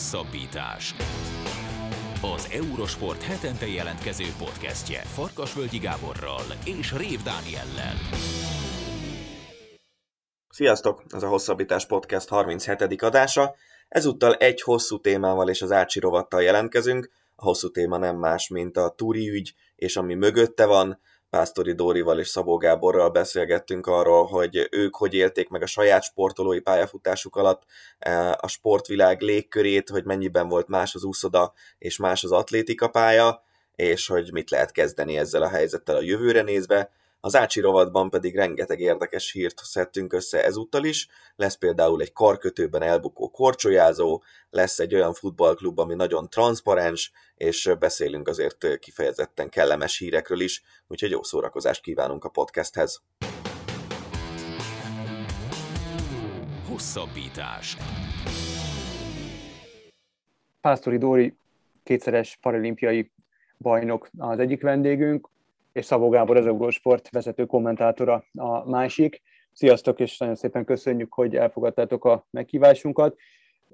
Hosszabbítás. Az Eurosport hetente jelentkező podcastje Farkasvölgyi Gáborral és Rév Dániellel. Sziasztok! Ez a Hosszabbítás Podcast 37. adása. Ezúttal egy hosszú témával és az Ácsi rovattal jelentkezünk. A hosszú téma nem más, mint a Turi ügy, és ami mögötte van, Pásztori Dórival és Szabó Gáborral beszélgettünk arról, hogy ők hogy élték meg a saját sportolói pályafutásuk alatt e, a sportvilág légkörét, hogy mennyiben volt más az úszoda és más az atlétika pálya, és hogy mit lehet kezdeni ezzel a helyzettel a jövőre nézve. Az Ácsi rovatban pedig rengeteg érdekes hírt szedtünk össze ezúttal is. Lesz például egy karkötőben elbukó korcsolyázó, lesz egy olyan futballklub, ami nagyon transzparens, és beszélünk azért kifejezetten kellemes hírekről is, úgyhogy jó szórakozást kívánunk a podcasthez. Hosszabbítás. Pásztori Dóri kétszeres paralimpiai bajnok az egyik vendégünk, és Szabó Gábor az Eurosport vezető kommentátora a másik. Sziasztok, és nagyon szépen köszönjük, hogy elfogadtátok a meghívásunkat.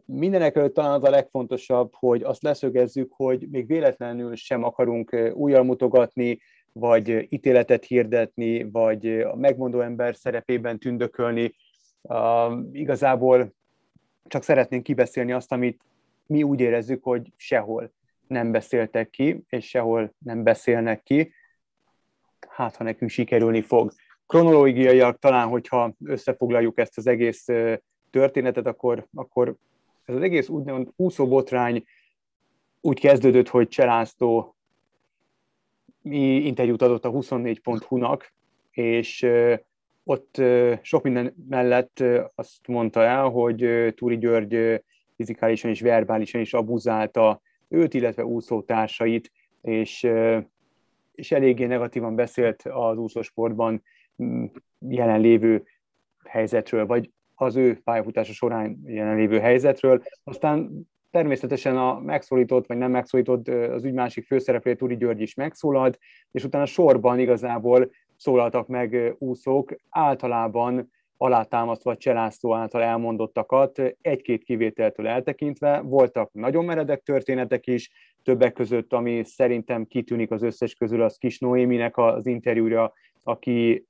Mindenek előtt talán az a legfontosabb, hogy azt leszögezzük, hogy még véletlenül sem akarunk újjal mutogatni, vagy ítéletet hirdetni, vagy a megmondó ember szerepében tündökölni. Uh, igazából csak szeretnénk kibeszélni azt, amit mi úgy érezzük, hogy sehol nem beszéltek ki, és sehol nem beszélnek ki hát ha nekünk sikerülni fog. Kronológiaiak talán, hogyha összefoglaljuk ezt az egész történetet, akkor, akkor ez az egész úgymond úszóbotrány úgy kezdődött, hogy Cselásztó interjút adott a 24.hu-nak, és ott sok minden mellett azt mondta el, hogy Túri György fizikálisan és verbálisan is abuzálta őt, illetve úszótársait, és és eléggé negatívan beszélt az úszósportban mm, jelenlévő helyzetről, vagy az ő pályafutása során jelenlévő helyzetről. Aztán természetesen a megszólított, vagy nem megszólított az ügy másik főszereplője Turi György is megszólalt, és utána sorban igazából szólaltak meg úszók, általában alátámasztva Cselászló által elmondottakat, egy-két kivételtől eltekintve. Voltak nagyon meredek történetek is, többek között, ami szerintem kitűnik az összes közül, az Kis Noéminek az interjúra, aki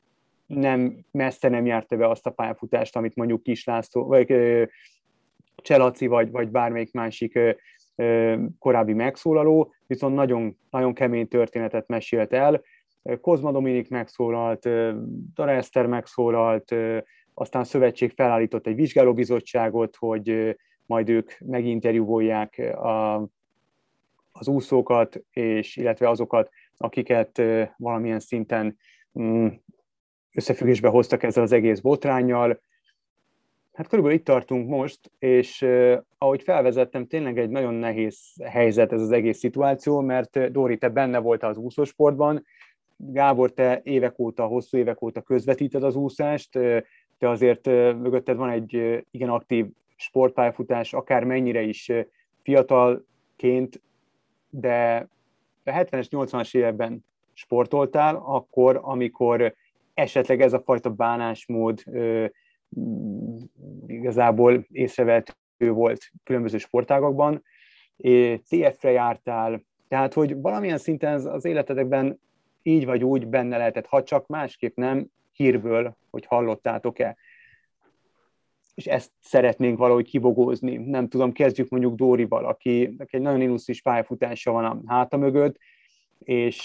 nem messze nem járta be azt a pályafutást, amit mondjuk Kis László, vagy Cselaci, vagy, vagy bármelyik másik korábbi megszólaló, viszont nagyon, nagyon kemény történetet mesélt el. Kozma Dominik megszólalt, Dara megszólalt, aztán a szövetség felállított egy vizsgálóbizottságot, hogy majd ők meginterjúvolják a, az úszókat, és illetve azokat, akiket valamilyen szinten mm, összefüggésbe hoztak ezzel az egész botrányjal. Hát körülbelül itt tartunk most, és eh, ahogy felvezettem, tényleg egy nagyon nehéz helyzet ez az egész szituáció, mert Dóri, te benne voltál az úszósportban, Gábor, te évek óta, hosszú évek óta közvetíted az úszást, te azért mögötted van egy igen aktív sportpályafutás, akár mennyire is fiatalként, de a 70-es, 80-as években sportoltál, akkor, amikor esetleg ez a fajta bánásmód igazából észrevehető volt különböző sportágakban, TF-re jártál, tehát, hogy valamilyen szinten az életedekben így vagy úgy benne lehetett, ha csak másképp nem, hírből, hogy hallottátok-e. És ezt szeretnénk valahogy kibogózni. Nem tudom, kezdjük mondjuk Dórival, aki, aki egy nagyon illusztris pályafutása van a háta mögött, és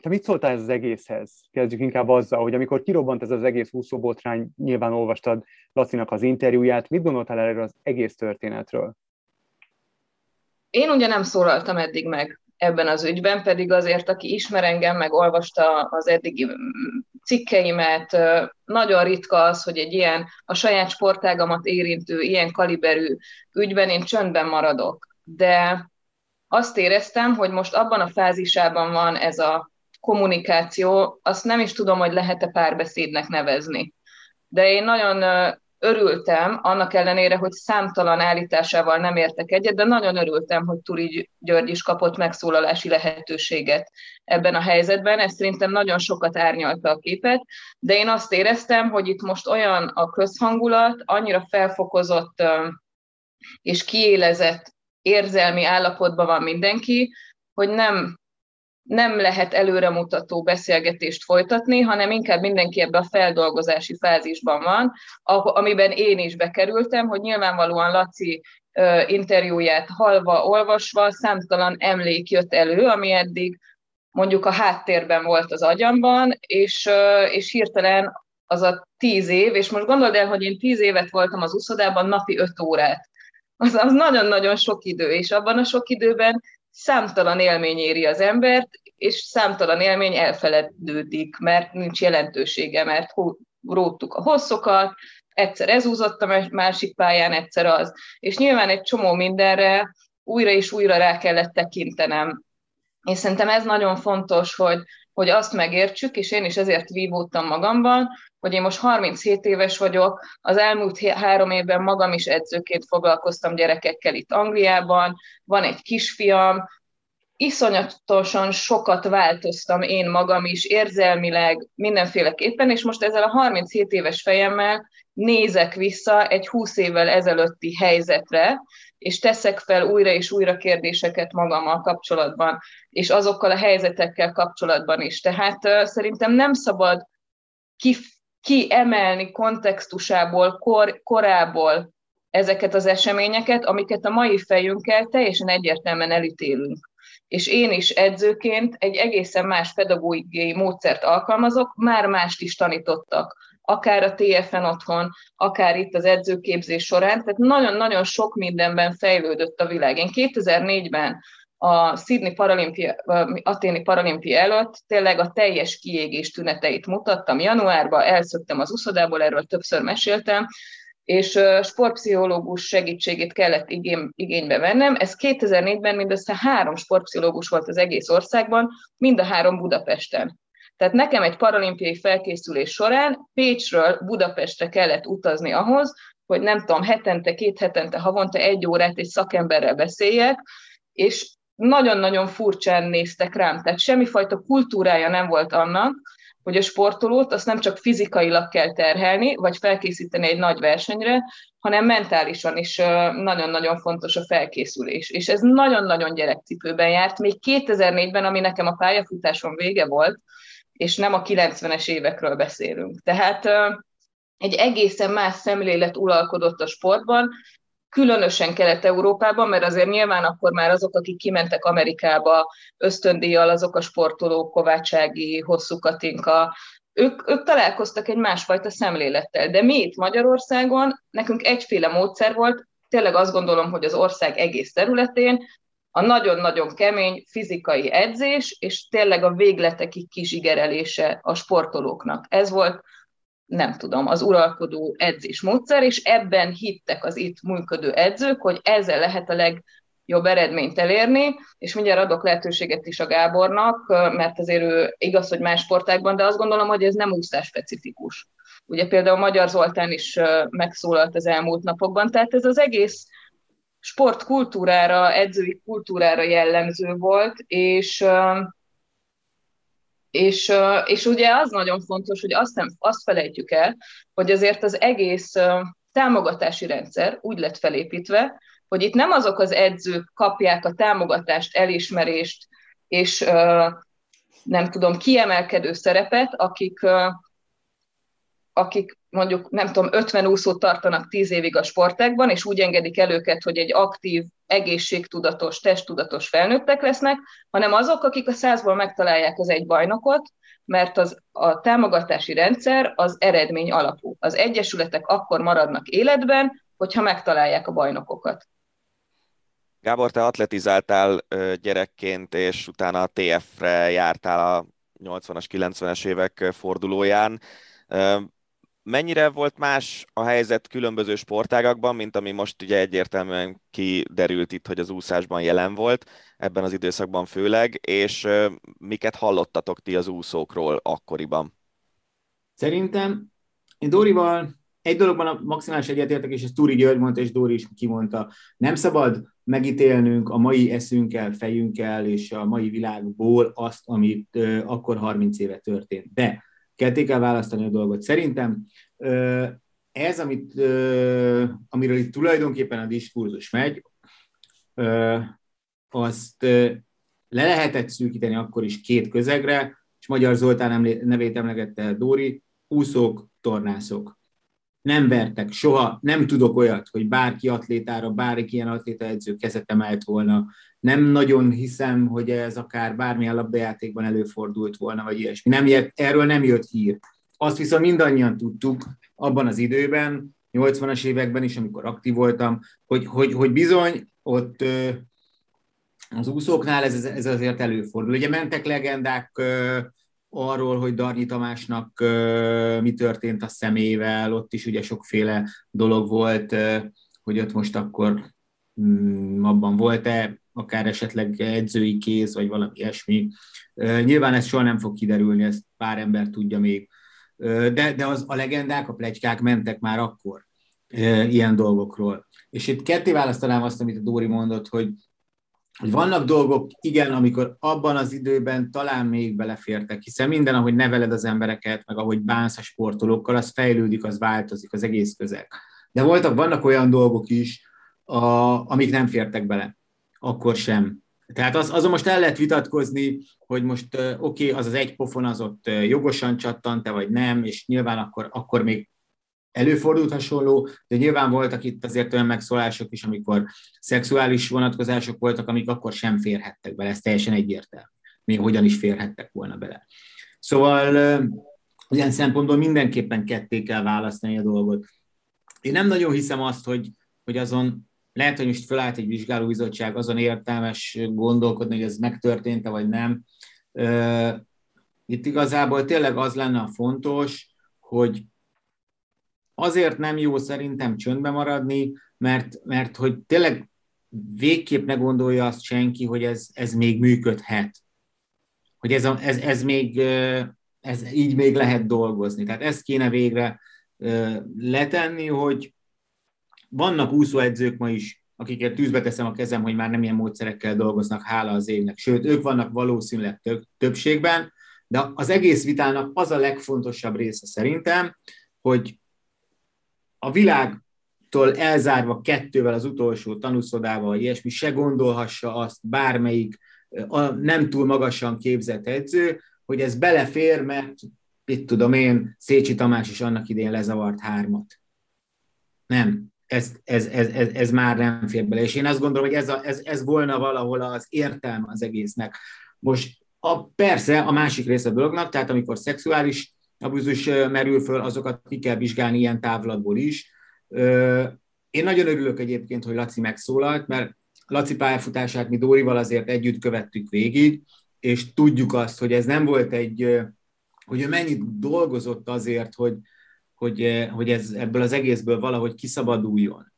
te mit szóltál ez az egészhez? Kezdjük inkább azzal, hogy amikor kirobbant ez az egész úszóbotrány, nyilván olvastad Lacinak az interjúját, mit gondoltál erről az egész történetről? Én ugye nem szólaltam eddig meg ebben az ügyben, pedig azért, aki ismer engem, meg olvasta az eddigi cikkeimet, nagyon ritka az, hogy egy ilyen a saját sportágamat érintő, ilyen kaliberű ügyben én csöndben maradok. De azt éreztem, hogy most abban a fázisában van ez a kommunikáció, azt nem is tudom, hogy lehet-e párbeszédnek nevezni. De én nagyon örültem, annak ellenére, hogy számtalan állításával nem értek egyet, de nagyon örültem, hogy Turi György is kapott megszólalási lehetőséget ebben a helyzetben. Ez szerintem nagyon sokat árnyalta a képet, de én azt éreztem, hogy itt most olyan a közhangulat, annyira felfokozott és kiélezett érzelmi állapotban van mindenki, hogy nem, nem lehet előremutató beszélgetést folytatni, hanem inkább mindenki ebbe a feldolgozási fázisban van, amiben én is bekerültem, hogy nyilvánvalóan Laci interjúját halva, olvasva számtalan emlék jött elő, ami eddig mondjuk a háttérben volt az agyamban, és, és hirtelen az a tíz év, és most gondold el, hogy én tíz évet voltam az úszodában, napi öt órát. Az, az nagyon-nagyon sok idő, és abban a sok időben számtalan élmény éri az embert, és számtalan élmény elfeledődik, mert nincs jelentősége, mert róttuk a hosszokat, egyszer ez úzott a másik pályán, egyszer az. És nyilván egy csomó mindenre újra és újra rá kellett tekintenem. És szerintem ez nagyon fontos, hogy, hogy azt megértsük, és én is ezért vívódtam magamban, hogy én most 37 éves vagyok, az elmúlt három évben magam is edzőként foglalkoztam gyerekekkel itt Angliában, van egy kisfiam, iszonyatosan sokat változtam én magam is, érzelmileg, mindenféleképpen, és most ezzel a 37 éves fejemmel nézek vissza egy 20 évvel ezelőtti helyzetre, és teszek fel újra és újra kérdéseket magammal kapcsolatban, és azokkal a helyzetekkel kapcsolatban is. Tehát szerintem nem szabad kif- kiemelni kontextusából, kor, korából ezeket az eseményeket, amiket a mai fejünkkel teljesen egyértelműen elítélünk. És én is edzőként egy egészen más pedagógiai módszert alkalmazok, már mást is tanítottak, akár a TFN otthon, akár itt az edzőképzés során, tehát nagyon-nagyon sok mindenben fejlődött a világ. Én 2004-ben a Sydney Paralimpia, Aténi Paralimpia előtt tényleg a teljes kiégés tüneteit mutattam. Januárban elszöktem az uszodából, erről többször meséltem, és sportpszichológus segítségét kellett igény, igénybe vennem. Ez 2004-ben mindössze három sportpszichológus volt az egész országban, mind a három Budapesten. Tehát nekem egy paralimpiai felkészülés során Pécsről Budapestre kellett utazni ahhoz, hogy nem tudom, hetente, két hetente, havonta egy órát egy szakemberrel beszéljek, és nagyon-nagyon furcsán néztek rám, tehát semmifajta kultúrája nem volt annak, hogy a sportolót azt nem csak fizikailag kell terhelni, vagy felkészíteni egy nagy versenyre, hanem mentálisan is nagyon-nagyon fontos a felkészülés. És ez nagyon-nagyon gyerekcipőben járt, még 2004-ben, ami nekem a pályafutásom vége volt, és nem a 90-es évekről beszélünk. Tehát egy egészen más szemlélet uralkodott a sportban, különösen Kelet-Európában, mert azért nyilván akkor már azok, akik kimentek Amerikába ösztöndíjjal, azok a sportolók, Kovácsági, Hosszú Katinka, ők, ők találkoztak egy másfajta szemlélettel. De mi itt Magyarországon, nekünk egyféle módszer volt, tényleg azt gondolom, hogy az ország egész területén a nagyon-nagyon kemény fizikai edzés, és tényleg a végletekig kizsigerelése a sportolóknak. Ez volt nem tudom, az uralkodó edzésmódszer, és ebben hittek az itt működő edzők, hogy ezzel lehet a legjobb eredményt elérni, és mindjárt adok lehetőséget is a Gábornak, mert azért ő igaz, hogy más sportákban, de azt gondolom, hogy ez nem úszás specifikus. Ugye például Magyar Zoltán is megszólalt az elmúlt napokban, tehát ez az egész sportkultúrára, edzői kultúrára jellemző volt, és és, és ugye az nagyon fontos, hogy azt, nem, azt felejtjük el, hogy azért az egész támogatási rendszer úgy lett felépítve, hogy itt nem azok az edzők kapják a támogatást, elismerést, és nem tudom, kiemelkedő szerepet, akik, akik mondjuk, nem tudom, 50 úszót tartanak 10 évig a sportákban, és úgy engedik el őket, hogy egy aktív, egészségtudatos, testtudatos felnőttek lesznek, hanem azok, akik a százból megtalálják az egy bajnokot, mert az, a támogatási rendszer az eredmény alapú. Az egyesületek akkor maradnak életben, hogyha megtalálják a bajnokokat. Gábor, te atletizáltál gyerekként, és utána a TF-re jártál a 80-as, 90-es évek fordulóján mennyire volt más a helyzet különböző sportágakban, mint ami most ugye egyértelműen kiderült itt, hogy az úszásban jelen volt, ebben az időszakban főleg, és miket hallottatok ti az úszókról akkoriban? Szerintem én Dórival egy dologban a maximális egyetértek, és ezt Túri György mondta, és Dóri is kimondta, nem szabad megítélnünk a mai eszünkkel, fejünkkel és a mai világból azt, amit akkor 30 éve történt. De ketté kell választani a dolgot. Szerintem ez, amit, amiről itt tulajdonképpen a diskurzus megy, azt le lehetett szűkíteni akkor is két közegre, és Magyar Zoltán nevét emlegette Dóri, úszók, tornászok. Nem vertek soha, nem tudok olyat, hogy bárki atlétára, bárki ilyen atléta edző kezet emelt volna. Nem nagyon hiszem, hogy ez akár bármilyen labdajátékban előfordult volna, vagy ilyesmi. Nem, erről nem jött hír. Azt viszont mindannyian tudtuk abban az időben, 80-as években is, amikor aktív voltam, hogy, hogy, hogy bizony ott az úszóknál ez, ez azért előfordul. Ugye mentek legendák arról, hogy Darnyi Tamásnak mi történt a szemével, ott is ugye sokféle dolog volt, hogy ott most akkor mm, abban volt-e akár esetleg edzői kéz, vagy valami ilyesmi. Nyilván ez soha nem fog kiderülni, ezt pár ember tudja még. De, de az, a legendák, a plegykák mentek már akkor ilyen dolgokról. És itt ketté választanám azt, amit a Dóri mondott, hogy hogy vannak dolgok, igen, amikor abban az időben talán még belefértek, hiszen minden, ahogy neveled az embereket, meg ahogy bánsz a sportolókkal, az fejlődik, az változik, az egész közeg. De voltak, vannak olyan dolgok is, a, amik nem fértek bele, akkor sem. Tehát az, azon most el lehet vitatkozni, hogy most oké, okay, az az egy pofon az ott jogosan csattant-e, vagy nem, és nyilván akkor, akkor még előfordult hasonló, de nyilván voltak itt azért olyan megszólások is, amikor szexuális vonatkozások voltak, amik akkor sem férhettek bele, ez teljesen egyértelmű. Még hogyan is férhettek volna bele. Szóval ilyen szempontból mindenképpen ketté kell választani a dolgot. Én nem nagyon hiszem azt, hogy, hogy azon lehet, hogy most felállt egy vizsgálóbizottság, azon értelmes gondolkodni, hogy ez megtörtént-e vagy nem. Itt igazából tényleg az lenne a fontos, hogy azért nem jó szerintem csöndbe maradni, mert, mert hogy tényleg végképp ne gondolja azt senki, hogy ez, ez még működhet. Hogy ez, a, ez, ez még ez így még lehet dolgozni. Tehát ezt kéne végre letenni, hogy vannak úszóedzők ma is, akiket tűzbe teszem a kezem, hogy már nem ilyen módszerekkel dolgoznak, hála az évnek. Sőt, ők vannak valószínűleg több, többségben, de az egész vitának az a legfontosabb része szerintem, hogy a világtól elzárva kettővel az utolsó tanúszodával, ilyesmi, se gondolhassa azt bármelyik a nem túl magasan képzett edző, hogy ez belefér, mert itt tudom én, Szécsi Tamás is annak idén lezavart hármat. Nem, ez, ez, ez, ez, ez már nem fér bele. És én azt gondolom, hogy ez, a, ez, ez volna valahol az értelme az egésznek. Most a, persze a másik része a dolognak, tehát amikor szexuális abúzus merül föl, azokat ki kell vizsgálni ilyen távlatból is. Én nagyon örülök egyébként, hogy Laci megszólalt, mert Laci pályafutását mi Dórival azért együtt követtük végig, és tudjuk azt, hogy ez nem volt egy, hogy ő mennyit dolgozott azért, hogy, hogy, hogy ez ebből az egészből valahogy kiszabaduljon,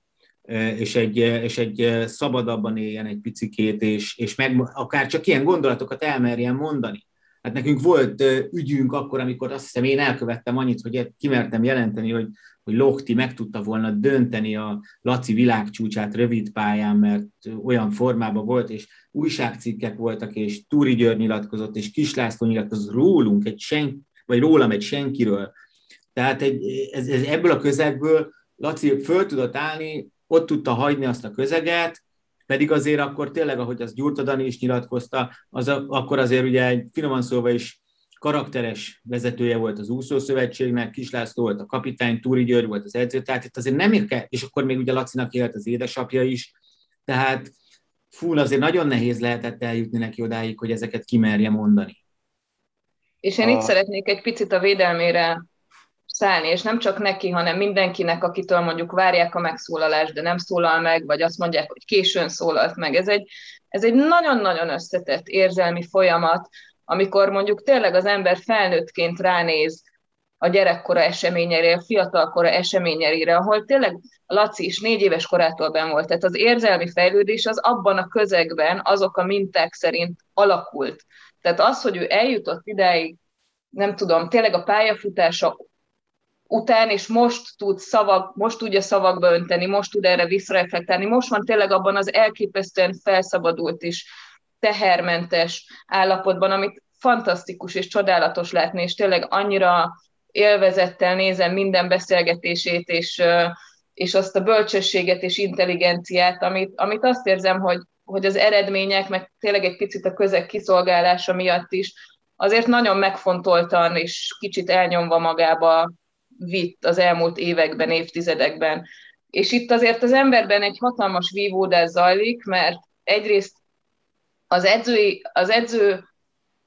és egy, és egy szabadabban éljen egy picikét, és, és meg, akár csak ilyen gondolatokat elmerjen mondani. Hát nekünk volt ügyünk akkor, amikor azt hiszem én elkövettem annyit, hogy kimertem jelenteni, hogy, hogy Lokti meg tudta volna dönteni a Laci világcsúcsát rövid pályán, mert olyan formában volt, és újságcikkek voltak, és Túri György nyilatkozott, és Kislászló nyilatkozott rólunk, egy sen, vagy rólam egy senkiről. Tehát egy, ez, ez ebből a közegből Laci föl tudott állni, ott tudta hagyni azt a közeget, pedig azért akkor tényleg, ahogy az Gyurta Dani is nyilatkozta, az a, akkor azért ugye egy finoman szólva is karakteres vezetője volt az úszószövetségnek, Kis László volt a kapitány, Túri György volt az edző, tehát itt azért nem érke, és akkor még ugye Lacinak élt az édesapja is, tehát fú, azért nagyon nehéz lehetett eljutni neki odáig, hogy ezeket kimerje mondani. És én a... itt szeretnék egy picit a védelmére szállni, és nem csak neki, hanem mindenkinek, akitől mondjuk várják a megszólalást, de nem szólal meg, vagy azt mondják, hogy későn szólalt meg. Ez egy, ez egy nagyon-nagyon összetett érzelmi folyamat, amikor mondjuk tényleg az ember felnőttként ránéz a gyerekkora eseményeire, a fiatalkora eseményeire, ahol tényleg Laci is négy éves korától ben volt. Tehát az érzelmi fejlődés az abban a közegben, azok a minták szerint alakult. Tehát az, hogy ő eljutott idáig, nem tudom, tényleg a pályafutása után, és most tud szavak, most tudja szavakba önteni, most tud erre visszareflektálni, most van tényleg abban az elképesztően felszabadult és tehermentes állapotban, amit fantasztikus és csodálatos látni, és tényleg annyira élvezettel nézem minden beszélgetését, és, és azt a bölcsességet és intelligenciát, amit, amit azt érzem, hogy, hogy az eredmények, meg tényleg egy picit a közeg kiszolgálása miatt is azért nagyon megfontoltan és kicsit elnyomva magába vitt az elmúlt években, évtizedekben. És itt azért az emberben egy hatalmas vívódás zajlik, mert egyrészt az, edzői, az edző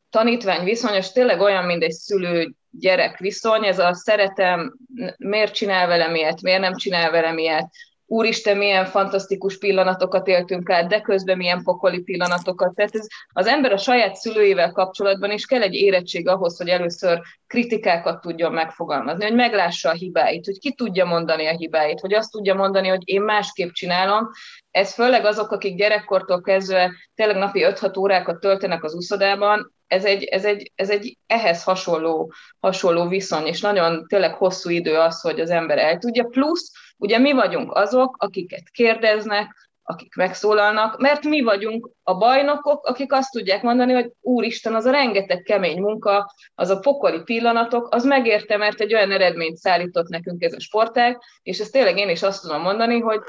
tanítvány viszonyos tényleg olyan, mint egy szülő-gyerek viszony, ez a szeretem, miért csinál velem ilyet, miért nem csinál velem ilyet, úristen, milyen fantasztikus pillanatokat éltünk át, de közben milyen pokoli pillanatokat. Tehát ez, az ember a saját szülőivel kapcsolatban is kell egy érettség ahhoz, hogy először kritikákat tudjon megfogalmazni, hogy meglássa a hibáit, hogy ki tudja mondani a hibáit, hogy azt tudja mondani, hogy én másképp csinálom. Ez főleg azok, akik gyerekkortól kezdve tényleg napi 5-6 órákat töltenek az uszodában, ez egy, ez egy, ez egy ehhez hasonló, hasonló viszony, és nagyon tényleg hosszú idő az, hogy az ember el tudja. Plusz, ugye mi vagyunk azok, akiket kérdeznek, akik megszólalnak, mert mi vagyunk a bajnokok, akik azt tudják mondani, hogy úristen, az a rengeteg kemény munka, az a pokoli pillanatok, az megérte, mert egy olyan eredményt szállított nekünk ez a sportág, és ezt tényleg én is azt tudom mondani, hogy,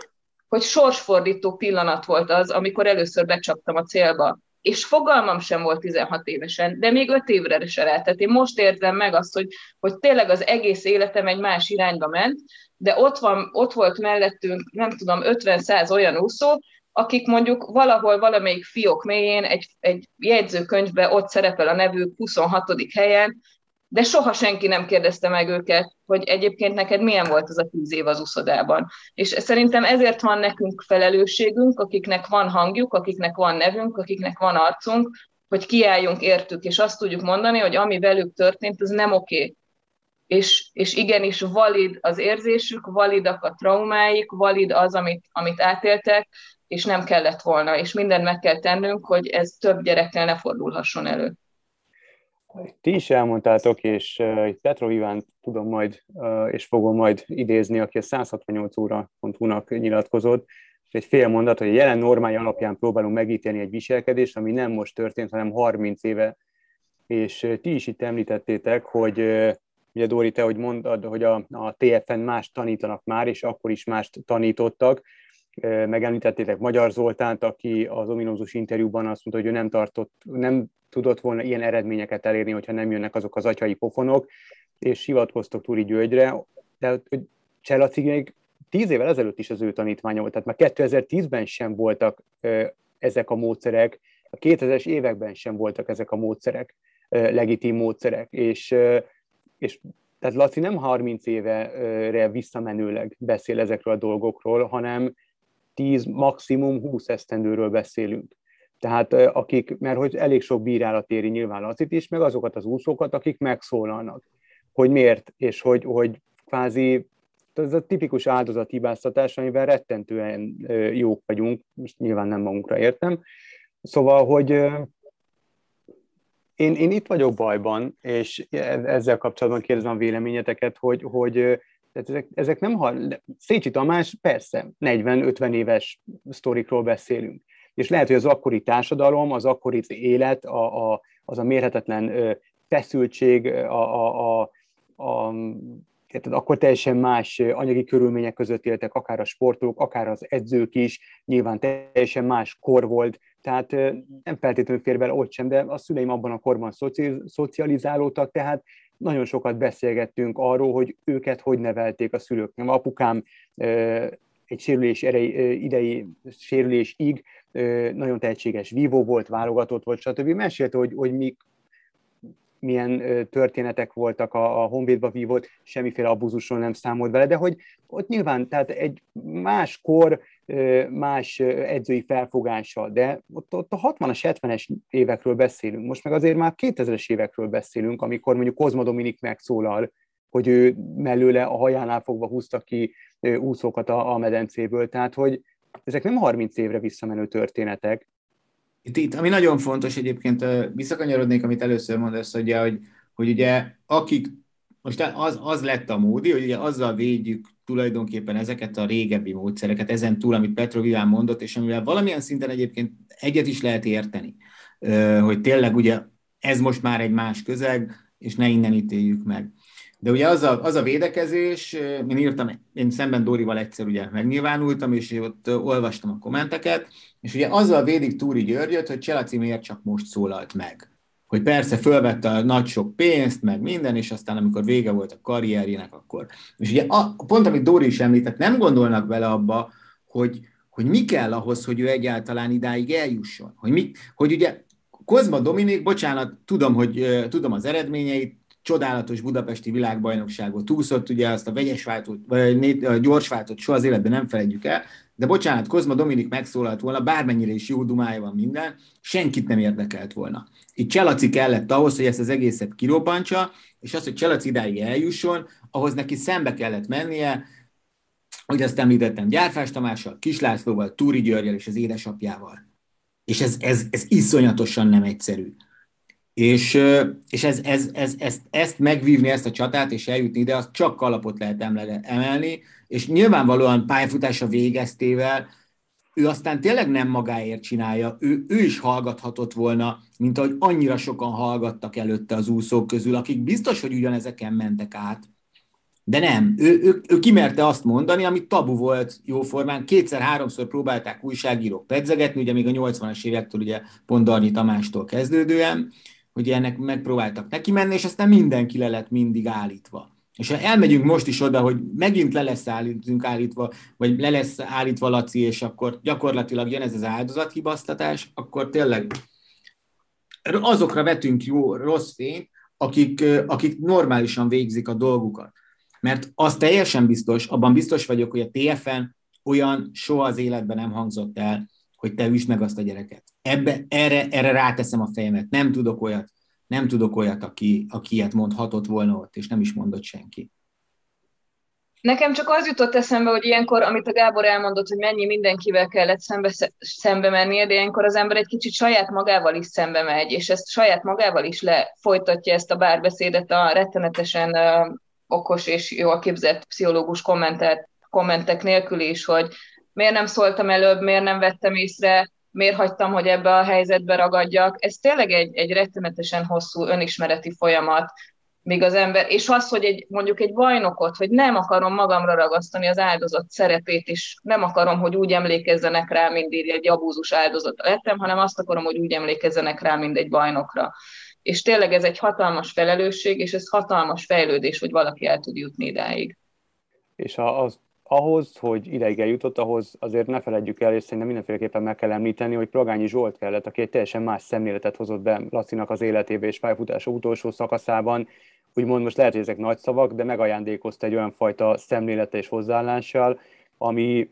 hogy sorsfordító pillanat volt az, amikor először becsaptam a célba és fogalmam sem volt 16 évesen, de még 5 évre se rá. Tehát én most érzem meg azt, hogy, hogy tényleg az egész életem egy más irányba ment, de ott, van, ott volt mellettünk, nem tudom, 50-100 olyan úszó, akik mondjuk valahol valamelyik fiók mélyén egy, egy jegyzőkönyvben ott szerepel a nevük 26. helyen, de soha senki nem kérdezte meg őket, hogy egyébként neked milyen volt az a tíz év az uszodában. És szerintem ezért van nekünk felelősségünk, akiknek van hangjuk, akiknek van nevünk, akiknek van arcunk, hogy kiálljunk értük, és azt tudjuk mondani, hogy ami velük történt, az nem oké. Okay. És, és igenis valid az érzésük, validak a traumáik, valid az, amit, amit átéltek, és nem kellett volna, és mindent meg kell tennünk, hogy ez több gyerekkel ne fordulhasson elő. Ti is elmondtátok, és uh, Petro Iván tudom majd, és fogom majd idézni, aki a 168 óra.hu-nak nyilatkozott, egy fél mondat, hogy a jelen normány alapján próbálunk megítélni egy viselkedést, ami nem most történt, hanem 30 éve. És uh, ti is itt említettétek, hogy uh, ugye Dóri, te hogy mondod, hogy a, a TFN más tanítanak már, és akkor is mást tanítottak, megemlítettétek Magyar Zoltánt, aki az ominózus interjúban azt mondta, hogy ő nem tartott, nem tudott volna ilyen eredményeket elérni, hogyha nem jönnek azok az atyai pofonok, és hivatkoztok Túri Györgyre, de Cselaci még tíz évvel ezelőtt is az ő tanítványa volt, tehát már 2010-ben sem voltak ezek a módszerek, a 2000-es években sem voltak ezek a módszerek, legitim módszerek, és, és tehát Laci nem 30 évre visszamenőleg beszél ezekről a dolgokról, hanem 10, maximum 20 esztendőről beszélünk. Tehát akik, mert hogy elég sok bírálat éri nyilván Lacit is, meg azokat az úszókat, akik megszólalnak, hogy miért, és hogy, hogy kvázi ez a tipikus áldozathibáztatás, amivel rettentően jók vagyunk, most nyilván nem magunkra értem. Szóval, hogy én, én itt vagyok bajban, és e-, ezzel kapcsolatban kérdezem a véleményeteket, hogy, hogy tehát ezek, ezek nem hal... Szécsi Tamás, persze, 40-50 éves sztorikról beszélünk. És lehet, hogy az akkori társadalom, az akkori élet, a, a, az a mérhetetlen feszültség, a, a, a, a tehát akkor teljesen más anyagi körülmények között éltek, akár a sportolók, akár az edzők is, nyilván teljesen más kor volt, tehát nem feltétlenül fér bele ott sem, de a szüleim abban a korban szocializálódtak, tehát nagyon sokat beszélgettünk arról, hogy őket hogy nevelték a szülők. Nem apukám egy sérülés erei, idei sérülésig nagyon tehetséges vívó volt, válogatott volt, stb. Mesélte, hogy, hogy mik, milyen történetek voltak a, a Honvédba vívott, semmiféle abuzusról nem számolt vele, de hogy ott nyilván, tehát egy máskor, más edzői felfogással, de ott, ott a 60-as, 70-es évekről beszélünk, most meg azért már 2000-es évekről beszélünk, amikor mondjuk Kozma Dominik megszólal, hogy ő mellőle a hajánál fogva húzta ki úszókat a, a medencéből, tehát hogy ezek nem 30 évre visszamenő történetek, itt, itt, ami nagyon fontos egyébként, visszakanyarodnék, amit először mondasz, hogy, hogy, hogy ugye akik, most az, az lett a módi, hogy ugye azzal védjük tulajdonképpen ezeket a régebbi módszereket, ezen túl, amit Petro Viván mondott, és amivel valamilyen szinten egyébként egyet is lehet érteni, hogy tényleg ugye ez most már egy más közeg, és ne innen ítéljük meg. De ugye az a, az a védekezés, én írtam, én szemben Dórival egyszer ugye megnyilvánultam, és ott olvastam a kommenteket, és ugye azzal védik Túri Györgyöt, hogy Cselaci miért csak most szólalt meg. Hogy persze fölvette a nagy sok pénzt, meg minden, és aztán amikor vége volt a karrierjének, akkor. És ugye a, pont, amit Dóri is említett, nem gondolnak bele abba, hogy, hogy mi kell ahhoz, hogy ő egyáltalán idáig eljusson. Hogy, mi, hogy ugye Kozma Dominik, bocsánat, tudom, hogy tudom az eredményeit, csodálatos budapesti világbajnokságot úszott, ugye azt a vegyes váltót, vagy a gyors váltót soha az életben nem felejtjük el, de bocsánat, Kozma Dominik megszólalt volna, bármennyire is jó dumája van minden, senkit nem érdekelt volna. Itt Cselaci kellett ahhoz, hogy ezt az egészet kirobbantsa, és az, hogy Cselaci idáig eljusson, ahhoz neki szembe kellett mennie, hogy azt említettem, Gyárfás Tamással, Kislászlóval, Túri Györgyel és az édesapjával. És ez, ez, ez iszonyatosan nem egyszerű. És, és ez, ez, ez, ezt, ezt megvívni, ezt a csatát, és eljutni ide, az csak kalapot lehet emelni, és nyilvánvalóan pályafutása végeztével ő aztán tényleg nem magáért csinálja, ő, ő is hallgathatott volna, mint ahogy annyira sokan hallgattak előtte az úszók közül, akik biztos, hogy ugyanezeken mentek át, de nem, ő, ő, ő kimerte azt mondani, ami tabu volt jóformán. Kétszer-háromszor próbálták újságírók pedzegetni, ugye még a 80-as évektől, ugye pont Darnyi Tamástól kezdődően, hogy ennek megpróbáltak neki menni, és aztán mindenki le lett mindig állítva. És ha elmegyünk most is oda, hogy megint le lesz állítunk állítva, vagy le lesz állítva Laci, és akkor gyakorlatilag jön ez az áldozathibasztatás, akkor tényleg azokra vetünk jó, rossz fényt, akik, akik normálisan végzik a dolgukat. Mert az teljesen biztos, abban biztos vagyok, hogy a TFN olyan soha az életben nem hangzott el, hogy te üsd meg azt a gyereket. Ebbe, erre, erre ráteszem a fejemet. Nem tudok olyat, nem tudok olyat, aki, aki ilyet mondhatott volna ott, és nem is mondott senki. Nekem csak az jutott eszembe, hogy ilyenkor, amit a Gábor elmondott, hogy mennyi mindenkivel kellett szembe, szembe mennie, de ilyenkor az ember egy kicsit saját magával is szembe megy, és ezt saját magával is lefolytatja ezt a bárbeszédet a rettenetesen uh, okos és jól képzett pszichológus kommentet, kommentek nélkül is, hogy miért nem szóltam előbb, miért nem vettem észre, miért hagytam, hogy ebbe a helyzetbe ragadjak. Ez tényleg egy, egy rettenetesen hosszú önismereti folyamat, míg az ember, és az, hogy egy, mondjuk egy bajnokot, hogy nem akarom magamra ragasztani az áldozat szerepét, és nem akarom, hogy úgy emlékezzenek rá, mint egy abúzus áldozat lettem, hanem azt akarom, hogy úgy emlékezzenek rá, mint egy bajnokra. És tényleg ez egy hatalmas felelősség, és ez hatalmas fejlődés, hogy valaki el tud jutni idáig. És az ahhoz, hogy ideig eljutott, ahhoz azért ne feledjük el, és szerintem mindenféleképpen meg kell említeni, hogy Pragányi Zsolt kellett, aki egy teljesen más szemléletet hozott be Lacinak az életébe és pályafutása utolsó szakaszában. Úgymond most lehet, hogy ezek nagy szavak, de megajándékozta egy olyan fajta szemlélete és hozzáállással, ami,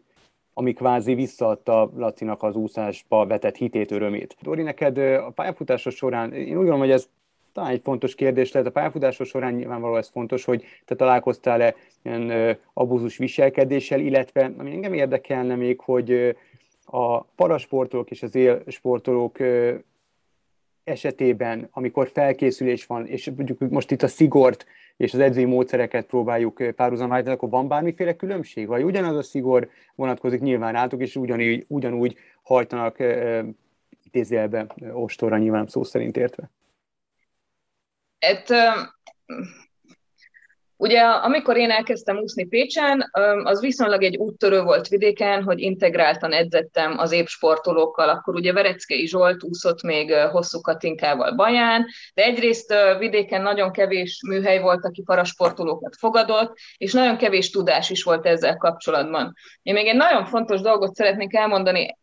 ami kvázi visszaadta Lacinak az úszásba vetett hitét, örömét. Dori, neked a pályafutása során, én úgy gondolom, hogy ez talán egy fontos kérdés lehet. A pályafutásos során nyilvánvalóan ez fontos, hogy te találkoztál-e ilyen abúzus viselkedéssel, illetve ami engem érdekelne még, hogy a parasportolók és az élsportolók esetében, amikor felkészülés van, és mondjuk most itt a szigort és az edzői módszereket próbáljuk párhuzamra akkor van bármiféle különbség? Vagy ugyanaz a szigor vonatkozik nyilván átok, és ugyanúgy, ugyanúgy hajtanak idézélbe ostorra nyilván szó szerint értve? Et, Ugye, amikor én elkezdtem úszni Pécsen, az viszonylag egy úttörő volt vidéken, hogy integráltan edzettem az épp sportolókkal. Akkor ugye Vereckei Zsolt úszott még hosszú Katinkával Baján, de egyrészt vidéken nagyon kevés műhely volt, aki parasportolókat fogadott, és nagyon kevés tudás is volt ezzel kapcsolatban. Én még egy nagyon fontos dolgot szeretnék elmondani,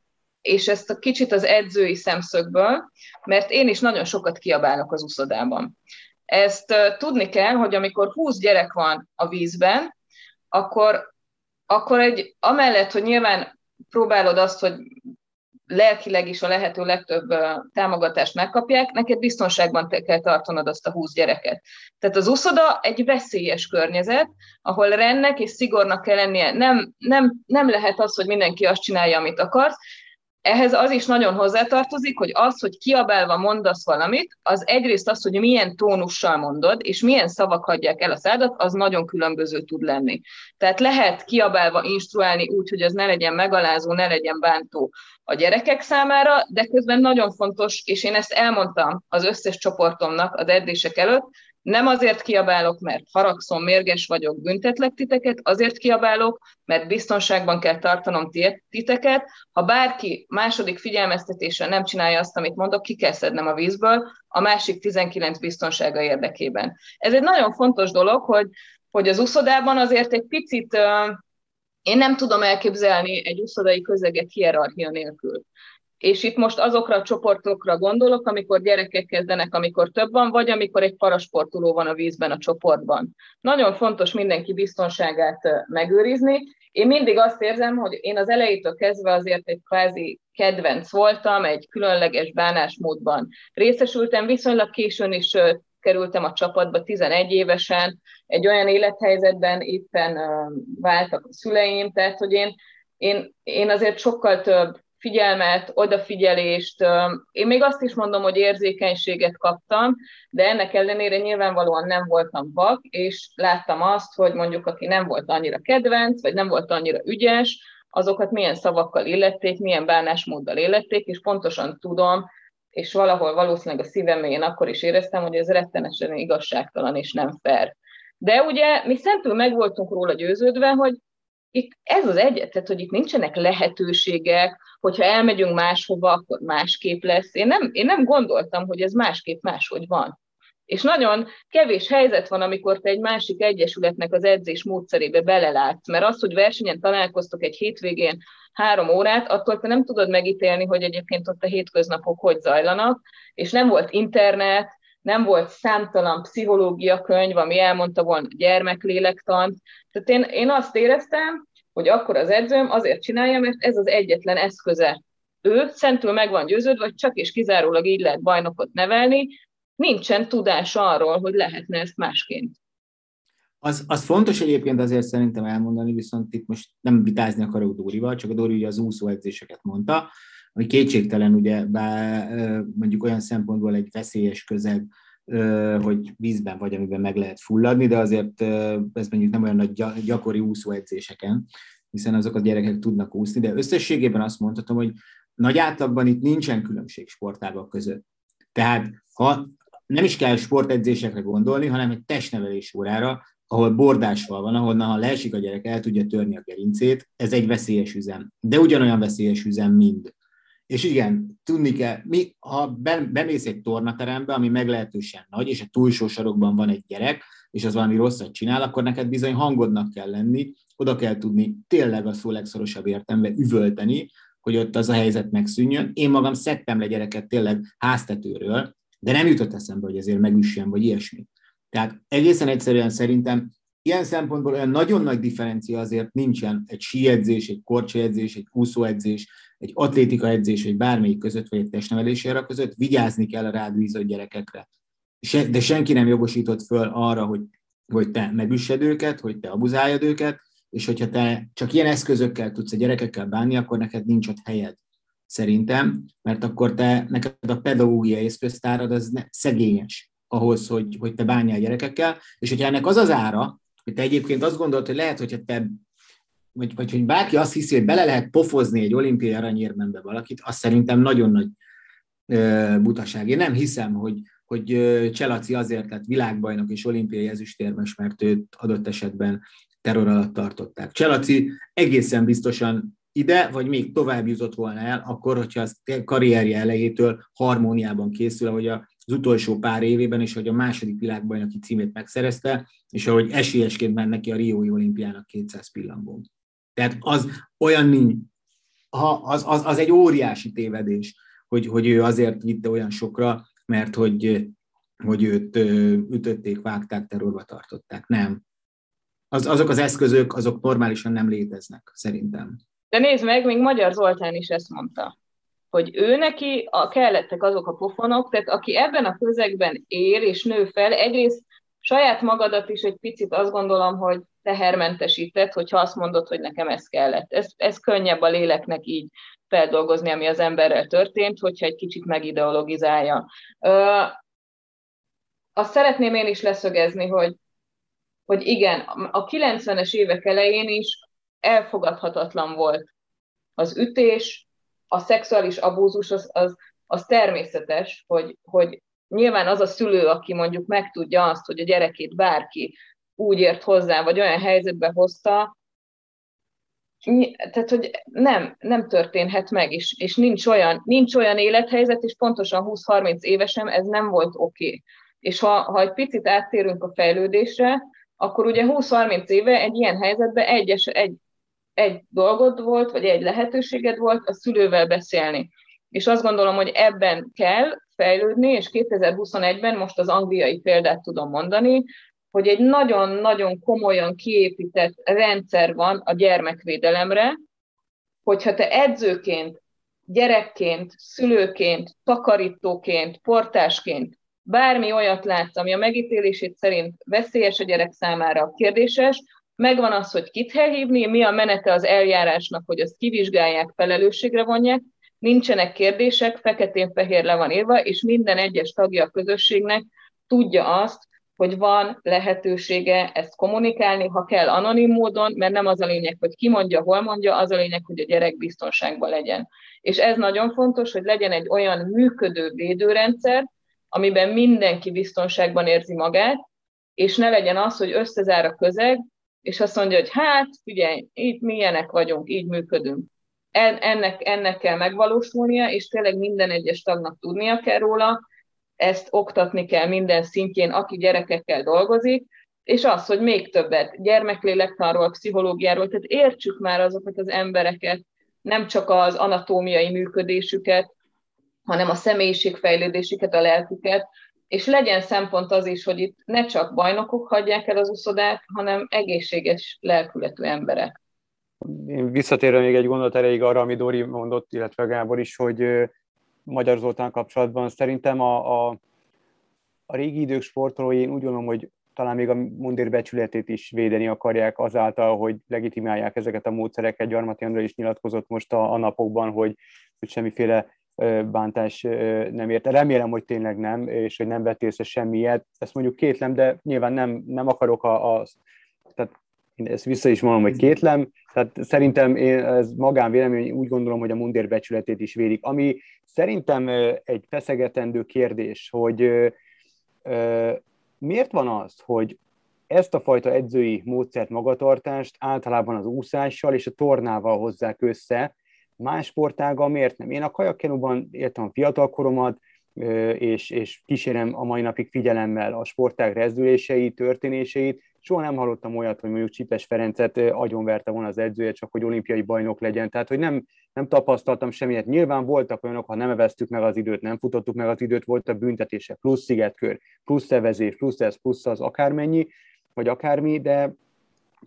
és ezt a kicsit az edzői szemszögből, mert én is nagyon sokat kiabálok az úszodában. Ezt tudni kell, hogy amikor 20 gyerek van a vízben, akkor, akkor egy, amellett, hogy nyilván próbálod azt, hogy lelkileg is a lehető legtöbb támogatást megkapják, neked biztonságban kell tartanod azt a 20 gyereket. Tehát az uszoda egy veszélyes környezet, ahol rennek és szigornak kell lennie. Nem, nem, nem lehet az, hogy mindenki azt csinálja, amit akarsz, ehhez az is nagyon hozzátartozik, hogy az, hogy kiabálva mondasz valamit, az egyrészt az, hogy milyen tónussal mondod, és milyen szavak hagyják el a szádat, az nagyon különböző tud lenni. Tehát lehet kiabálva instruálni úgy, hogy az ne legyen megalázó, ne legyen bántó a gyerekek számára, de közben nagyon fontos, és én ezt elmondtam az összes csoportomnak az edzések előtt, Nem azért kiabálok, mert haragszom, mérges vagyok, büntetlek titeket, azért kiabálok, mert biztonságban kell tartanom titeket. Ha bárki második figyelmeztetéssel nem csinálja azt, amit mondok, ki kell szednem a vízből a másik 19 biztonsága érdekében. Ez egy nagyon fontos dolog, hogy, hogy az uszodában azért egy picit én nem tudom elképzelni egy uszodai közeget hierarchia nélkül. És itt most azokra a csoportokra gondolok, amikor gyerekek kezdenek, amikor több van, vagy amikor egy parasportoló van a vízben a csoportban. Nagyon fontos mindenki biztonságát megőrizni. Én mindig azt érzem, hogy én az elejétől kezdve azért egy kvázi kedvenc voltam, egy különleges bánásmódban részesültem, viszonylag későn is kerültem a csapatba 11 évesen, egy olyan élethelyzetben éppen váltak a szüleim, tehát hogy én, én, én azért sokkal több figyelmet, odafigyelést, én még azt is mondom, hogy érzékenységet kaptam, de ennek ellenére nyilvánvalóan nem voltam vak, és láttam azt, hogy mondjuk aki nem volt annyira kedvenc, vagy nem volt annyira ügyes, azokat milyen szavakkal illették, milyen bánásmóddal illették, és pontosan tudom, és valahol valószínűleg a szívem én akkor is éreztem, hogy ez rettenesen igazságtalan és nem fair. De ugye mi szentül meg voltunk róla győződve, hogy itt ez az egyet, tehát hogy itt nincsenek lehetőségek, hogyha elmegyünk máshova, akkor másképp lesz. Én nem, én nem gondoltam, hogy ez másképp máshogy van. És nagyon kevés helyzet van, amikor te egy másik egyesületnek az edzés módszerébe belelátsz, mert az, hogy versenyen találkoztok egy hétvégén három órát, attól te nem tudod megítélni, hogy egyébként ott a hétköznapok hogy zajlanak, és nem volt internet, nem volt számtalan pszichológia könyv, ami elmondta volna gyermeklélektant. Tehát én, én azt éreztem, hogy akkor az edzőm azért csinálja, mert ez az egyetlen eszköze. Ő szentül meg van győződve, hogy csak és kizárólag így lehet bajnokot nevelni, nincsen tudás arról, hogy lehetne ezt másként. Az, az fontos egyébként azért szerintem elmondani, viszont itt most nem vitázni akarok Dórival, csak a Dóri ugye az úszó edzéseket mondta, hogy kétségtelen ugye bár mondjuk olyan szempontból egy veszélyes közeg, hogy vízben vagy, amiben meg lehet fulladni, de azért ez mondjuk nem olyan nagy gyakori úszóedzéseken, hiszen azok a gyerekek tudnak úszni, de összességében azt mondhatom, hogy nagy átlagban itt nincsen különbség sportágak között. Tehát ha nem is kell sportedzésekre gondolni, hanem egy testnevelés órára, ahol bordásfal van, ahol ha leesik a gyerek, el tudja törni a gerincét, ez egy veszélyes üzem. De ugyanolyan veszélyes üzem mind. És igen, tudni kell, mi, ha bemész egy tornaterembe, ami meglehetősen nagy, és a túlsó sarokban van egy gyerek, és az valami rosszat csinál, akkor neked bizony hangodnak kell lenni, oda kell tudni tényleg a szó legszorosabb értembe üvölteni, hogy ott az a helyzet megszűnjön. Én magam szedtem le gyereket tényleg háztetőről, de nem jutott eszembe, hogy ezért megüssön, vagy ilyesmi. Tehát egészen egyszerűen szerintem ilyen szempontból olyan nagyon nagy differencia azért nincsen egy síedzés, egy korcsolyedzés, egy úszóedzés, egy atlétika edzés, vagy bármelyik között, vagy egy testnevelési ára között, vigyázni kell a rád bízott gyerekekre. De senki nem jogosított föl arra, hogy, hogy te megüssed őket, hogy te abuzáljad őket, és hogyha te csak ilyen eszközökkel tudsz a gyerekekkel bánni, akkor neked nincs ott helyed szerintem, mert akkor te, neked a pedagógiai eszköztárad az ne, szegényes ahhoz, hogy, hogy te bánjál gyerekekkel, és hogyha ennek az az ára, hogy te egyébként azt gondolod, hogy lehet, hogyha te vagy, vagy hogy bárki azt hiszi, hogy bele lehet pofozni egy olimpiai aranyérmenbe valakit, az szerintem nagyon nagy ö, butaság. Én nem hiszem, hogy, hogy Cselaci azért lett világbajnok és olimpiai ezüstérmes, mert őt adott esetben terror alatt tartották. Cselaci egészen biztosan ide, vagy még tovább jutott volna el, akkor, hogyha az karrierje elejétől harmóniában készül, ahogy az utolsó pár évében, és hogy a második világbajnoki címét megszerezte, és ahogy esélyesként ment neki a Riói olimpiának 200 pillangón. Tehát az olyan nincs, ha az, az, az egy óriási tévedés, hogy, hogy ő azért vitte olyan sokra, mert hogy, hogy őt ütötték, vágták, terrorba tartották. Nem. Az, azok az eszközök, azok normálisan nem léteznek, szerintem. De nézd meg, még Magyar Zoltán is ezt mondta, hogy ő neki a, kellettek azok a pofonok, tehát aki ebben a közegben él és nő fel, egyrészt saját magadat is egy picit azt gondolom, hogy tehermentesített, hogyha azt mondod, hogy nekem ez kellett. Ez, ez könnyebb a léleknek így feldolgozni, ami az emberrel történt, hogyha egy kicsit megideologizálja. Ö, azt szeretném én is leszögezni, hogy, hogy igen, a 90-es évek elején is elfogadhatatlan volt az ütés, a szexuális abúzus az, az, az természetes, hogy, hogy nyilván az a szülő, aki mondjuk megtudja azt, hogy a gyerekét bárki úgy ért hozzá, vagy olyan helyzetbe hozta, tehát, hogy nem, nem történhet meg, és, és nincs, olyan, nincs olyan élethelyzet, és pontosan 20-30 évesen ez nem volt oké. Okay. És ha, ha egy picit áttérünk a fejlődésre, akkor ugye 20-30 éve egy ilyen helyzetben egy, egy, egy dolgot volt, vagy egy lehetőséged volt a szülővel beszélni. És azt gondolom, hogy ebben kell fejlődni, és 2021-ben most az angliai példát tudom mondani, hogy egy nagyon-nagyon komolyan kiépített rendszer van a gyermekvédelemre, hogyha te edzőként, gyerekként, szülőként, takarítóként, portásként bármi olyat látsz, ami a megítélését szerint veszélyes a gyerek számára, kérdéses, megvan az, hogy kit kell hívni, mi a menete az eljárásnak, hogy azt kivizsgálják, felelősségre vonják, nincsenek kérdések, feketén-fehér le van írva, és minden egyes tagja a közösségnek tudja azt, hogy van lehetősége ezt kommunikálni, ha kell anonim módon, mert nem az a lényeg, hogy ki mondja, hol mondja, az a lényeg, hogy a gyerek biztonságban legyen. És ez nagyon fontos, hogy legyen egy olyan működő védőrendszer, amiben mindenki biztonságban érzi magát, és ne legyen az, hogy összezár a közeg, és azt mondja, hogy hát, figyelj, itt milyenek vagyunk, így működünk. Ennek, ennek kell megvalósulnia, és tényleg minden egyes tagnak tudnia kell róla, ezt oktatni kell minden szintjén, aki gyerekekkel dolgozik, és az, hogy még többet gyermeklélektanról, pszichológiáról, tehát értsük már azokat az embereket, nem csak az anatómiai működésüket, hanem a személyiségfejlődésüket, a lelküket, és legyen szempont az is, hogy itt ne csak bajnokok hagyják el az uszodát, hanem egészséges lelkületű emberek. Én visszatérve még egy gondolat erejéig arra, ami Dori mondott, illetve Gábor is, hogy Magyar Zoltán kapcsolatban szerintem a, a, a régi idők sportolói, én úgy gondolom, hogy talán még a mundér becsületét is védeni akarják azáltal, hogy legitimálják ezeket a módszereket. Gyarmati André is nyilatkozott most a, a napokban, hogy, hogy semmiféle bántás nem érte. Remélem, hogy tényleg nem, és hogy nem vett észre semmiet. Ezt mondjuk kétlem, de nyilván nem, nem akarok a, a tehát ezt vissza is mondom, hogy kétlem, tehát szerintem én, ez magánvélemény, úgy gondolom, hogy a mundér becsületét is védik. Ami szerintem egy feszegetendő kérdés, hogy miért van az, hogy ezt a fajta edzői módszert, magatartást általában az úszással és a tornával hozzák össze, más sportággal miért nem? Én a kajakkenúban éltem a fiatal koromat, és, és kísérem a mai napig figyelemmel a sportág rezdüléseit, történéseit, soha nem hallottam olyat, hogy mondjuk Csipes Ferencet agyonverte volna az edzője, csak hogy olimpiai bajnok legyen. Tehát, hogy nem, nem tapasztaltam semmiet. Nyilván voltak olyanok, ha nem eveztük meg az időt, nem futottuk meg az időt, voltak büntetések, plusz szigetkör, plusz szevezés, plusz ez, plusz az akármennyi, vagy akármi, de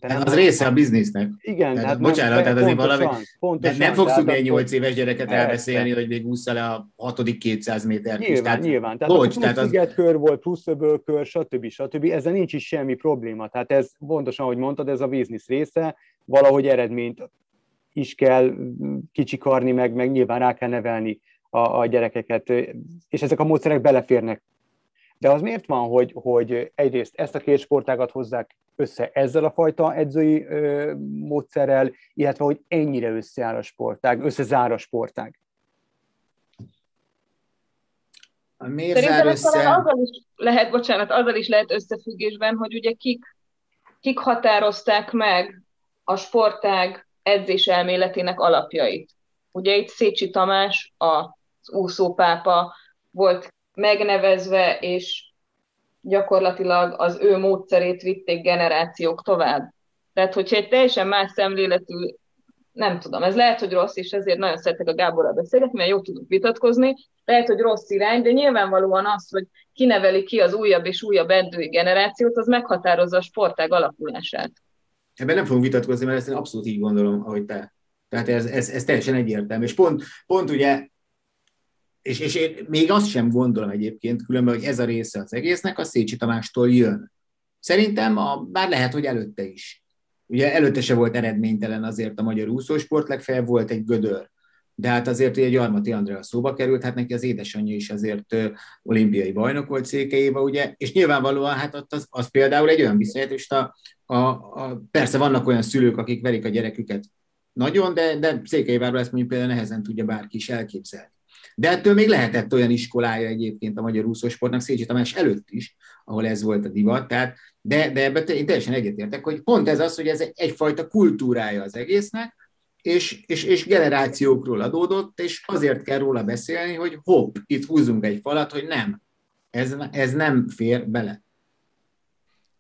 de hát az része a biznisznek. Igen, tehát, hát bocsánat, tehát azért valami, pontosan, nem fogsz tudni egy 8 éves gyereket elbeszélni, hogy még úszza le a hatodik 200 méter Nyilván, tehát, nyilván. Tehát bocs, tehát az... kör volt, plusz öbölkör, stb. stb. Ezzel nincs is semmi probléma. Tehát ez pontosan, ahogy mondtad, ez a biznisz része, valahogy eredményt is kell kicsikarni, meg, meg nyilván rá kell nevelni a, a gyerekeket, és ezek a módszerek beleférnek de az miért van, hogy, hogy egyrészt ezt a két sportágat hozzák össze ezzel a fajta edzői ö, módszerrel, illetve hogy ennyire összeáll a sportág, összezár a sportág? Miért Szerintem össze? azzal is lehet, bocsánat, azzal is lehet összefüggésben, hogy ugye kik, kik határozták meg a sportág edzés elméletének alapjait. Ugye itt Szécsi Tamás, az úszópápa volt megnevezve, és gyakorlatilag az ő módszerét vitték generációk tovább. Tehát, hogyha egy teljesen más szemléletű, nem tudom, ez lehet, hogy rossz, és ezért nagyon szeretek a Gáborral beszélgetni, mert jó tudunk vitatkozni, lehet, hogy rossz irány, de nyilvánvalóan az, hogy kineveli ki az újabb és újabb edzői generációt, az meghatározza a sportág alakulását. Ebben nem fogunk vitatkozni, mert ezt én abszolút így gondolom, ahogy te. Tehát ez, ez, ez teljesen egyértelmű. És pont, pont ugye és, és én még azt sem gondolom egyébként, különben, hogy ez a része az egésznek a Szécsi Tamástól jön. Szerintem, a, bár lehet, hogy előtte is. Ugye előtte se volt eredménytelen azért a magyar úszósport, legfeljebb volt egy gödör. De hát azért ugye Gyarmati Andrea szóba került, hát neki az édesanyja is azért olimpiai bajnok volt Székelyéva, ugye, és nyilvánvalóan hát ott az, az például egy olyan visszajelzést, a, a, a, persze vannak olyan szülők, akik verik a gyereküket nagyon, de, de Székelyvárban ezt mondjuk például nehezen tudja bárki is elképzelni. De ettől még lehetett olyan iskolája egyébként a magyar úszósportnak Szécsi Tamás előtt is, ahol ez volt a divat, tehát, de, de ebben én teljesen egyetértek, hogy pont ez az, hogy ez egyfajta kultúrája az egésznek, és, és, és generációkról adódott, és azért kell róla beszélni, hogy hopp, itt húzunk egy falat, hogy nem, ez, ez nem fér bele.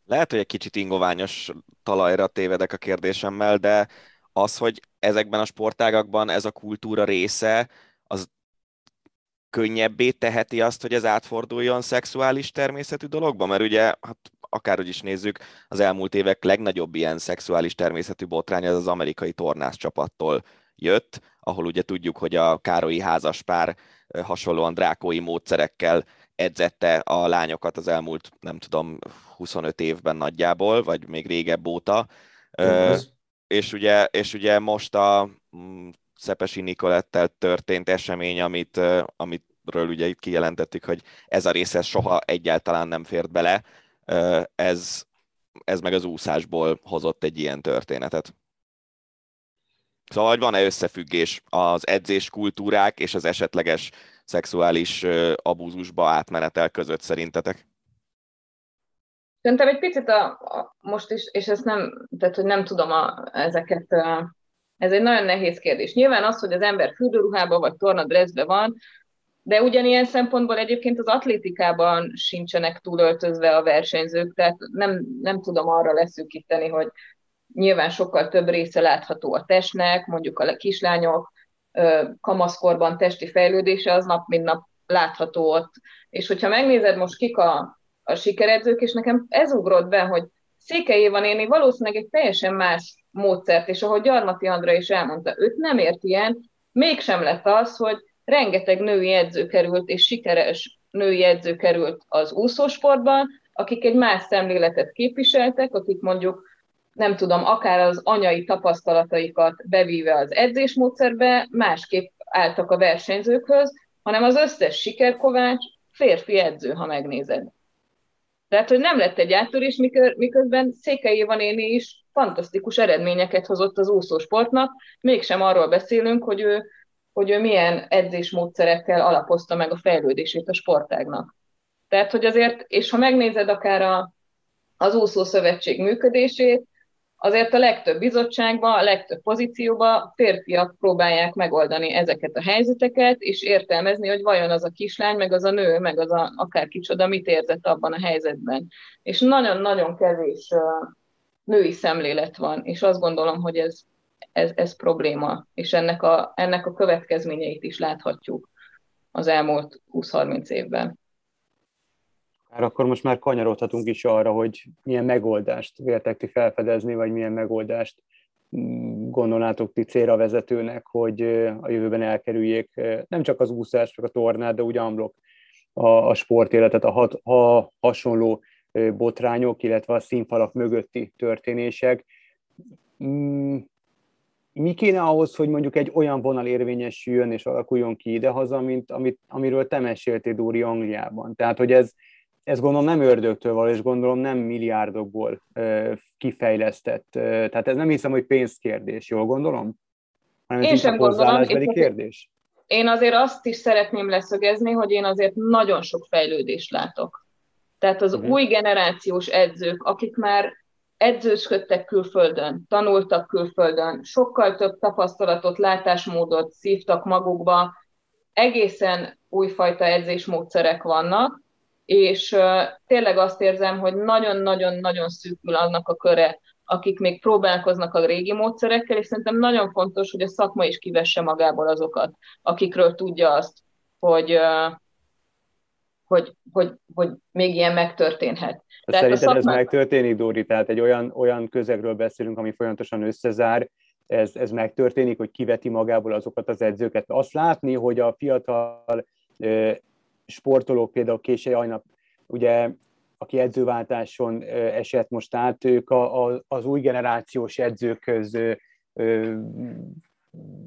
Lehet, hogy egy kicsit ingoványos talajra tévedek a kérdésemmel, de az, hogy ezekben a sportágakban ez a kultúra része, az könnyebbé teheti azt, hogy ez átforduljon szexuális természetű dologba? Mert ugye, hát akárhogy is nézzük, az elmúlt évek legnagyobb ilyen szexuális természetű botrány az az amerikai tornász csapattól jött, ahol ugye tudjuk, hogy a Károlyi házaspár hasonlóan drákói módszerekkel edzette a lányokat az elmúlt, nem tudom, 25 évben nagyjából, vagy még régebb óta. Ö, és, ugye, és ugye most a mm, Szepesi Nikolettel történt esemény, amit, amitről ugye itt kijelentettük, hogy ez a része soha egyáltalán nem fért bele, ez, ez meg az úszásból hozott egy ilyen történetet. Szóval, hogy van-e összefüggés az edzés kultúrák és az esetleges szexuális abúzusba átmenetel között szerintetek? Szerintem egy picit a, a, most is, és ezt nem, tehát hogy nem tudom a, ezeket, a, ez egy nagyon nehéz kérdés. Nyilván az, hogy az ember fürdőruhában vagy tornadrezbe van, de ugyanilyen szempontból egyébként az atlétikában sincsenek túlöltözve a versenyzők, tehát nem, nem tudom arra leszűkíteni, hogy nyilván sokkal több része látható a testnek, mondjuk a kislányok kamaszkorban testi fejlődése az nap mint nap látható ott. És hogyha megnézed most kik a, a sikeredzők, és nekem ez ugrott be, hogy Székely van néni valószínűleg egy teljesen más módszert, és ahogy Gyarmati Andra is elmondta, őt nem ért ilyen, mégsem lett az, hogy rengeteg női edző került, és sikeres női edző került az úszósportban, akik egy más szemléletet képviseltek, akik mondjuk nem tudom, akár az anyai tapasztalataikat bevíve az edzésmódszerbe, másképp álltak a versenyzőkhöz, hanem az összes sikerkovács férfi edző, ha megnézed. Tehát, hogy nem lett egy áttörés, miközben Székely Évanéni is fantasztikus eredményeket hozott az úszósportnak, mégsem arról beszélünk, hogy ő, hogy ő milyen edzésmódszerekkel alapozta meg a fejlődését a sportágnak. Tehát, hogy azért, és ha megnézed akár a, az úszószövetség működését, azért a legtöbb bizottságban, a legtöbb pozícióban férfiak próbálják megoldani ezeket a helyzeteket, és értelmezni, hogy vajon az a kislány, meg az a nő, meg az a akár kicsoda mit érzett abban a helyzetben. És nagyon-nagyon kevés női szemlélet van, és azt gondolom, hogy ez, ez, ez probléma, és ennek a, ennek a következményeit is láthatjuk az elmúlt 20-30 évben. Már akkor most már kanyarodhatunk is arra, hogy milyen megoldást véltek ti felfedezni, vagy milyen megoldást mm, gondolnátok ti célra vezetőnek, hogy a jövőben elkerüljék nem csak az úszást, meg a tornát, de úgy amblok a, a sportéletet, a, hat, a hasonló botrányok, illetve a színfalak mögötti történések. Mm, mi kéne ahhoz, hogy mondjuk egy olyan vonal érvényesüljön és alakuljon ki idehaza, mint amit, amiről te meséltél Dóri Angliában? Tehát, hogy ez, ez gondolom nem ördögtől való, és gondolom nem milliárdokból kifejlesztett. Tehát ez nem hiszem, hogy pénzkérdés, jól gondolom? Hanem én sem gondolom. kérdés. Én azért azt is szeretném leszögezni, hogy én azért nagyon sok fejlődést látok. Tehát az uh-huh. új generációs edzők, akik már edzősködtek külföldön, tanultak külföldön, sokkal több tapasztalatot, látásmódot szívtak magukba, egészen újfajta edzésmódszerek vannak, és tényleg azt érzem, hogy nagyon-nagyon-nagyon szűkül annak a köre, akik még próbálkoznak a régi módszerekkel, és szerintem nagyon fontos, hogy a szakma is kivesse magából azokat, akikről tudja azt, hogy, hogy, hogy, hogy még ilyen megtörténhet. Tehát Szerinted szakma... ez megtörténik, Dóri? Tehát egy olyan, olyan közegről beszélünk, ami folyamatosan összezár, ez, ez megtörténik, hogy kiveti magából azokat az edzőket. Azt látni, hogy a fiatal sportolók, például Kései Ajnap, ugye, aki edzőváltáson esett most át, ők a, a, az új generációs edzőkhöz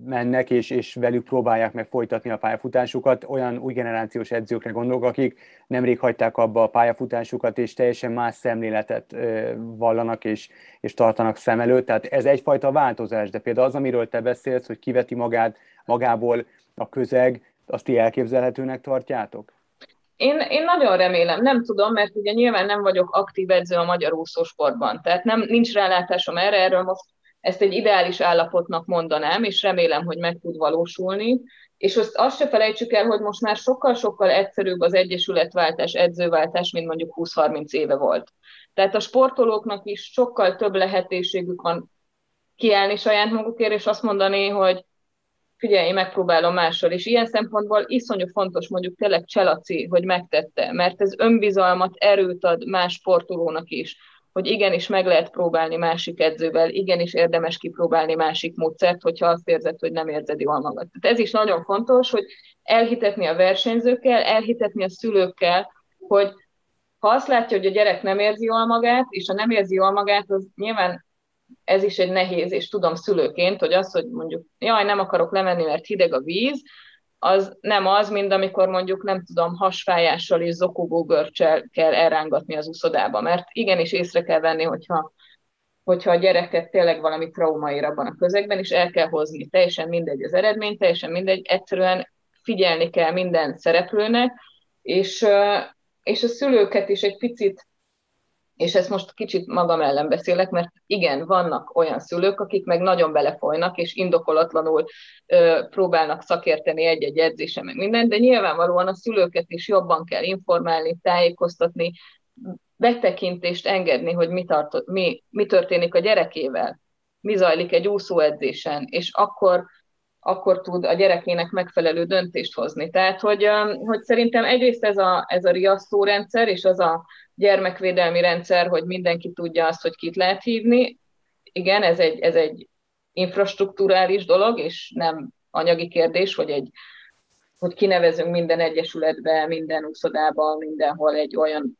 mennek, és, és velük próbálják meg folytatni a pályafutásukat. Olyan új generációs edzőkre gondolok, akik nemrég hagyták abba a pályafutásukat, és teljesen más szemléletet vallanak és, és tartanak szem előtt. Tehát ez egyfajta változás, de például az, amiről te beszélsz, hogy kiveti magát magából a közeg, azt ti elképzelhetőnek tartjátok? Én, én nagyon remélem, nem tudom, mert ugye nyilván nem vagyok aktív edző a magyar úszósportban, tehát nem, nincs rálátásom erre, erről most ezt egy ideális állapotnak mondanám, és remélem, hogy meg tud valósulni. És azt, azt se felejtsük el, hogy most már sokkal-sokkal egyszerűbb az egyesületváltás, edzőváltás, mint mondjuk 20-30 éve volt. Tehát a sportolóknak is sokkal több lehetőségük van kiállni saját magukért, és azt mondani, hogy figyelj, én megpróbálom mással. És ilyen szempontból iszonyú fontos mondjuk tényleg Cselaci, hogy megtette, mert ez önbizalmat, erőt ad más sportolónak is, hogy igenis meg lehet próbálni másik edzővel, igenis érdemes kipróbálni másik módszert, hogyha azt érzed, hogy nem érzed jól magad. Tehát ez is nagyon fontos, hogy elhitetni a versenyzőkkel, elhitetni a szülőkkel, hogy ha azt látja, hogy a gyerek nem érzi jól magát, és ha nem érzi jól magát, az nyilván ez is egy nehéz, és tudom szülőként, hogy az, hogy mondjuk, jaj, nem akarok lemenni, mert hideg a víz, az nem az, mint amikor mondjuk, nem tudom, hasfájással és zokogó görcsel kell elrángatni az uszodába, mert igenis észre kell venni, hogyha, hogyha a gyereket tényleg valami trauma ér abban a közegben, és el kell hozni. Teljesen mindegy az eredmény, teljesen mindegy, egyszerűen figyelni kell minden szereplőnek, és, és a szülőket is egy picit és ezt most kicsit magam ellen beszélek, mert igen, vannak olyan szülők, akik meg nagyon belefolynak, és indokolatlanul ö, próbálnak szakérteni egy-egy edzése, meg minden, de nyilvánvalóan a szülőket is jobban kell informálni, tájékoztatni, betekintést engedni, hogy mi, tart, mi, mi történik a gyerekével, mi zajlik egy úszóedzésen, és akkor akkor tud a gyerekének megfelelő döntést hozni. Tehát, hogy, hogy szerintem egyrészt ez a, ez a riasztórendszer, és az a gyermekvédelmi rendszer, hogy mindenki tudja azt, hogy kit lehet hívni. Igen, ez egy, ez egy infrastruktúrális dolog, és nem anyagi kérdés, hogy egy hogy kinevezünk minden egyesületbe, minden úszodába, mindenhol egy olyan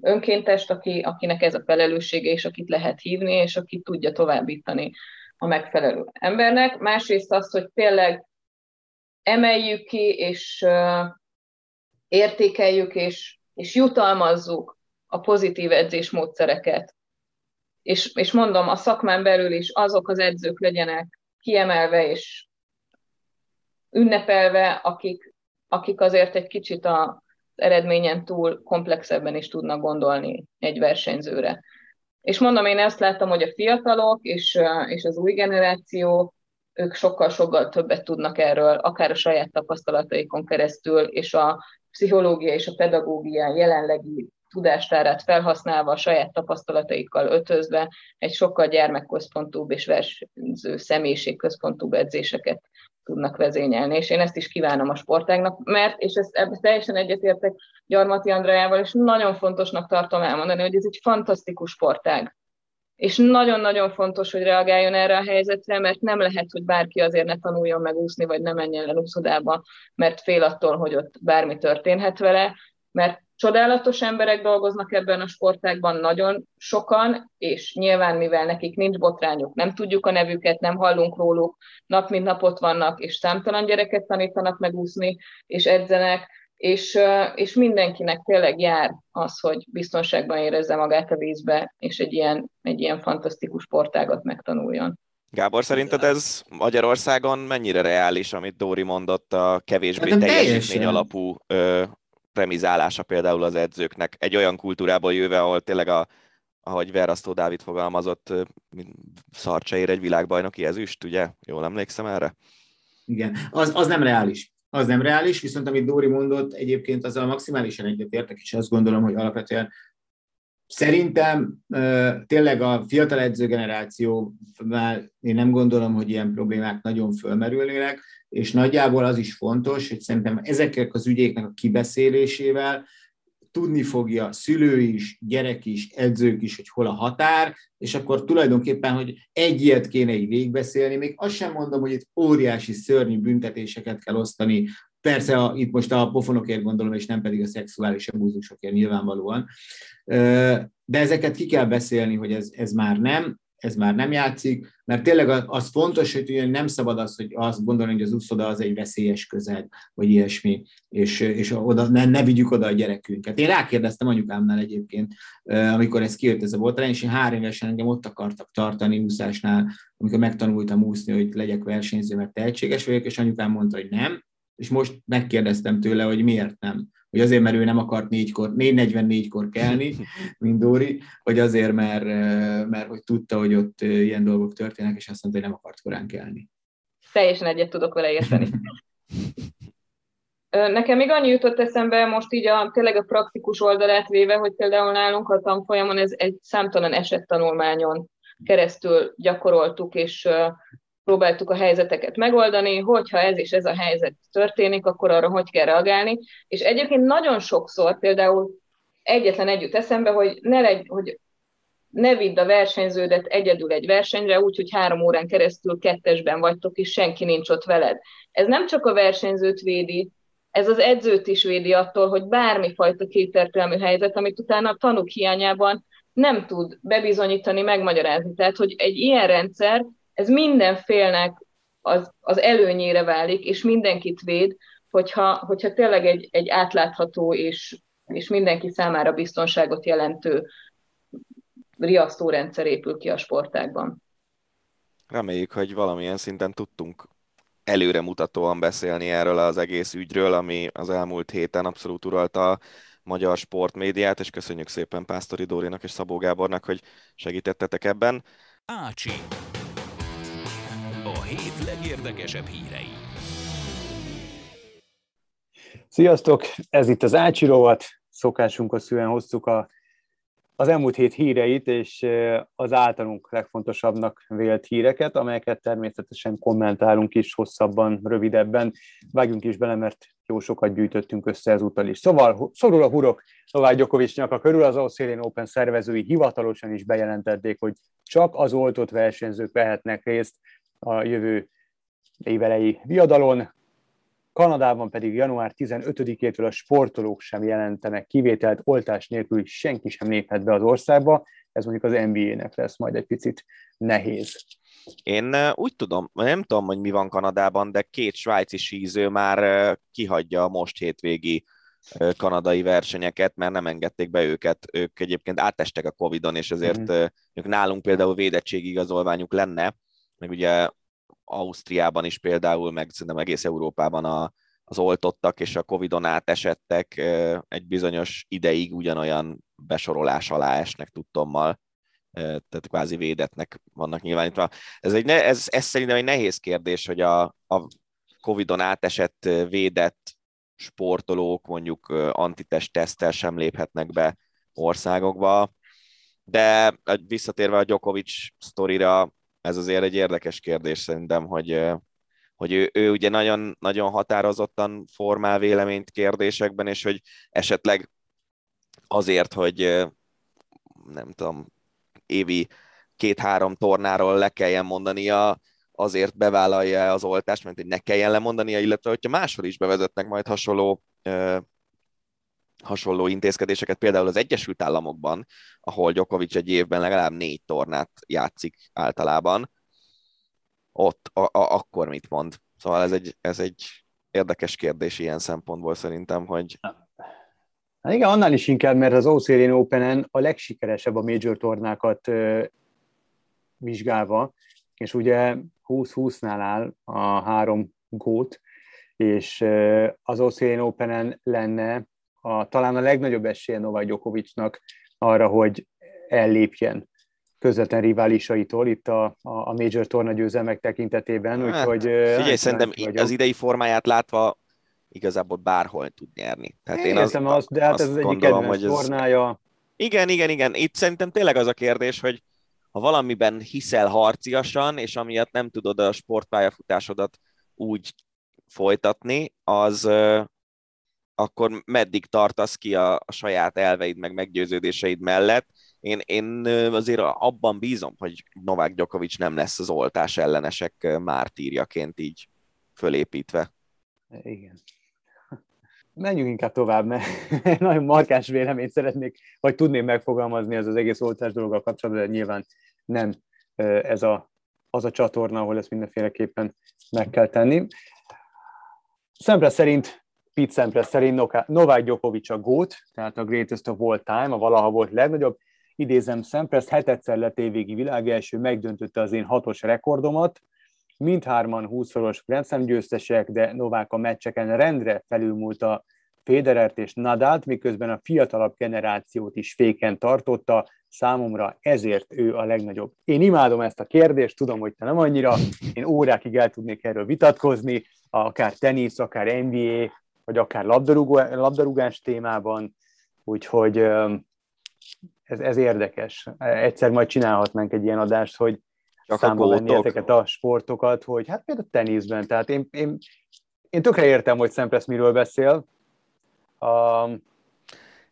önkéntest, aki, akinek ez a felelőssége, és akit lehet hívni, és akit tudja továbbítani a megfelelő embernek. Másrészt az, hogy tényleg emeljük ki, és értékeljük, és és jutalmazzuk a pozitív edzésmódszereket. És, és mondom, a szakmán belül is azok az edzők legyenek kiemelve és ünnepelve, akik, akik azért egy kicsit az eredményen túl komplexebben is tudnak gondolni egy versenyzőre. És mondom, én ezt láttam, hogy a fiatalok és, és az új generáció, ők sokkal-sokkal többet tudnak erről, akár a saját tapasztalataikon keresztül, és a pszichológia és a pedagógia jelenlegi tudástárát felhasználva, a saját tapasztalataikkal ötözve egy sokkal gyermekközpontúbb és versenyző személyiségközpontúbb edzéseket tudnak vezényelni, és én ezt is kívánom a sportágnak, mert, és ezt ebben teljesen egyetértek Gyarmati Andrájával, és nagyon fontosnak tartom elmondani, hogy ez egy fantasztikus sportág és nagyon-nagyon fontos, hogy reagáljon erre a helyzetre, mert nem lehet, hogy bárki azért ne tanuljon meg vagy ne menjen le úszodába, mert fél attól, hogy ott bármi történhet vele, mert csodálatos emberek dolgoznak ebben a sportágban, nagyon sokan, és nyilván, mivel nekik nincs botrányuk, nem tudjuk a nevüket, nem hallunk róluk, nap mint napot vannak, és számtalan gyereket tanítanak meg úszni, és edzenek, és, és mindenkinek tényleg jár az, hogy biztonságban érezze magát a vízbe, és egy ilyen, egy ilyen fantasztikus sportágat megtanuljon. Gábor, szerinted ez Magyarországon mennyire reális, amit Dóri mondott, a kevésbé hát teljesítmény alapú ö, remizálása például az edzőknek? Egy olyan kultúrából jöve, ahol tényleg a, ahogy Verasztó Dávid fogalmazott, szarcsa ér egy világbajnoki ezüst, ugye? Jól emlékszem erre? Igen, az, az nem reális az nem reális, viszont amit Dóri mondott, egyébként azzal maximálisan egyetértek, és azt gondolom, hogy alapvetően Szerintem tényleg a fiatal edző generációval én nem gondolom, hogy ilyen problémák nagyon fölmerülnének, és nagyjából az is fontos, hogy szerintem ezeknek az ügyéknek a kibeszélésével tudni fogja szülő is, gyerek is, edzők is, hogy hol a határ, és akkor tulajdonképpen, hogy egy ilyet kéne így végigbeszélni, még azt sem mondom, hogy itt óriási szörnyű büntetéseket kell osztani, persze a, itt most a pofonokért gondolom, és nem pedig a szexuális abúzusokért nyilvánvalóan, de ezeket ki kell beszélni, hogy ez, ez már nem, ez már nem játszik, mert tényleg az fontos, hogy nem szabad az, hogy azt gondolni, hogy az úszoda az egy veszélyes közeg, vagy ilyesmi, és, és oda, ne, ne vigyük oda a gyerekünket. Én rákérdeztem anyukámnál egyébként, amikor ez kijött ez a botrány, és én három évesen engem ott akartak tartani úszásnál, amikor megtanultam úszni, hogy legyek versenyző, mert tehetséges vagyok, és anyukám mondta, hogy nem, és most megkérdeztem tőle, hogy miért nem. Hogy azért, mert ő nem akart négykor, 4.44-kor kelni, mint Dóri, vagy azért, mert, mert hogy tudta, hogy ott ilyen dolgok történnek, és azt mondta, hogy nem akart korán kelni. Teljesen egyet tudok vele érteni. Nekem még annyi jutott eszembe most így a, tényleg a praktikus oldalát véve, hogy például nálunk a tanfolyamon ez egy számtalan esettanulmányon keresztül gyakoroltuk, és próbáltuk a helyzeteket megoldani, hogyha ez és ez a helyzet történik, akkor arra hogy kell reagálni. És egyébként nagyon sokszor például egyetlen együtt eszembe, hogy ne, legy, hogy ne vidd a versenyződet egyedül egy versenyre, úgy, hogy három órán keresztül kettesben vagytok, és senki nincs ott veled. Ez nem csak a versenyzőt védi, ez az edzőt is védi attól, hogy bármifajta kétertelmű helyzet, amit utána a tanúk hiányában nem tud bebizonyítani, megmagyarázni. Tehát, hogy egy ilyen rendszer ez minden félnek az, az előnyére válik, és mindenkit véd, hogyha, hogyha tényleg egy, egy átlátható és, és mindenki számára biztonságot jelentő riasztórendszer épül ki a sportágban. Reméljük, hogy valamilyen szinten tudtunk előremutatóan beszélni erről az egész ügyről, ami az elmúlt héten abszolút uralta a magyar sportmédiát, és köszönjük szépen Pásztori Dórinak és Szabó Gábornak, hogy segítettetek ebben. Ácsi hét legérdekesebb hírei. Sziasztok! Ez itt az Ácsi rovat. Szokásunkhoz szűen hoztuk a, az elmúlt hét híreit, és az általunk legfontosabbnak vélt híreket, amelyeket természetesen kommentálunk is hosszabban, rövidebben. Vágjunk is bele, mert jó sokat gyűjtöttünk össze ezúttal is. Szóval szorul a hurok Novák Gyokovics nyaka körül, az Australian Open szervezői hivatalosan is bejelentették, hogy csak az oltott versenyzők vehetnek részt a jövő évelei viadalon. Kanadában pedig január 15-től a sportolók sem jelentenek kivételt, oltás nélkül senki sem léphet be az országba. Ez mondjuk az NBA-nek lesz majd egy picit nehéz. Én úgy tudom, nem tudom, hogy mi van Kanadában, de két svájci síző már kihagyja a most hétvégi kanadai versenyeket, mert nem engedték be őket. Ők egyébként átestek a Covid-on, és ezért mm. ők nálunk például védettségigazolványuk lenne, meg ugye Ausztriában is például, meg szerintem egész Európában a, az oltottak és a Covid-on átesettek egy bizonyos ideig ugyanolyan besorolás alá esnek tudtommal, tehát kvázi védetnek vannak nyilvánítva. Ez, egy, ez, ez szerintem egy nehéz kérdés, hogy a, a Covid-on átesett védett sportolók mondjuk antitest tesztel sem léphetnek be országokba, de visszatérve a Djokovic sztorira, ez azért egy érdekes kérdés szerintem, hogy, hogy ő, ő ugye nagyon, nagyon határozottan formál véleményt kérdésekben, és hogy esetleg azért, hogy nem tudom, évi két-három tornáról le kelljen mondania, azért bevállalja az oltást, mert hogy ne kelljen lemondania, illetve hogyha máshol is bevezetnek majd hasonló hasonló intézkedéseket, például az Egyesült Államokban, ahol Djokovic egy évben legalább négy tornát játszik általában, ott a, a, akkor mit mond? Szóval ez egy, ez egy érdekes kérdés ilyen szempontból szerintem, hogy... Hát igen, annál is inkább, mert az Australian Open-en a legsikeresebb a major tornákat ö, vizsgálva, és ugye 20-20-nál áll a három gót, és az Australian Open-en lenne a, talán a legnagyobb esélye Novák Gyokovicsnak arra, hogy ellépjen közvetlen riválisaitól itt a, a Major torna győzelmek tekintetében, hát, úgyhogy... Figyelj, hát, szerintem az idei formáját látva igazából bárhol tud nyerni. Tehát én, én az, azt, de hát azt ez az egyik kedvenc hogy ez... tornája. Igen, igen, igen. Itt szerintem tényleg az a kérdés, hogy ha valamiben hiszel harciasan, és amiatt nem tudod a sportpályafutásodat úgy folytatni, az, akkor meddig tartasz ki a, a saját elveid meg meggyőződéseid mellett. Én, én azért abban bízom, hogy Novák Djokovic nem lesz az oltás ellenesek mártírjaként így fölépítve. Igen. Menjünk inkább tovább, mert nagyon markáns véleményt szeretnék, vagy tudném megfogalmazni ez az egész oltás dologgal kapcsolatban, de nyilván nem ez a, az a csatorna, ahol ezt mindenféleképpen meg kell tenni. Szempre szerint, Pete Szempre szerint Novák Djokovic a GOAT, tehát a greatest of all time, a valaha volt legnagyobb. Idézem Szempres, hetedszer lett évvégi világ első, megdöntötte az én hatos rekordomat, mindhárman 20-szoros Grand Slam győztesek, de Novák a meccseken rendre felülmúlta Federert és Nadát, miközben a fiatalabb generációt is féken tartotta, számomra ezért ő a legnagyobb. Én imádom ezt a kérdést, tudom, hogy te nem annyira, én órákig el tudnék erről vitatkozni, akár tenisz, akár NBA, vagy akár labdarúgás témában, úgyhogy ez, ez érdekes. Egyszer majd csinálhatnánk egy ilyen adást, hogy Csak számba venni ezeket a sportokat, hogy hát például teniszben, tehát én, én, én tökre értem, hogy Szempesz miről beszél, Um,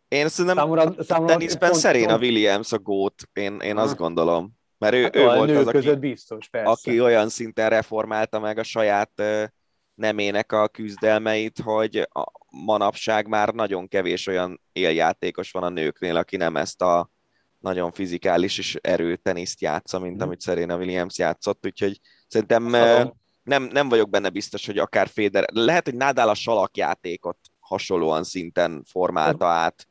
én szerintem számomra, számomra teniszben Serena Williams a gót, én, én azt gondolom. Mert ő, hát ő volt az, aki, biztos, persze. aki olyan szinten reformálta meg a saját nemének a küzdelmeit, hogy a manapság már nagyon kevés olyan éljátékos van a nőknél, aki nem ezt a nagyon fizikális és erőteniszt játsza, mint mm. amit Serena Williams játszott, úgyhogy szerintem nem, nem vagyok benne biztos, hogy akár Federer, lehet, hogy Nadal a salakjátékot hasonlóan szinten formálta át,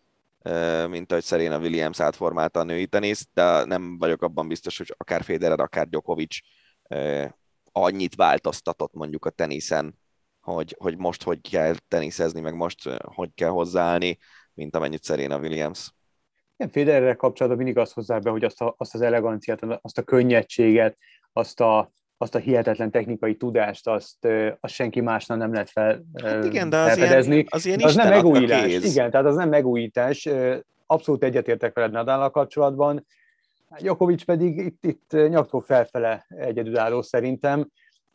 mint ahogy Serena Williams átformálta a női teniszt, de nem vagyok abban biztos, hogy akár Federer, akár Djokovic annyit változtatott mondjuk a teniszen, hogy, hogy most hogy kell teniszezni, meg most hogy kell hozzáállni, mint amennyit Serena Williams. Igen, Federerrel kapcsolatban mindig azt hozzá be, hogy azt, a, azt az eleganciát, azt a könnyedséget, azt a, azt a hihetetlen technikai tudást, azt, azt senki másnál nem lehet fel, hát igen, de az felfedezni. Ilyen, az, ilyen az nem megújítás. Igen, tehát az nem megújítás. Abszolút egyetértek veled Nadal kapcsolatban. Jokovics pedig itt, itt nyaktól felfele egyedülálló szerintem,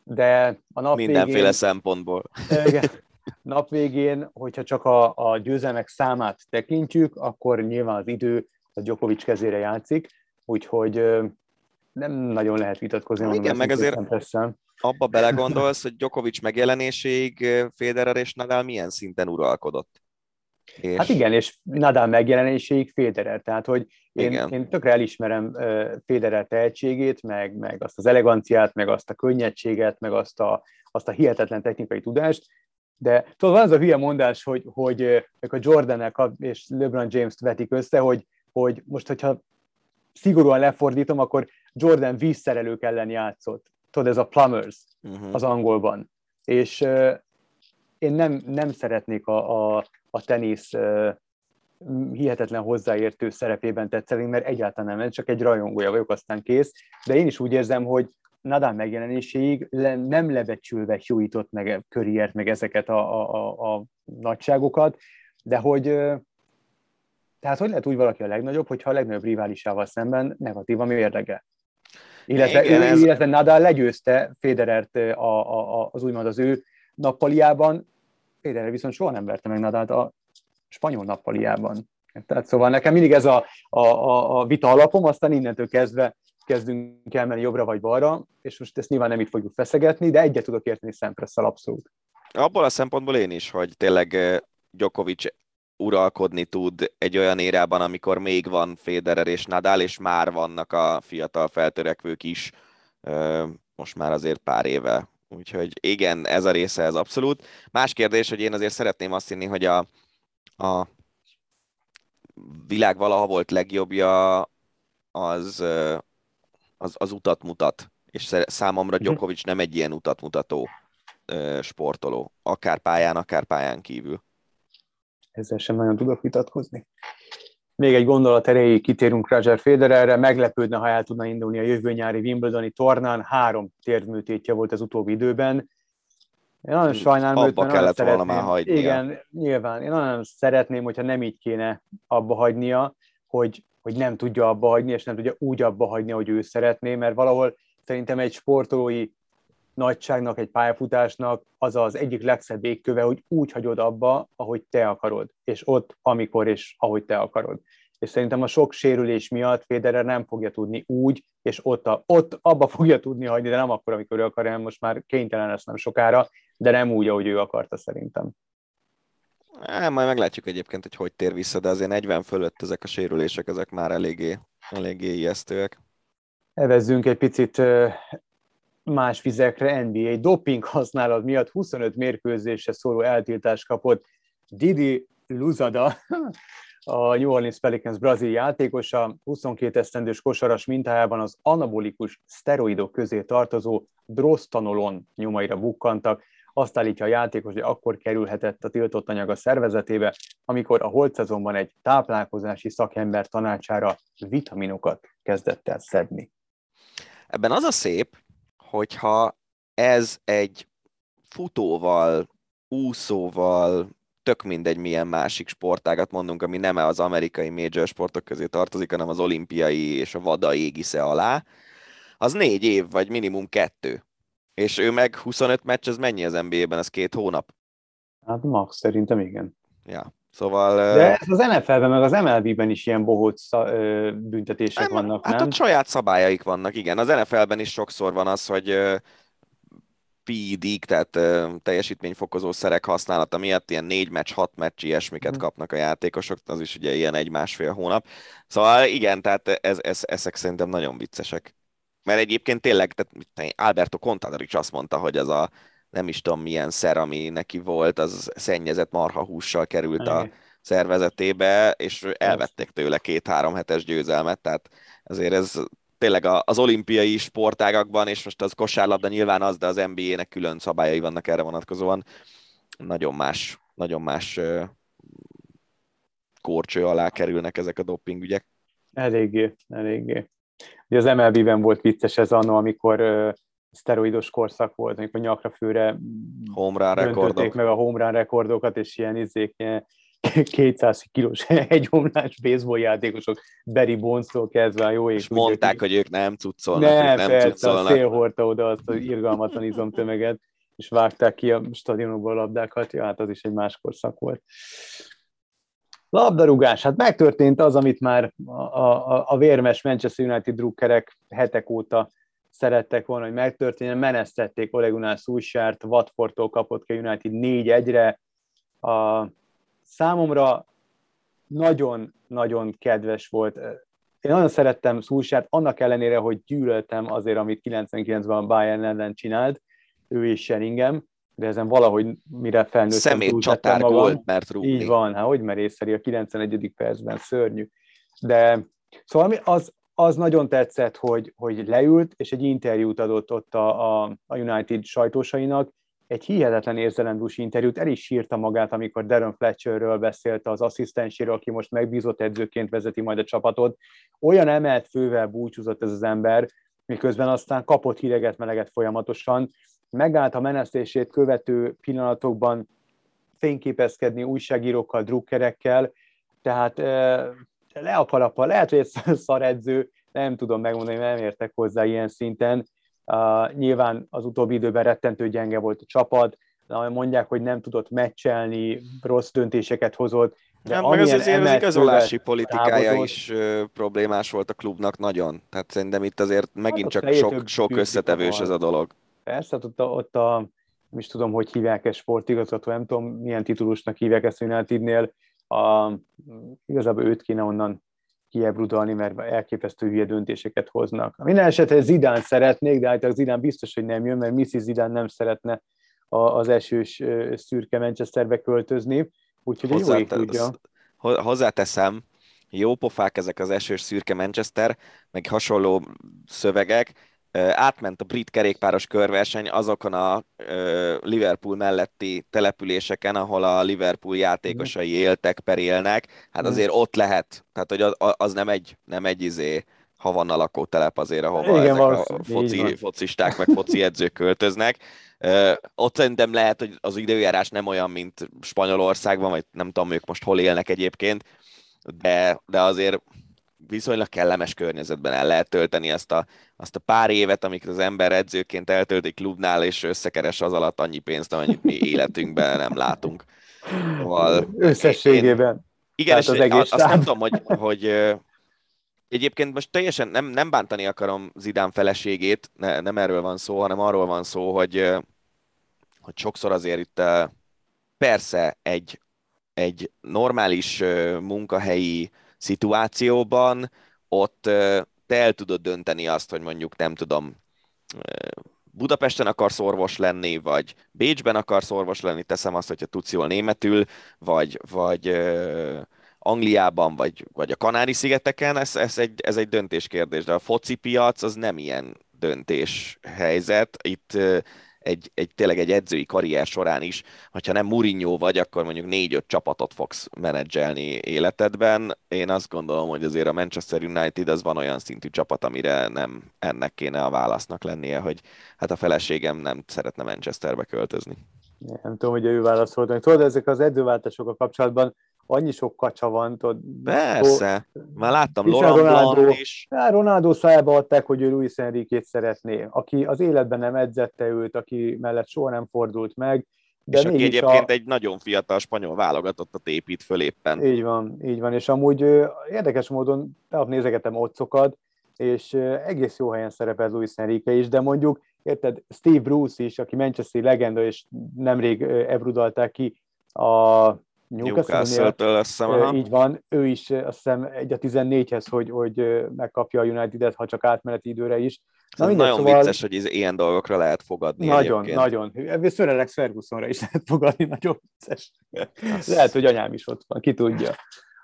de a nap Mindenféle végén, szempontból. Igen, nap végén, hogyha csak a, a győzelmek számát tekintjük, akkor nyilván az idő a Djokovic kezére játszik, úgyhogy nem nagyon lehet vitatkozni. Na, igen, meg azért abba belegondolsz, hogy Djokovic megjelenéséig Federer és Nadal milyen szinten uralkodott. És... Hát igen, és Nadal megjelenéséig Federer, tehát hogy én, én tökre elismerem Federer tehetségét, meg, meg azt az eleganciát, meg azt a könnyedséget, meg azt a, azt a hihetetlen technikai tudást, de tudod, van az a hülye mondás, hogy, hogy a jordan és LeBron James-t vetik össze, hogy, hogy most, hogyha szigorúan lefordítom, akkor Jordan vízszerelők ellen játszott. Tudod, ez a plumbers uh-huh. az angolban. És uh, én nem, nem szeretnék a, a, a tenisz hihetetlen hozzáértő szerepében tetszeni, mert egyáltalán nem, csak egy rajongója vagyok, aztán kész. De én is úgy érzem, hogy Nadal megjelenéséig le, nem lebecsülve hújított meg Köriért, meg ezeket a, a, a, a nagyságokat, de hogy tehát hogy lehet úgy valaki a legnagyobb, hogyha a legnagyobb riválisával szemben negatív a mérlege? Illetve, Igen, ez... illetve Nadal legyőzte Federert a, a, a, az úgymond az ő nappaliában, Federer viszont soha nem verte meg Nadalt a spanyol nappaliában. Tehát szóval nekem mindig ez a, a, a, a vita alapom, aztán innentől kezdve kezdünk elmenni jobbra vagy balra, és most ezt nyilván nem itt fogjuk feszegetni, de egyet tudok érteni Szempresszel abszolút. Abból a szempontból én is, hogy tényleg eh, Djokovic uralkodni tud egy olyan érában, amikor még van Federer és Nadal, és már vannak a fiatal feltörekvők is, most már azért pár éve. Úgyhogy igen, ez a része ez abszolút. Más kérdés, hogy én azért szeretném azt hinni, hogy a, a világ valaha volt legjobbja, az, az, az utat mutat. És számomra mhm. Djokovic nem egy ilyen utat mutató sportoló, akár pályán, akár pályán kívül ezzel sem nagyon tudok vitatkozni. Még egy gondolat erejéig kitérünk Roger Federerre, meglepődne, ha el tudna indulni a jövő nyári Wimbledoni tornán, három térdműtétje volt az utóbbi időben. Én nagyon sajnálom abba őt, kellett volna már hagynia. Igen, nyilván. Én nagyon szeretném, hogyha nem így kéne abba hagynia, hogy, hogy nem tudja abba hagyni, és nem tudja úgy abba hagyni, hogy ő szeretné, mert valahol szerintem egy sportolói nagyságnak, egy pályafutásnak az az egyik legszebb végköve, hogy úgy hagyod abba, ahogy te akarod, és ott, amikor és ahogy te akarod. És szerintem a sok sérülés miatt Federer nem fogja tudni úgy, és ott, a, ott abba fogja tudni hagyni, de nem akkor, amikor ő akar, hanem most már kénytelen lesz nem sokára, de nem úgy, ahogy ő akarta szerintem. É, majd meglátjuk egyébként, hogy hogy tér vissza, de azért 40 fölött ezek a sérülések, ezek már eléggé, eléggé ijesztőek. Evezzünk egy picit más vizekre, NBA doping használat miatt 25 mérkőzésre szóló eltiltást kapott Didi Luzada, a New Orleans Pelicans brazil játékosa, 22 esztendős kosaras mintájában az anabolikus szteroidok közé tartozó drosztanolon nyomaira bukkantak. Azt állítja a játékos, hogy akkor kerülhetett a tiltott anyag a szervezetébe, amikor a holt szezonban egy táplálkozási szakember tanácsára vitaminokat kezdett el szedni. Ebben az a szép, hogyha ez egy futóval, úszóval, tök mindegy milyen másik sportágat mondunk, ami nem az amerikai major sportok közé tartozik, hanem az olimpiai és a vada égisze alá, az négy év, vagy minimum kettő. És ő meg 25 meccs, ez mennyi az NBA-ben? Ez két hónap? Hát max, szerintem igen. Ja, szóval... De ez az NFL-ben, meg az MLB-ben is ilyen bohóc büntetések nem, vannak, hát nem? ott saját szabályaik vannak, igen. Az NFL-ben is sokszor van az, hogy PED-k, tehát teljesítményfokozó szerek használata miatt ilyen négy meccs, hat meccs ilyesmiket mm. kapnak a játékosok, az is ugye ilyen egy-másfél hónap. Szóval igen, tehát ez, ez, ezek szerintem nagyon viccesek. Mert egyébként tényleg, tehát Alberto Contador is azt mondta, hogy az a nem is tudom milyen szer, ami neki volt, az szennyezett marhahússal került a szervezetébe, és elvették tőle két-három hetes győzelmet, tehát ezért ez tényleg az olimpiai sportágakban, és most az kosárlabda nyilván az, de az NBA-nek külön szabályai vannak erre vonatkozóan. Nagyon más, nagyon más korcső alá kerülnek ezek a dopingügyek. Eléggé, eléggé. Ugye az MLB-ben volt vicces ez anno, amikor szteroidos korszak volt, amikor nyakra főre rekordok. meg a home run rekordokat, és ilyen izék, ilyen 200 kilós egyomlás baseball játékosok, Barry Bonds-tól kezdve a jó ég. És mondták, hogy, hogy ők nem cuccolnak, ne, ők nem persze, cuccolnak. a szél hordta oda azt az irgalmatlan izomtömeget, és vágták ki a stadionokból a labdákat, ja, hát az is egy más korszak volt. Labdarúgás, hát megtörtént az, amit már a, a, a vérmes Manchester United drukkerek hetek óta szerettek volna, hogy megtörténjen, menesztették Olegunál Szújsárt, Watfordtól kapott ki United 4-1-re, a számomra nagyon-nagyon kedves volt. Én nagyon szerettem Szulsát, annak ellenére, hogy gyűlöltem azért, amit 99-ben a Bayern ellen csinált, ő és Sheringem, de ezen valahogy mire felnőttem. Szemét csatár volt, mert rúgni. Így van, hát hogy merészeri a 91. percben, szörnyű. De szóval az, az nagyon tetszett, hogy, hogy leült, és egy interjút adott ott a, a, United sajtósainak, egy hihetetlen érzelemdús interjút, el is sírta magát, amikor Darren Fletcherről beszélt az asszisztenséről, aki most megbízott edzőként vezeti majd a csapatot. Olyan emelt fővel búcsúzott ez az ember, miközben aztán kapott hideget, meleget folyamatosan. Megállt a menesztését követő pillanatokban fényképezkedni újságírókkal, drukkerekkel, tehát le a kalapa, lehet, hogy egy szaredző, nem tudom megmondani, nem értek hozzá ilyen szinten, Uh, nyilván az utóbbi időben rettentő gyenge volt a csapat, mondják, hogy nem tudott meccselni, rossz döntéseket hozott. De nem, meg az azért az igazolási politikája távozott. is ö, problémás volt a klubnak nagyon. Tehát szerintem itt azért megint hát csak sok, sok összetevős ez a dolog. Persze, hát ott a, ott a nem is tudom, hogy hívják ezt sportigazgató, nem tudom, milyen titulusnak hívják ezt Unitednél. A, igazából őt kéne onnan kiebrudalni, mert elképesztő hülye döntéseket hoznak. Minden esetre Zidán szeretnék, de általában Zidán biztos, hogy nem jön, mert Missy Zidán nem szeretne az esős szürke Manchesterbe költözni, úgyhogy jó ég tudja. Hozzáteszem, jó pofák ezek az esős szürke Manchester, meg hasonló szövegek, átment a brit kerékpáros körverseny azokon a Liverpool melletti településeken, ahol a Liverpool játékosai éltek, perélnek, hát azért ott lehet, tehát hogy az, az nem egy, nem egy izé, havanna lakótelep azért, ahova Igen, ezek a foci, focisták meg foci edzők költöznek. Uh, ott szerintem lehet, hogy az időjárás nem olyan, mint Spanyolországban, vagy nem tudom, ők most hol élnek egyébként, de, de azért viszonylag kellemes környezetben el lehet tölteni azt a, azt a pár évet, amiket az ember edzőként eltölti klubnál, és összekeres az alatt annyi pénzt, amennyit mi életünkben nem látunk. Szóval, Összességében. Én, igen, és az egész azt nem tudom, hogy, hogy egyébként most teljesen nem, nem bántani akarom Zidán feleségét, ne, nem erről van szó, hanem arról van szó, hogy, hogy sokszor azért itt persze egy, egy normális munkahelyi szituációban, ott te el tudod dönteni azt, hogy mondjuk nem tudom, Budapesten akarsz orvos lenni, vagy Bécsben akarsz orvos lenni, teszem azt, hogyha tudsz jól németül, vagy, vagy Angliában, vagy, vagy a Kanári-szigeteken, ez, ez, egy, ez egy döntéskérdés, de a foci piac az nem ilyen döntés helyzet. Itt egy, egy, tényleg egy edzői karrier során is, hogyha nem Mourinho vagy, akkor mondjuk négy-öt csapatot fogsz menedzselni életedben. Én azt gondolom, hogy azért a Manchester United az van olyan szintű csapat, amire nem ennek kéne a válasznak lennie, hogy hát a feleségem nem szeretne Manchesterbe költözni. Nem tudom, hogy ő válaszolt. Tudod, ezek az edzőváltások a kapcsolatban annyi sok kacsa van, tudod. Persze, már láttam Ronaldo is. Hát Ronaldo szájába adták, hogy ő Luis Enrique-t szeretné, aki az életben nem edzette őt, aki mellett soha nem fordult meg. De és aki egyébként a... egy nagyon fiatal spanyol válogatottat épít föl éppen. Így van, így van, és amúgy érdekes módon tegnap nézegetem otcokat, és egész jó helyen szerepel Luis Enrique is, de mondjuk, érted, Steve Bruce is, aki Manchester legenda, és nemrég ebrudalták ki a Newcastle-től hiszem, Így van, ő is azt hiszem egy a 14-hez, hogy, hogy megkapja a United-et, ha csak átmeneti időre is. Na, mindegy, nagyon szóval... vicces, hogy ez ilyen dolgokra lehet fogadni Nagyon, egyébként. nagyon. Sir Alex Fergusonra is lehet fogadni, nagyon vicces. Azt... Lehet, hogy anyám is ott van, ki tudja.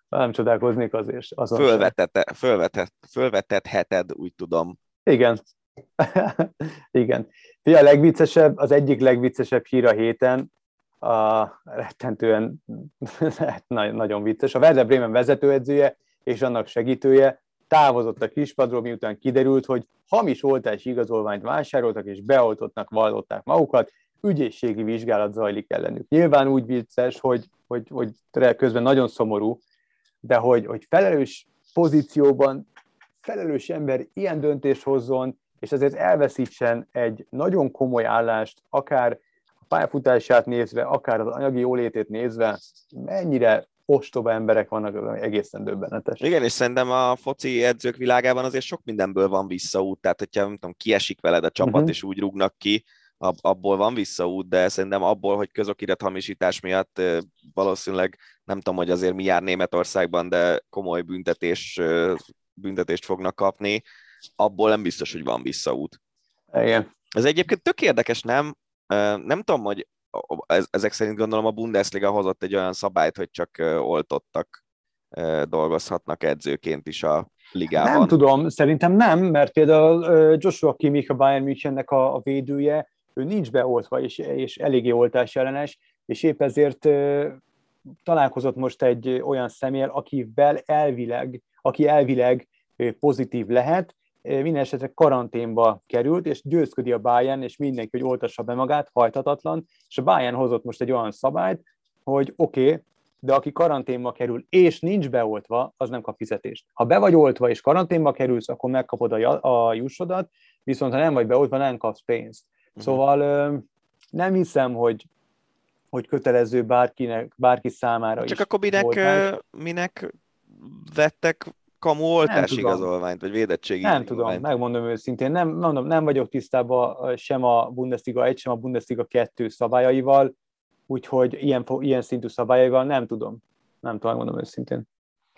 Nem csodálkoznék azért. Azon fölvetete, fölvetet, fölvetetheted, úgy tudom. Igen. Igen. Fia, a legviccesebb, az egyik legviccesebb hír a héten, a rettentően nagyon vicces. A Werder Bremen vezetőedzője és annak segítője távozott a kispadról, miután kiderült, hogy hamis oltási igazolványt vásároltak és beoltottnak vallották magukat, ügyészségi vizsgálat zajlik ellenük. Nyilván úgy vicces, hogy, hogy, hogy közben nagyon szomorú, de hogy, hogy felelős pozícióban felelős ember ilyen döntést hozzon, és azért elveszítsen egy nagyon komoly állást, akár pályafutását nézve, akár az anyagi jólétét nézve, mennyire ostoba emberek vannak, az egészen döbbenetes. Igen, és szerintem a foci edzők világában azért sok mindenből van visszaút, tehát hogyha nem tudom, kiesik veled a csapat, uh-huh. és úgy rúgnak ki, abból van visszaút, de szerintem abból, hogy közokirat hamisítás miatt valószínűleg nem tudom, hogy azért mi jár Németországban, de komoly büntetés, büntetést fognak kapni, abból nem biztos, hogy van visszaút. Igen. Ez egyébként tök érdekes, nem? Nem tudom, hogy ezek szerint gondolom a Bundesliga hozott egy olyan szabályt, hogy csak oltottak dolgozhatnak edzőként is a ligában. Nem tudom, szerintem nem, mert például Joshua Kimmich a Bayern Münchennek a, védője, ő nincs beoltva, és, és eléggé oltás ellenes, és épp ezért találkozott most egy olyan személyel, akivel elvileg, aki elvileg pozitív lehet, minden esetre karanténba került, és győzködi a Bayern, és mindenki, hogy oltassa be magát, hajthatatlan, és a Bayern hozott most egy olyan szabályt, hogy oké, okay, de aki karanténba kerül, és nincs beoltva, az nem kap fizetést. Ha be vagy oltva, és karanténba kerülsz, akkor megkapod a, a jussodat, viszont ha nem vagy beoltva, nem kapsz pénzt. Uh-huh. Szóval nem hiszem, hogy hogy kötelező bárkinek, bárki számára Csak is. Akkor minek, minek vettek kamu oltás igazolványt, vagy védettségi Nem igazolványt. tudom, megmondom őszintén, nem, mondom, nem vagyok tisztában sem a Bundesliga 1, sem a Bundesliga 2 szabályaival, úgyhogy ilyen, ilyen szintű szabályaival nem tudom. Nem tudom, mondom őszintén.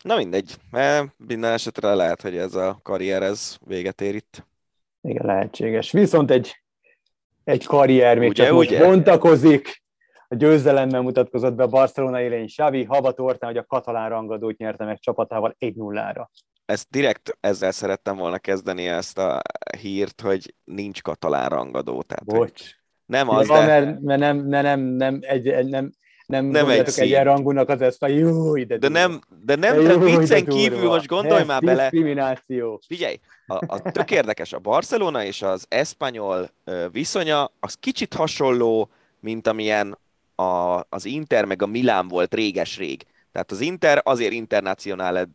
Na mindegy, minden esetre lehet, hogy ez a karrier ez véget ér itt. Igen, lehetséges. Viszont egy, egy karrier még ugye, csak ugye? most bontakozik, a győzelemmel mutatkozott be a Barcelona élén Xavi, haba tortán, hogy a katalán rangadót nyerte meg csapatával 1-0-ra. Ezt direkt ezzel szerettem volna kezdeni ezt a hírt, hogy nincs katalán rangadó. Tehát, Bocs. Nem az, de... Mert, mert nem, nem, nem, nem, egy, egy, nem, nem, nem egy egyenrangúnak az ezt a jó, ide De nem, de nem, de viccen kívül most gondolj Ez már bele. Diszkrimináció. Figyelj, a, a tök érdekes, a Barcelona és az Espanyol viszonya, az kicsit hasonló, mint amilyen a, az Inter meg a Milán volt réges-rég. Tehát az Inter azért internacionál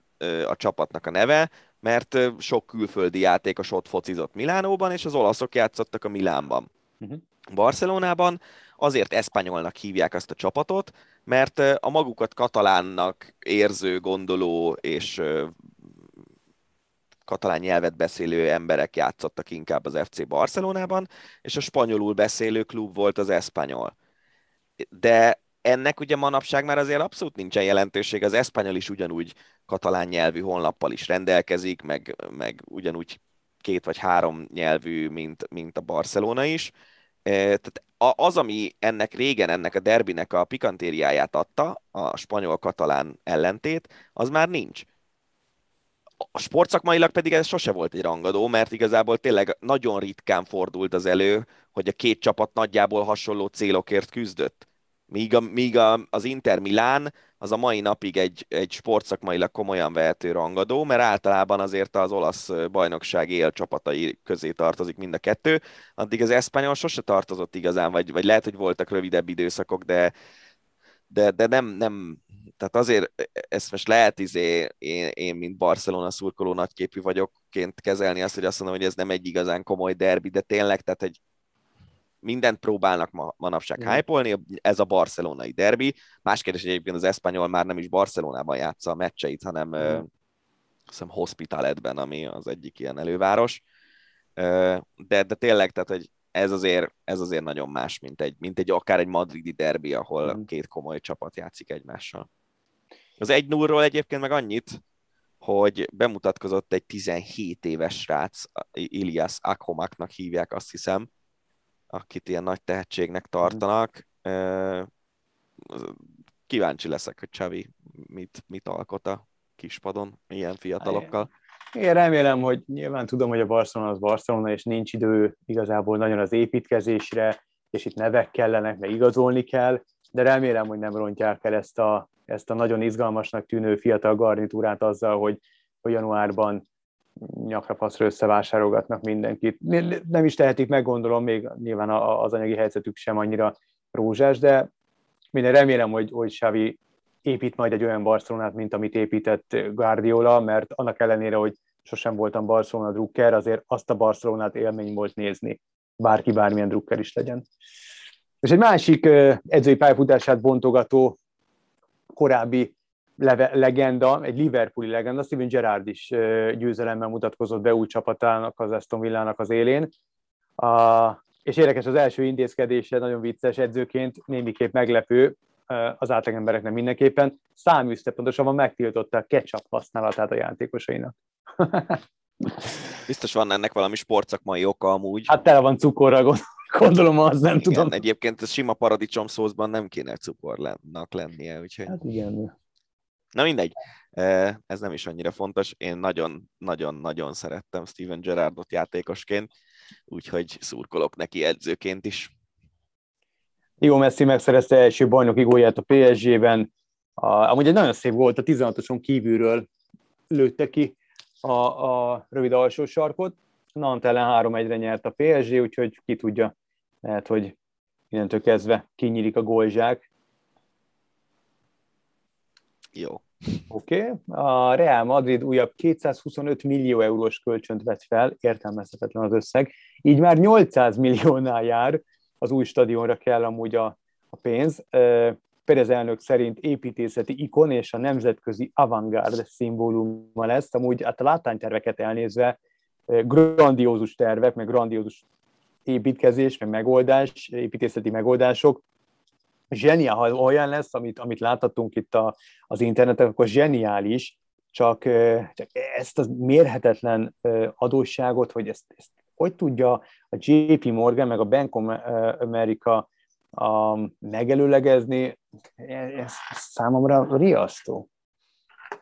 a csapatnak a neve, mert sok külföldi játékos ott focizott Milánóban, és az olaszok játszottak a Milánban. Uh-huh. Barcelonában azért eszpanyolnak hívják azt a csapatot, mert a magukat katalánnak érző, gondoló és katalán nyelvet beszélő emberek játszottak inkább az FC Barcelonában, és a spanyolul beszélő klub volt az Espanyol de ennek ugye manapság már azért abszolút nincsen jelentőség, az eszpanyol is ugyanúgy katalán nyelvű honlappal is rendelkezik, meg, meg ugyanúgy két vagy három nyelvű, mint, mint a Barcelona is. Tehát az, ami ennek régen, ennek a derbinek a pikantériáját adta, a spanyol-katalán ellentét, az már nincs. A sportszakmailag pedig ez sose volt egy rangadó, mert igazából tényleg nagyon ritkán fordult az elő, hogy a két csapat nagyjából hasonló célokért küzdött. Míg, a, míg a, az Inter Milán az a mai napig egy, egy sportszakmailag komolyan vehető rangadó, mert általában azért az olasz bajnokság él csapatai közé tartozik mind a kettő, addig az Espanyol sose tartozott igazán, vagy, vagy lehet, hogy voltak rövidebb időszakok, de, de, de nem, nem, tehát azért ezt most lehet izé, én, én, mint Barcelona szurkoló nagyképű vagyokként kezelni azt, hogy azt mondom, hogy ez nem egy igazán komoly derbi, de tényleg, tehát egy mindent próbálnak ma, manapság mm. hype ez a barcelonai derbi. Más kérdés, hogy egyébként az Espanyol már nem is Barcelonában játsza a meccseit, hanem mm. uh, hiszem Hospitaletben, ami az egyik ilyen előváros. Uh, de, de tényleg, tehát, hogy ez azért, ez azért nagyon más, mint egy, mint egy akár egy madridi derbi, ahol mm. két komoly csapat játszik egymással. Az egy nullról egyébként meg annyit, hogy bemutatkozott egy 17 éves srác, Ilias Akhomaknak hívják, azt hiszem, akit ilyen nagy tehetségnek tartanak. Kíváncsi leszek, hogy Csavi mit, mit alkot a kispadon ilyen fiatalokkal. Én remélem, hogy nyilván tudom, hogy a Barcelona az Barcelona, és nincs idő igazából nagyon az építkezésre, és itt nevek kellenek, meg igazolni kell, de remélem, hogy nem rontják el ezt a, ezt a nagyon izgalmasnak tűnő fiatal garnitúrát azzal, hogy, hogy januárban nyakra faszra összevásárolgatnak mindenkit. Nem is tehetik meg, gondolom, még nyilván az anyagi helyzetük sem annyira rózsás, de minden remélem, hogy, hogy Xavi épít majd egy olyan Barcelonát, mint amit épített Guardiola, mert annak ellenére, hogy sosem voltam Barcelona drukker, azért azt a Barcelonát élmény volt nézni, bárki bármilyen drukker is legyen. És egy másik edzői pályafutását bontogató korábbi leve, legenda, egy Liverpooli legenda, Steven Gerrard is győzelemmel mutatkozott be új csapatának, az Aston Villának az élén. A, és érdekes az első intézkedése, nagyon vicces edzőként, némiképp meglepő, az átlagembereknek mindenképpen, száműzte pontosabban megtiltotta a ketchup használatát a játékosainak. Biztos van ennek valami sportszakmai oka amúgy. Hát tele van cukorral, gondolom, az nem igen, tudom. Egyébként a sima paradicsom szószban nem kéne cukornak lennie, úgyhogy... Hát igen. Na mindegy, ez nem is annyira fontos. Én nagyon-nagyon-nagyon szerettem Steven Gerrardot játékosként, úgyhogy szurkolok neki edzőként is. Jó Messi megszerezte első bajnoki gólját a PSG-ben. Amúgy egy nagyon szép volt, a 16-oson kívülről lőtte ki a, a rövid alsó sarkot. Nant ellen 3-1-re nyert a PSG, úgyhogy ki tudja, lehet, hogy innentől kezdve kinyílik a gólzsák. Jó. Oké. Okay. A Real Madrid újabb 225 millió eurós kölcsönt vett fel, értelmezhetetlen az összeg, így már 800 milliónál jár, az új stadionra kell amúgy a, a pénz. Perez elnök szerint építészeti ikon és a nemzetközi avantgárd szimbóluma lesz, amúgy hát a látványterveket elnézve grandiózus tervek, meg grandiózus építkezés, meg megoldás, építészeti megoldások, zseniál, ha olyan lesz, amit, amit láthatunk itt a, az interneten, akkor zseniális, csak, csak ezt a mérhetetlen adósságot, hogy ezt, ezt hogy tudja a JP Morgan meg a Bank of America a, megelőlegezni, ez számomra riasztó.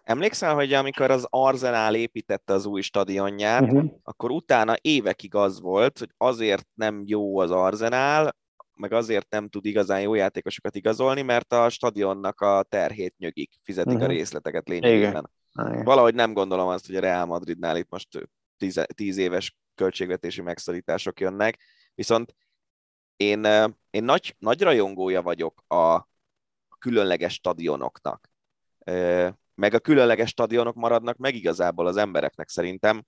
Emlékszel, hogy amikor az Arsenal építette az új stadionját, uh-huh. akkor utána évekig az volt, hogy azért nem jó az Arsenal, meg azért nem tud igazán jó játékosokat igazolni, mert a stadionnak a terhét nyögik, fizetik uh-huh. a mhm. részleteket lényegében. Igen. Valahogy nem gondolom azt, hogy a Real Madridnál itt most tíz, tíz éves költségvetési megszorítások jönnek, viszont én, én nagy, nagy rajongója vagyok a különleges stadionoknak. Meg a különleges stadionok maradnak meg igazából az embereknek szerintem,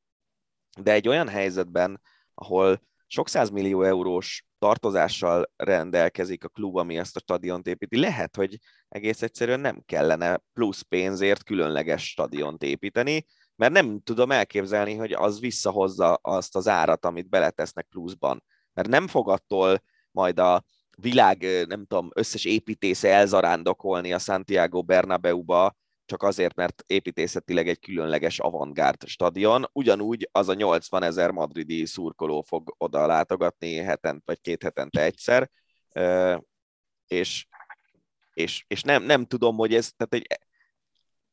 de egy olyan helyzetben, ahol sok millió eurós tartozással rendelkezik a klub, ami ezt a stadiont építi. Lehet, hogy egész egyszerűen nem kellene plusz pénzért különleges stadiont építeni, mert nem tudom elképzelni, hogy az visszahozza azt az árat, amit beletesznek pluszban. Mert nem fog attól majd a világ, nem tudom, összes építésze elzarándokolni a Santiago Bernabeu-ba, csak azért, mert építészetileg egy különleges avantgárd stadion. Ugyanúgy az a 80 ezer madridi szurkoló fog oda látogatni hetent vagy két hetente egyszer, és, és, és nem, nem tudom, hogy ez, tehát egy,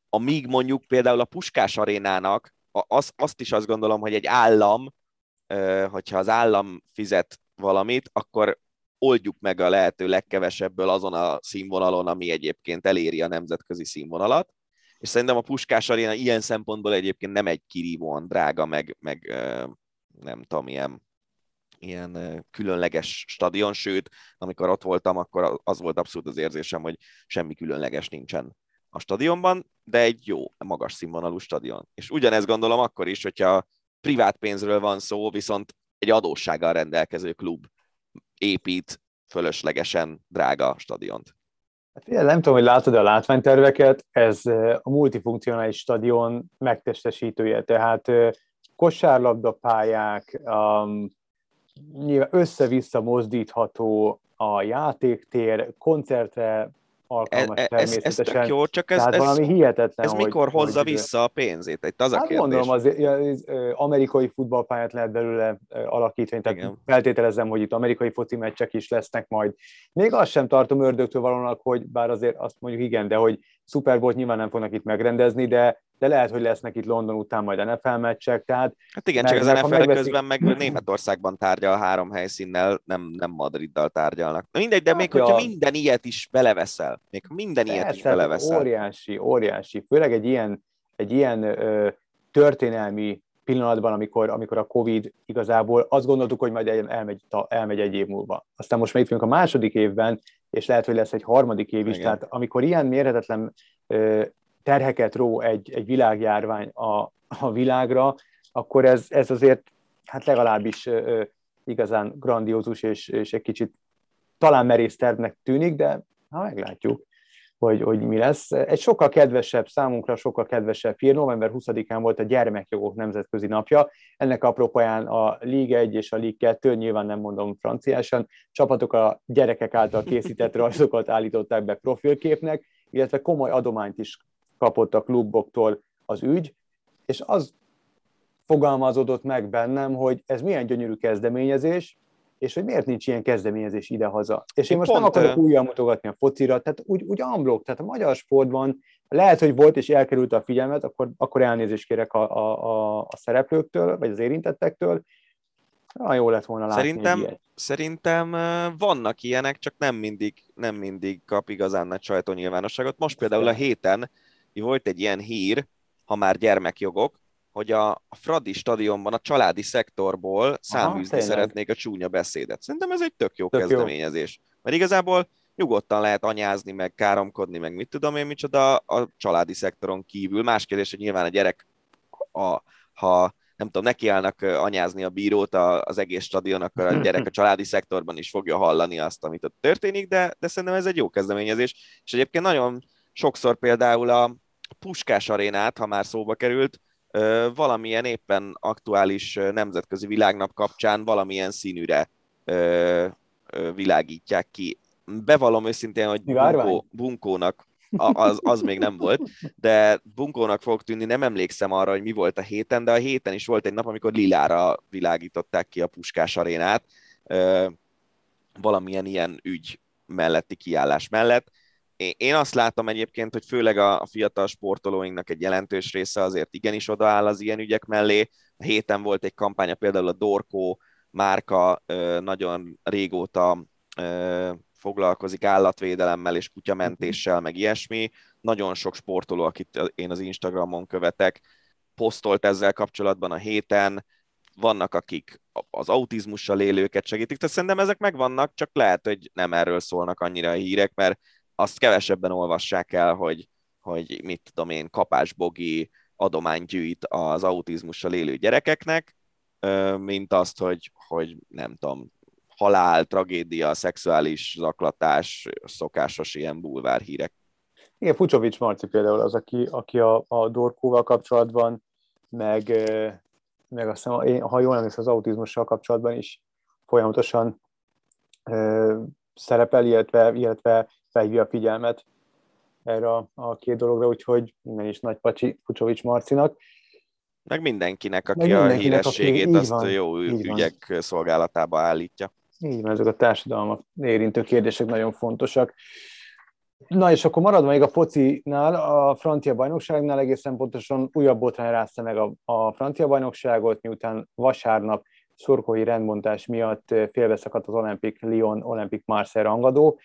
amíg mondjuk például a Puskás arénának, az, azt is azt gondolom, hogy egy állam, hogyha az állam fizet valamit, akkor oldjuk meg a lehető legkevesebből azon a színvonalon, ami egyébként eléri a nemzetközi színvonalat. És szerintem a Puskás Aréna ilyen szempontból egyébként nem egy kirívóan drága, meg, meg nem tudom, ilyen, ilyen különleges stadion, sőt, amikor ott voltam, akkor az volt abszolút az érzésem, hogy semmi különleges nincsen a stadionban, de egy jó, magas színvonalú stadion. És ugyanezt gondolom akkor is, hogyha privát pénzről van szó, viszont egy adóssággal rendelkező klub épít fölöslegesen drága stadiont. Hát, nem tudom, hogy látod a látványterveket, ez a multifunkcionális stadion megtestesítője, tehát kosárlabdapályák, um, nyilván össze-vissza mozdítható a játéktér, koncertre alkalmas ez, természetesen. Ez, ez jó, csak ez, Tehát ez, valami hihetetlen, ez hogy, mikor hozza hogy, vissza a pénzét? Egy az a hát kérdés. gondolom, az, az, amerikai futballpályát lehet belőle alakítani, tehát Igen. feltételezem, hogy itt amerikai foci meccsek is lesznek majd. Még azt sem tartom ördögtől valónak, hogy bár azért azt mondjuk igen, de hogy Super Bowl nyilván nem fognak itt megrendezni, de de lehet, hogy lesznek itt London után majd NFL meccsek, tehát... Hát igen, csak az NFL megveszik... közben meg Németországban tárgyal három helyszínnel, nem, nem Madriddal tárgyalnak. Na mindegy, de hát még ja. hogyha minden ilyet is beleveszel, még minden Persze, ilyet is beleveszel. Óriási, óriási. Főleg egy ilyen, egy ilyen ö, történelmi pillanatban, amikor, amikor a Covid igazából azt gondoltuk, hogy majd elmegy, elmegy egy év múlva. Aztán most már itt vagyunk a második évben, és lehet, hogy lesz egy harmadik év is. Igen. Tehát amikor ilyen mérhetetlen ö, terheket ró egy, egy világjárvány a, a világra, akkor ez, ez azért hát legalábbis ö, igazán grandiózus és, és egy kicsit talán merész tervnek tűnik, de ha meglátjuk, hogy, hogy mi lesz. Egy sokkal kedvesebb, számunkra sokkal kedvesebb hír, november 20-án volt a Gyermekjogok Nemzetközi Napja. Ennek apropóján a Liga 1 és a Liga 2, nyilván nem mondom franciásan, csapatok a gyerekek által készített rajzokat állították be profilképnek, illetve komoly adományt is kapott a kluboktól az ügy, és az fogalmazódott meg bennem, hogy ez milyen gyönyörű kezdeményezés, és hogy miért nincs ilyen kezdeményezés idehaza. És én, most pont, nem akarok újra mutogatni a focira, tehát úgy, úgy amblok, tehát a magyar sportban lehet, hogy volt és elkerült a figyelmet, akkor, akkor elnézést kérek a, a, a, a szereplőktől, vagy az érintettektől, nagyon jó lett volna látni szerintem, szerintem vannak ilyenek, csak nem mindig, nem mindig kap igazán nagy sajtónyilvánosságot. Most például a héten volt egy ilyen hír, ha már gyermekjogok, hogy a, a Fradi stadionban a családi szektorból száműzni szeretnék a csúnya beszédet. Szerintem ez egy tök jó tök kezdeményezés. Jó. Mert igazából nyugodtan lehet anyázni, meg káromkodni, meg mit tudom én micsoda a családi szektoron kívül. Más kérdés, hogy nyilván a gyerek, a, ha nem tudom, nekiállnak anyázni a bírót az egész stadion, akkor a gyerek a családi szektorban is fogja hallani azt, amit ott történik, de, de szerintem ez egy jó kezdeményezés. És egyébként nagyon sokszor például a, Puskás arénát, ha már szóba került, valamilyen éppen aktuális nemzetközi világnap kapcsán valamilyen színűre világítják ki. Bevallom őszintén, hogy bunkó, bunkónak az, az még nem volt, de bunkónak fog tűnni, nem emlékszem arra, hogy mi volt a héten, de a héten is volt egy nap, amikor lilára világították ki a Puskás arénát, valamilyen ilyen ügy melletti kiállás mellett én azt látom egyébként, hogy főleg a, fiatal sportolóinknak egy jelentős része azért igenis odaáll az ilyen ügyek mellé. A héten volt egy kampánya, például a Dorko márka nagyon régóta foglalkozik állatvédelemmel és kutyamentéssel, meg ilyesmi. Nagyon sok sportoló, akit én az Instagramon követek, posztolt ezzel kapcsolatban a héten, vannak, akik az autizmussal élőket segítik, tehát szerintem ezek megvannak, csak lehet, hogy nem erről szólnak annyira a hírek, mert azt kevesebben olvassák el, hogy, hogy mit tudom én, kapásbogi adományt gyűjt az autizmussal élő gyerekeknek, mint azt, hogy, hogy nem tudom, halál, tragédia, szexuális zaklatás, szokásos ilyen bulvár hírek. Igen, Fucsovics Marci például az, aki, aki a, a Dorkóval kapcsolatban, meg, meg azt hiszem, ha jól emlékszem, az autizmussal kapcsolatban is folyamatosan szerepel, illetve, illetve felhívja a figyelmet erre a, a két dologra, úgyhogy minden is nagy pacsi Pucsovics Marcinak. Meg mindenkinek, aki Meg mindenkinek, a hírességét aki, azt van, jó ügyek van. szolgálatába állítja. Így van, ezek a társadalmak érintő kérdések nagyon fontosak. Na és akkor maradva még a focinál, a francia bajnokságnál egészen pontosan újabb botrány rázta meg a, a francia bajnokságot, miután vasárnap szurkolói rendbontás miatt félbeszakadt az Olympic Lyon, Olympic Marseille rangadó.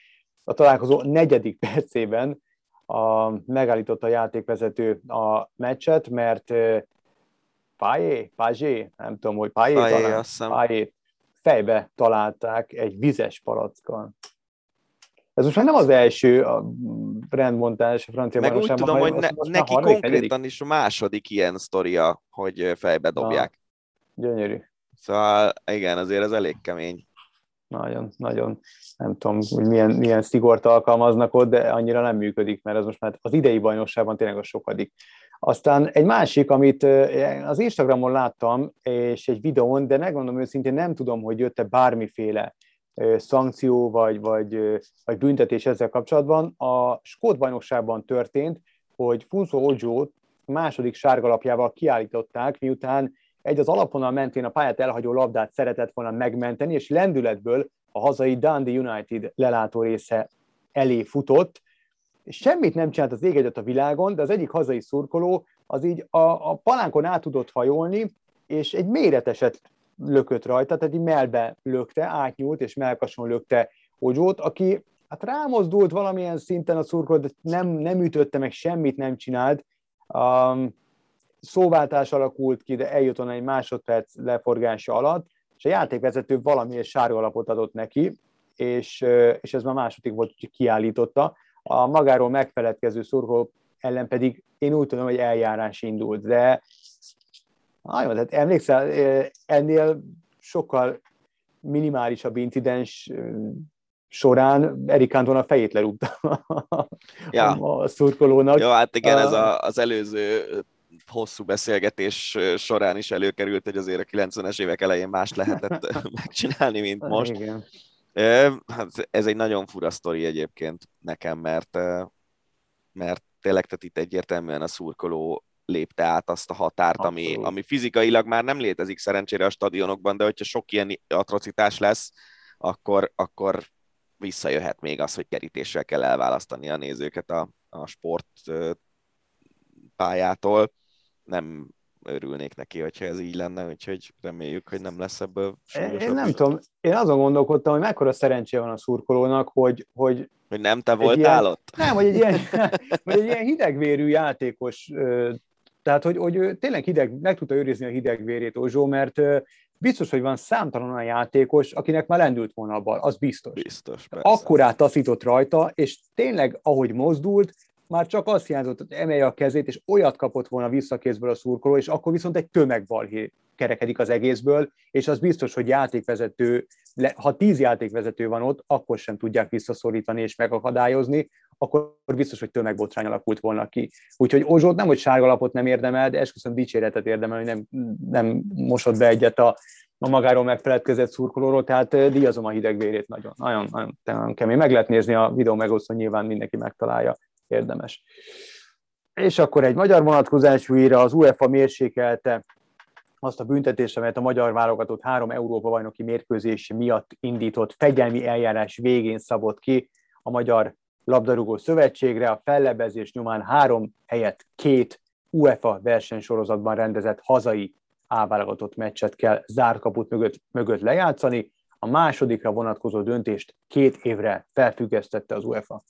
A találkozó negyedik percében a, megállította a játékvezető a meccset, mert Payé, Pagé, nem tudom, hogy talán, Payé fejbe találták egy vizes palackkal. Ez most már nem az első a rendbontás a francia Meg úgy tudom, hogy ne, neki konkrétan negyedik. is a második ilyen sztoria, hogy fejbe dobják. Na, gyönyörű. Szóval igen, azért ez elég kemény. Nagyon, nagyon. Nem tudom, hogy milyen, milyen szigort alkalmaznak ott, de annyira nem működik, mert ez most már az idei bajnokságban tényleg a sokadik. Aztán egy másik, amit az Instagramon láttam, és egy videón, de megmondom őszintén, nem tudom, hogy jött-e bármiféle szankció vagy, vagy, vagy büntetés ezzel kapcsolatban. A Skót bajnokságban történt, hogy Funso Ojo második sárgalapjával kiállították, miután egy az alapvonal mentén a pályát elhagyó labdát szeretett volna megmenteni, és lendületből a hazai Dundee United lelátó része elé futott, semmit nem csinált az ég a világon, de az egyik hazai szurkoló az így a, a palánkon át tudott hajolni, és egy méreteset lökött rajta, tehát így melbe lökte, átnyúlt, és melkason lökte Ogyót, aki hát rámozdult valamilyen szinten a szurkoló, de nem, nem ütötte meg, semmit nem csinált. Um, szóváltás alakult ki, de eljött onnan egy másodperc leforgása alatt, és a játékvezető valamilyen sárga alapot adott neki, és, és ez már második volt, hogy kiállította. A magáról megfeledkező szurkoló ellen pedig én úgy tudom, hogy eljárás indult, de nagyon, tehát emlékszel, ennél sokkal minimálisabb incidens során Erik Anton a fejét lerúgta ja. a szurkolónak. Jó, hát igen, ez a, az előző hosszú beszélgetés során is előkerült, hogy azért a 90-es évek elején más lehetett megcsinálni, mint most. Igen. Hát ez egy nagyon fura sztori egyébként nekem, mert, mert tényleg tehát itt egyértelműen a szurkoló lépte át azt a határt, ami, ami fizikailag már nem létezik szerencsére a stadionokban, de hogyha sok ilyen atrocitás lesz, akkor, akkor visszajöhet még az, hogy kerítéssel kell elválasztani a nézőket a, a sport pályától. Nem örülnék neki, hogyha ez így lenne, úgyhogy reméljük, hogy nem lesz ebből Én nem tudom, én azon gondolkodtam, hogy mekkora szerencse van a szurkolónak, hogy... Hogy, hogy nem te voltál ilyen, ott? Nem, hogy egy ilyen, hogy egy ilyen hidegvérű játékos, tehát hogy, hogy tényleg hideg, meg tudta őrizni a hidegvérét Ozsó, mert biztos, hogy van számtalan olyan játékos, akinek már lendült volna a bal, az biztos. Biztos, persze. Akkorát taszított rajta, és tényleg, ahogy mozdult, már csak azt hiányzott, hogy emelje a kezét, és olyat kapott volna visszakézből a szurkoló, és akkor viszont egy tömegbalhé kerekedik az egészből, és az biztos, hogy játékvezető, ha tíz játékvezető van ott, akkor sem tudják visszaszorítani és megakadályozni, akkor biztos, hogy tömegbotrány alakult volna ki. Úgyhogy Ozsót nem, hogy sárgalapot nem érdemel, de esküszöm dicséretet érdemel, hogy nem, nem mosott be egyet a, a magáról megfeledkezett szurkolóról, tehát díjazom a hidegvérét nagyon, nagyon, nagyon, nagyon kemény. Meg lehet nézni a videó megosztó, nyilván mindenki megtalálja érdemes. És akkor egy magyar vonatkozású íra az UEFA mérsékelte azt a büntetést, amelyet a magyar válogatott három Európa bajnoki mérkőzés miatt indított fegyelmi eljárás végén szabott ki a Magyar Labdarúgó Szövetségre. A fellebezés nyomán három helyett két UEFA versenysorozatban rendezett hazai áválogatott meccset kell zárt kaput mögött, mögött lejátszani. A másodikra vonatkozó döntést két évre felfüggesztette az UEFA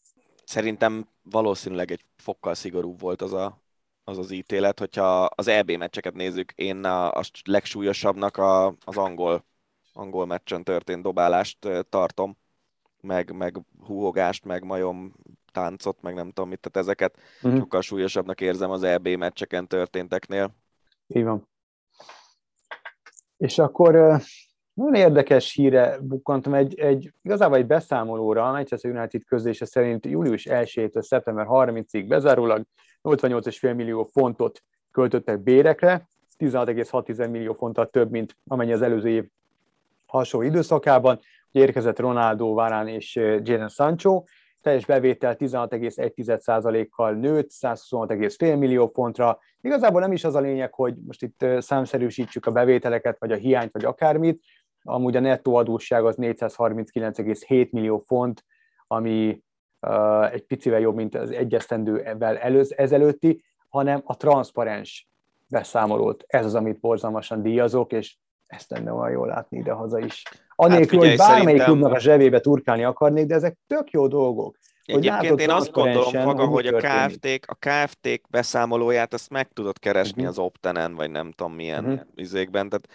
szerintem valószínűleg egy fokkal szigorúbb volt az a, az, az ítélet, hogyha az EB meccseket nézzük, én a, a legsúlyosabbnak a, az angol, angol meccsen történt dobálást tartom, meg, meg húhogást, meg majom táncot, meg nem tudom mit, tehát ezeket uh-huh. sokkal súlyosabbnak érzem az EB meccseken történteknél. Így van. És akkor nagyon érdekes híre bukkantam, egy, egy, igazából egy beszámolóra, a Manchester United közlése szerint július 1-től szeptember 30-ig bezárólag 88,5 millió fontot költöttek bérekre, 16,6 millió fonttal több, mint amennyi az előző év hasonló időszakában. érkezett Ronaldo, Varane és Jadon Sancho, teljes bevétel 16,1%-kal nőtt, 126,5 millió fontra. Igazából nem is az a lényeg, hogy most itt számszerűsítsük a bevételeket, vagy a hiányt, vagy akármit. Amúgy a nettó adósság az 439,7 millió font, ami uh, egy picivel jobb, mint az egyesztendővel előz, ezelőtti, hanem a transzparens beszámolót. Ez az, amit borzalmasan díjazok, és ezt lenne olyan jól látni ide-haza is. Anélkül, hát hogy bármelyik szerintem... klubnak a zsebébe turkálni akarnék, de ezek tök jó dolgok. Egyébként én azt gondolom maga, hogy a KFT-k, a KFT beszámolóját azt meg tudod keresni uh-huh. az Optenen, vagy nem tudom milyen uh-huh. izékben, tehát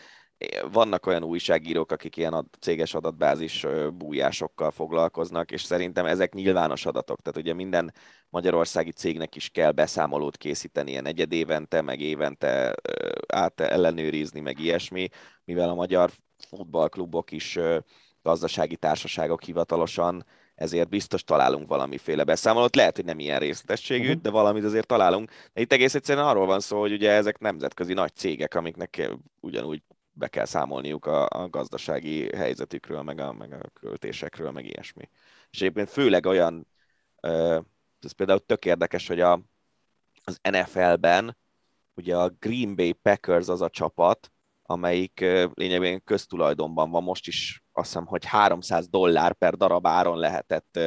vannak olyan újságírók, akik ilyen ad, céges adatbázis bújásokkal foglalkoznak, és szerintem ezek nyilvános adatok. Tehát ugye minden magyarországi cégnek is kell beszámolót készíteni ilyen egyed évente, meg évente át ellenőrizni, meg ilyesmi, mivel a magyar futballklubok is gazdasági társaságok hivatalosan, ezért biztos találunk valamiféle beszámolót. Lehet, hogy nem ilyen részletességű, uh-huh. de valamit azért találunk. De itt egész egyszerűen arról van szó, hogy ugye ezek nemzetközi nagy cégek, amiknek ugyanúgy be kell számolniuk a, a gazdasági helyzetükről, meg a, meg a költésekről, meg ilyesmi. És egyébként főleg olyan, ez például tök érdekes, hogy a, az NFL-ben ugye a Green Bay Packers az a csapat, amelyik lényegében köztulajdonban van, most is azt hiszem, hogy 300 dollár per darab áron lehetett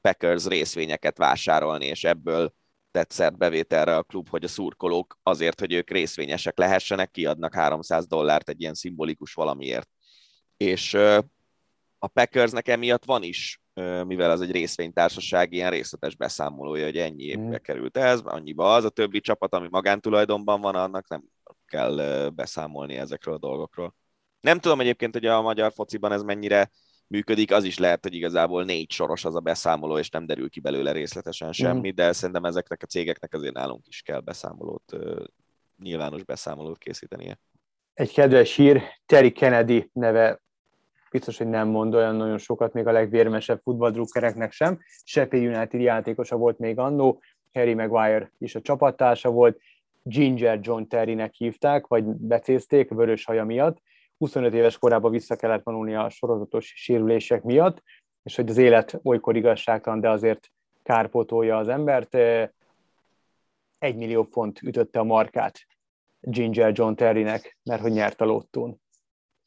Packers részvényeket vásárolni, és ebből tett szert bevételre a klub, hogy a szurkolók azért, hogy ők részvényesek lehessenek, kiadnak 300 dollárt egy ilyen szimbolikus valamiért. És a Packersnek emiatt van is, mivel az egy részvénytársaság, ilyen részletes beszámolója, hogy ennyi mm. került ez, annyiba az, a többi csapat, ami magántulajdonban van, annak nem kell beszámolni ezekről a dolgokról. Nem tudom egyébként, hogy a magyar fociban ez mennyire működik, az is lehet, hogy igazából négy soros az a beszámoló, és nem derül ki belőle részletesen semmi, mm. de szerintem ezeknek a cégeknek azért nálunk is kell beszámolót, nyilvános beszámolót készítenie. Egy kedves hír, Terry Kennedy neve biztos, hogy nem mond olyan nagyon sokat, még a legvérmesebb futballdrukkereknek sem. Sheffield United játékosa volt még annó, Harry Maguire is a csapattársa volt, Ginger John Terrynek hívták, vagy becézték vörös haja miatt, 25 éves korában vissza kellett vonulni a sorozatos sérülések miatt, és hogy az élet olykor igazságtalan, de azért kárpótolja az embert. Egy millió font ütötte a markát Ginger John Terrynek, mert hogy nyert a lottón.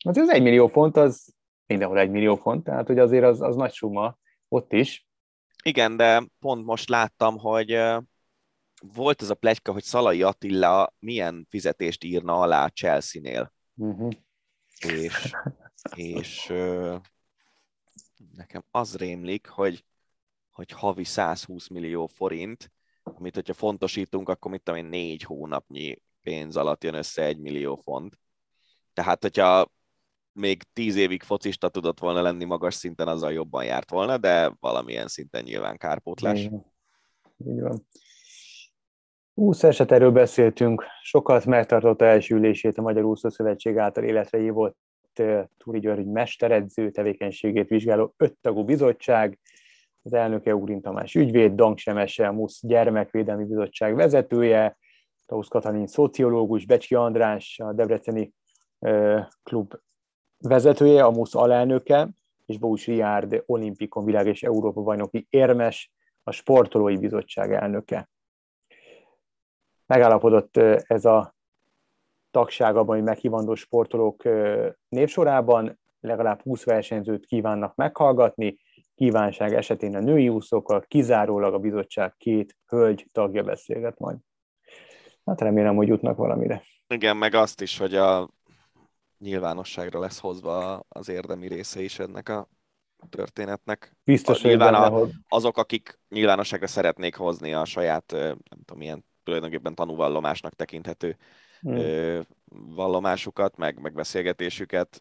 Az az egy millió font, az mindenhol egy millió font, tehát hogy azért az, az nagy suma ott is. Igen, de pont most láttam, hogy volt ez a plegyka, hogy Szalai Attila milyen fizetést írna alá Chelsea-nél. Uh-huh és, és nekem az rémlik, hogy, hogy havi 120 millió forint, amit hogyha fontosítunk, akkor mit tudom én, négy hónapnyi pénz alatt jön össze egy millió font. Tehát, hogyha még tíz évig focista tudott volna lenni magas szinten, azzal jobban járt volna, de valamilyen szinten nyilván kárpótlás. Így van. Így van. 20 eseterről beszéltünk, sokat megtartotta első ülését a Magyar Úszó Szövetség által életre hívott Túri György mesteredző tevékenységét vizsgáló öttagú bizottság, az elnöke Úrin Tamás ügyvéd, Dangsemese, MUSZ gyermekvédelmi bizottság vezetője, Tausz Katalin szociológus, Becski András, a Debreceni klub vezetője, a MUSZ alelnöke, és Bós Riárd olimpikon világ és Európa bajnoki érmes, a sportolói bizottság elnöke megállapodott ez a tagság abban, hogy meghívandó sportolók névsorában legalább 20 versenyzőt kívánnak meghallgatni, kívánság esetén a női úszókkal kizárólag a bizottság két hölgy tagja beszélget majd. Hát remélem, hogy jutnak valamire. Igen, meg azt is, hogy a nyilvánosságra lesz hozva az érdemi része is ennek a történetnek. Biztos, hogy nyilván a, azok, akik nyilvánosságra szeretnék hozni a saját, nem tudom, milyen tulajdonképpen tanúvallomásnak tekinthető mm. vallomásukat, meg, meg beszélgetésüket,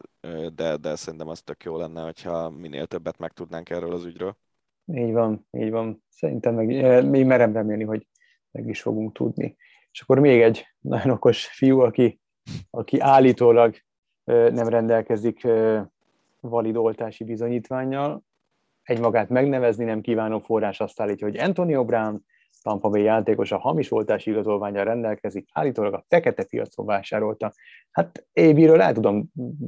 de, de szerintem az tök jó lenne, hogyha minél többet megtudnánk erről az ügyről. Így van, így van. Szerintem meg, még merem remélni, hogy meg is fogunk tudni. És akkor még egy nagyon okos fiú, aki, aki állítólag nem rendelkezik valid oltási bizonyítványjal, egy magát megnevezni nem kívánó forrás azt állítja, hogy Antonio Brown Tampa Bay játékos a hamis oltási igazolványal rendelkezik, állítólag a fekete piacon vásárolta. Hát Ébiről el tudom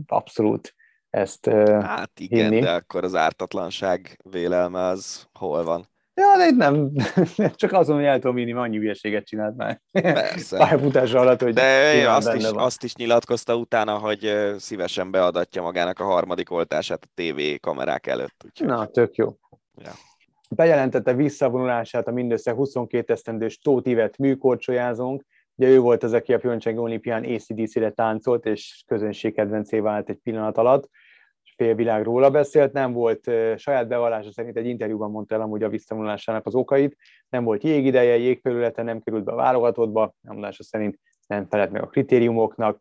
abszolút ezt Hát igen, hinni. de akkor az ártatlanság vélelme az hol van? Ja, de itt nem, csak azon, hogy el tudom vinni, annyi hülyeséget csinált már. Persze. Alatt, hogy De azt is, van. azt is nyilatkozta utána, hogy szívesen beadatja magának a harmadik oltását a TV kamerák előtt. Úgyhogy... Na, tök jó. Ja. Bejelentette visszavonulását a mindössze 22 esztendős Tóth Ivet műkorcsolyázónk. Ugye ő volt az, aki a Pyeongchang olimpián ACDC-re táncolt, és közönség kedvencé vált egy pillanat alatt. Félvilág róla beszélt, nem volt saját bevallása szerint egy interjúban mondta el amúgy a visszavonulásának az okait, nem volt jégideje, jégfelülete, nem került be a válogatottba, mondása szerint nem felelt meg a kritériumoknak,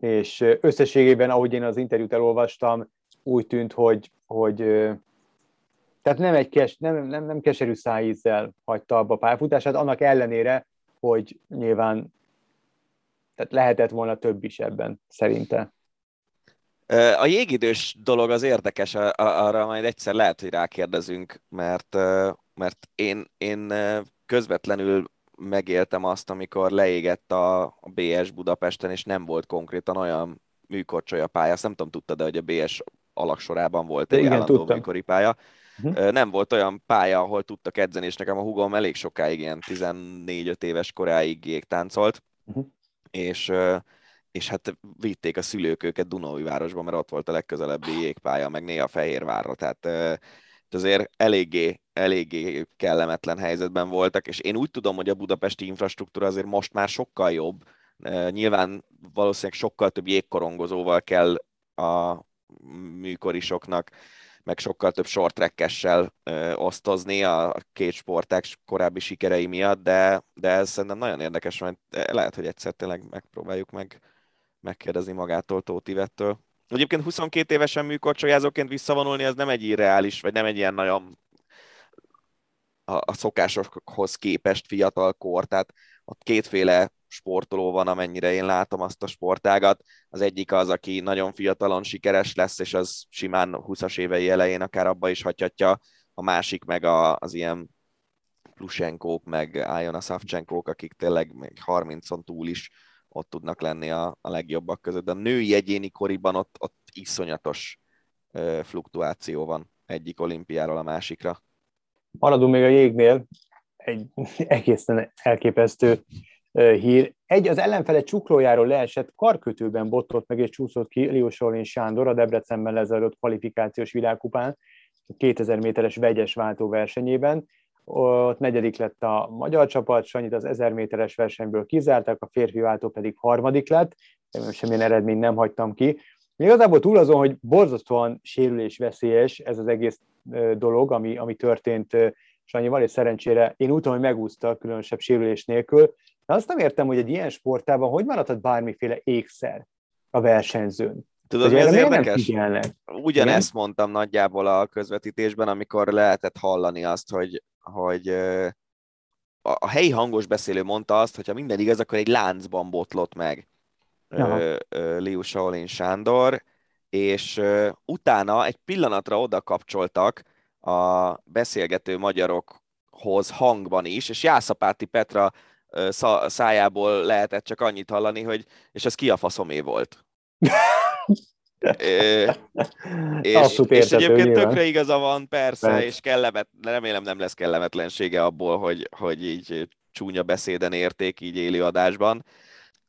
és összességében, ahogy én az interjút elolvastam, úgy tűnt, hogy, hogy tehát nem, egy kes, nem, nem, nem keserű szájízzel hagyta abba a pályafutását, annak ellenére, hogy nyilván tehát lehetett volna több is ebben, szerinte. A jégidős dolog az érdekes, arra majd egyszer lehet, hogy rákérdezünk, mert, mert én, én közvetlenül megéltem azt, amikor leégett a, BS Budapesten, és nem volt konkrétan olyan műkorcsolya pálya, azt nem tudom, tudta, de hogy a BS alaksorában volt egy igen, állandó tudtam. műkori pálya. Uh-huh. Nem volt olyan pálya, ahol tudtak edzeni, és nekem a hugom elég sokáig, ilyen 14-5 éves koráig jégtáncolt, uh-huh. és és hát vitték a szülők őket Dunói városba, mert ott volt a legközelebbi jégpálya, meg néha Fehérvárra, tehát azért eléggé, eléggé kellemetlen helyzetben voltak, és én úgy tudom, hogy a budapesti infrastruktúra azért most már sokkal jobb, nyilván valószínűleg sokkal több jégkorongozóval kell a műkorisoknak, meg sokkal több shorttrackessel osztozni a két sporták korábbi sikerei miatt, de, de ez szerintem nagyon érdekes, mert lehet, hogy egyszer tényleg megpróbáljuk meg megkérdezni magától Tóth Ivettől. Egyébként 22 évesen műkorcsolyázóként visszavonulni, az nem egy irreális, vagy nem egy ilyen nagyon a, a szokásokhoz képest fiatal kor, tehát ott kétféle sportoló van, amennyire én látom azt a sportágat. Az egyik az, aki nagyon fiatalon sikeres lesz, és az simán 20-as évei elején akár abba is hagyhatja, a másik meg a, az ilyen Plusenkók, meg Ájona Szavcsenkók, akik tényleg még 30-on túl is ott tudnak lenni a, a legjobbak között. De a női egyéni koriban ott, ott iszonyatos ö, fluktuáció van egyik olimpiáról a másikra. Maradunk még a jégnél, egy egészen elképesztő hír. Egy az ellenfele csuklójáról leesett karkötőben botott meg és csúszott ki Lió Sándor a Debrecenben lezajlott kvalifikációs világkupán, 2000 méteres vegyes váltóversenyében ott negyedik lett a magyar csapat, Sanyit az 1000 méteres versenyből kizártak, a férfi váltó pedig harmadik lett, semmilyen eredményt nem hagytam ki. Igazából túl azon, hogy borzasztóan sérülés veszélyes ez az egész dolog, ami, ami történt Sanyival, és szerencsére én úgy hogy megúszta különösebb sérülés nélkül, de azt nem értem, hogy egy ilyen sportában hogy maradhat bármiféle ékszer a versenyzőn. Tudod, mi az érdekes? Ugyanezt mondtam nagyjából a közvetítésben, amikor lehetett hallani azt, hogy hogy a helyi hangos beszélő mondta azt, hogy ha minden igaz, akkor egy láncban botlott meg Liu Shaolin Sándor, és utána egy pillanatra oda kapcsoltak a beszélgető magyarokhoz hangban is, és Jászapáti Petra szájából lehetett csak annyit hallani, hogy és ez ki a faszomé volt. és, és egyébként nyilván. tökre igaza van, persze, persze. és kellemet, remélem nem lesz kellemetlensége abból, hogy, hogy így csúnya beszéden érték így éli adásban.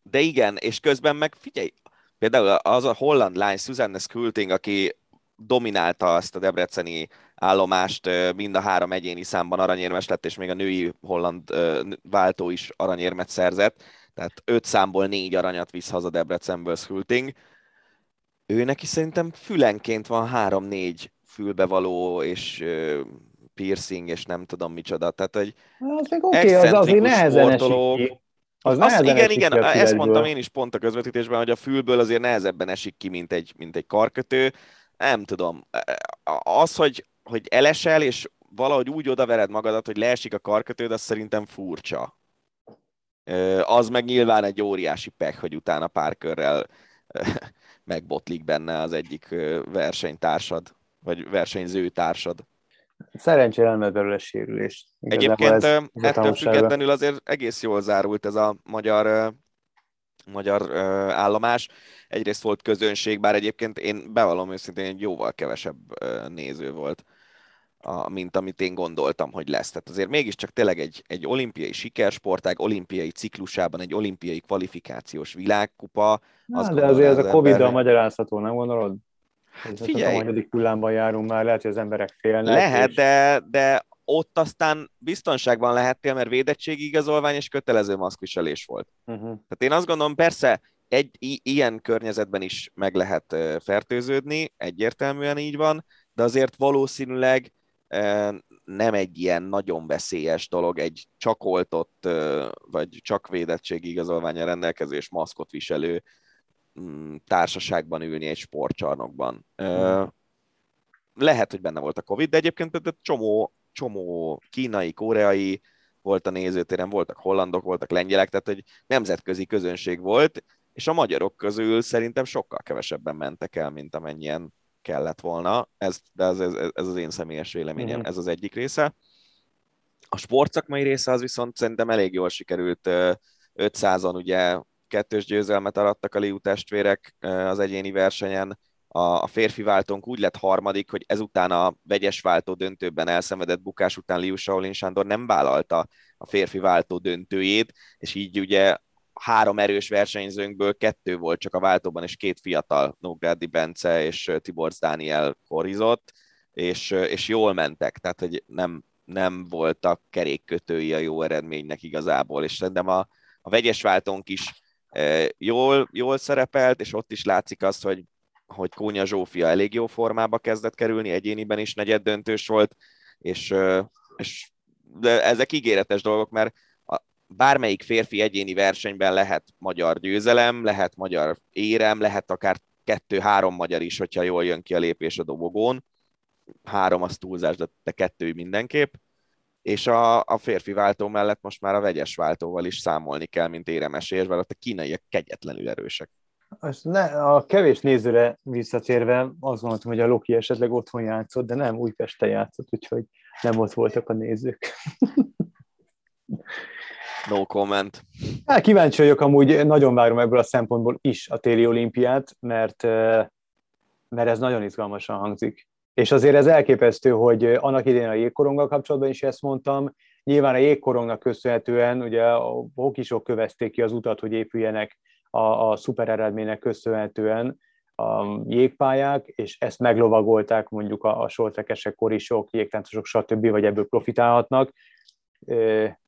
De igen, és közben meg figyelj, például az a holland lány, Susanne Skulting, aki dominálta azt a debreceni állomást, mind a három egyéni számban aranyérmes lett, és még a női holland váltó is aranyérmet szerzett, tehát öt számból négy aranyat visz haza Debrecenből Skulting ő neki szerintem fülenként van három-négy fülbevaló és piercing, és nem tudom micsoda. Tehát, hogy az még oké, okay, az azért nehezen esik Az Azt, igen, igen, ezt mondtam én is pont a közvetítésben, hogy a fülből azért nehezebben esik ki, mint egy, mint egy karkötő. Nem tudom. Az, hogy, hogy elesel, és valahogy úgy odavered magadat, hogy leesik a karkötőd, az szerintem furcsa. Az meg nyilván egy óriási pek, hogy utána pár körrel megbotlik benne az egyik versenytársad, vagy versenyző társad. Szerencsére nem belőle sérülés. Egyébként ez, ez ettől függetlenül azért egész jól zárult ez a magyar magyar ö, állomás. Egyrészt volt közönség, bár egyébként én bevallom őszintén, egy jóval kevesebb ö, néző volt, a, mint amit én gondoltam, hogy lesz. Tehát azért mégiscsak tényleg egy, egy olimpiai sikersportág, olimpiai ciklusában egy olimpiai kvalifikációs világkupa. Na, de azért ez a Covid-dal ember... magyarázható, nem gondolod? Hát figyelj. A magyarik hullámban járunk már, lehet, hogy az emberek félnek. Lehet, és... de, de ott aztán biztonságban lehettél, mert védettségi igazolvány és kötelező maszkviselés volt. Uh-huh. Tehát én azt gondolom, persze egy i- ilyen környezetben is meg lehet fertőződni, egyértelműen így van, de azért valószínűleg nem egy ilyen nagyon veszélyes dolog egy csak oltott, vagy csak védettségi igazolványa rendelkezés maszkot viselő mm, társaságban ülni egy sportcsarnokban. Uh-huh. Lehet, hogy benne volt a Covid, de egyébként csomó csomó kínai, koreai volt a nézőtéren, voltak hollandok, voltak lengyelek, tehát egy nemzetközi közönség volt, és a magyarok közül szerintem sokkal kevesebben mentek el, mint amennyien kellett volna. Ez, de ez, ez, ez az én személyes véleményem, mm-hmm. ez az egyik része. A sportszakmai része az viszont szerintem elég jól sikerült. 500-on ugye kettős győzelmet arattak a Liu testvérek az egyéni versenyen, a, a férfi váltónk úgy lett harmadik, hogy ezután a vegyes váltó döntőben elszenvedett bukás után Liu Shaolin Sándor nem vállalta a férfi váltó döntőjét, és így ugye három erős versenyzőnkből kettő volt csak a váltóban, és két fiatal, Nógrádi Bence és Tibor Dániel korizott, és, és jól mentek, tehát hogy nem, nem voltak kerékkötői a jó eredménynek igazából, és szerintem a, a vegyes váltónk is jól, jól szerepelt, és ott is látszik az, hogy hogy Kónya Zsófia elég jó formába kezdett kerülni, egyéniben is negyed döntős volt, és, és de ezek ígéretes dolgok, mert bármelyik férfi egyéni versenyben lehet magyar győzelem, lehet magyar érem, lehet akár kettő-három magyar is, hogyha jól jön ki a lépés a dobogón. Három az túlzás, de kettő mindenképp. És a, a férfi váltó mellett most már a vegyes váltóval is számolni kell, mint éremesés, mert ott a kínaiak kegyetlenül erősek. Azt ne, a kevés nézőre visszatérve azt gondoltam, hogy a Loki esetleg otthon játszott, de nem, Újpesten játszott, úgyhogy nem ott voltak a nézők. No comment. Hát kíváncsi vagyok, amúgy nagyon várom ebből a szempontból is a téli olimpiát, mert, mert ez nagyon izgalmasan hangzik. És azért ez elképesztő, hogy annak idején a jégkoronggal kapcsolatban is ezt mondtam, nyilván a jégkorongnak köszönhetően ugye a hokisok kövezték ki az utat, hogy épüljenek a, a szuper eredménynek köszönhetően a jégpályák, és ezt meglovagolták mondjuk a, a sortrekesek, korisok, jégtáncosok, stb., vagy ebből profitálhatnak.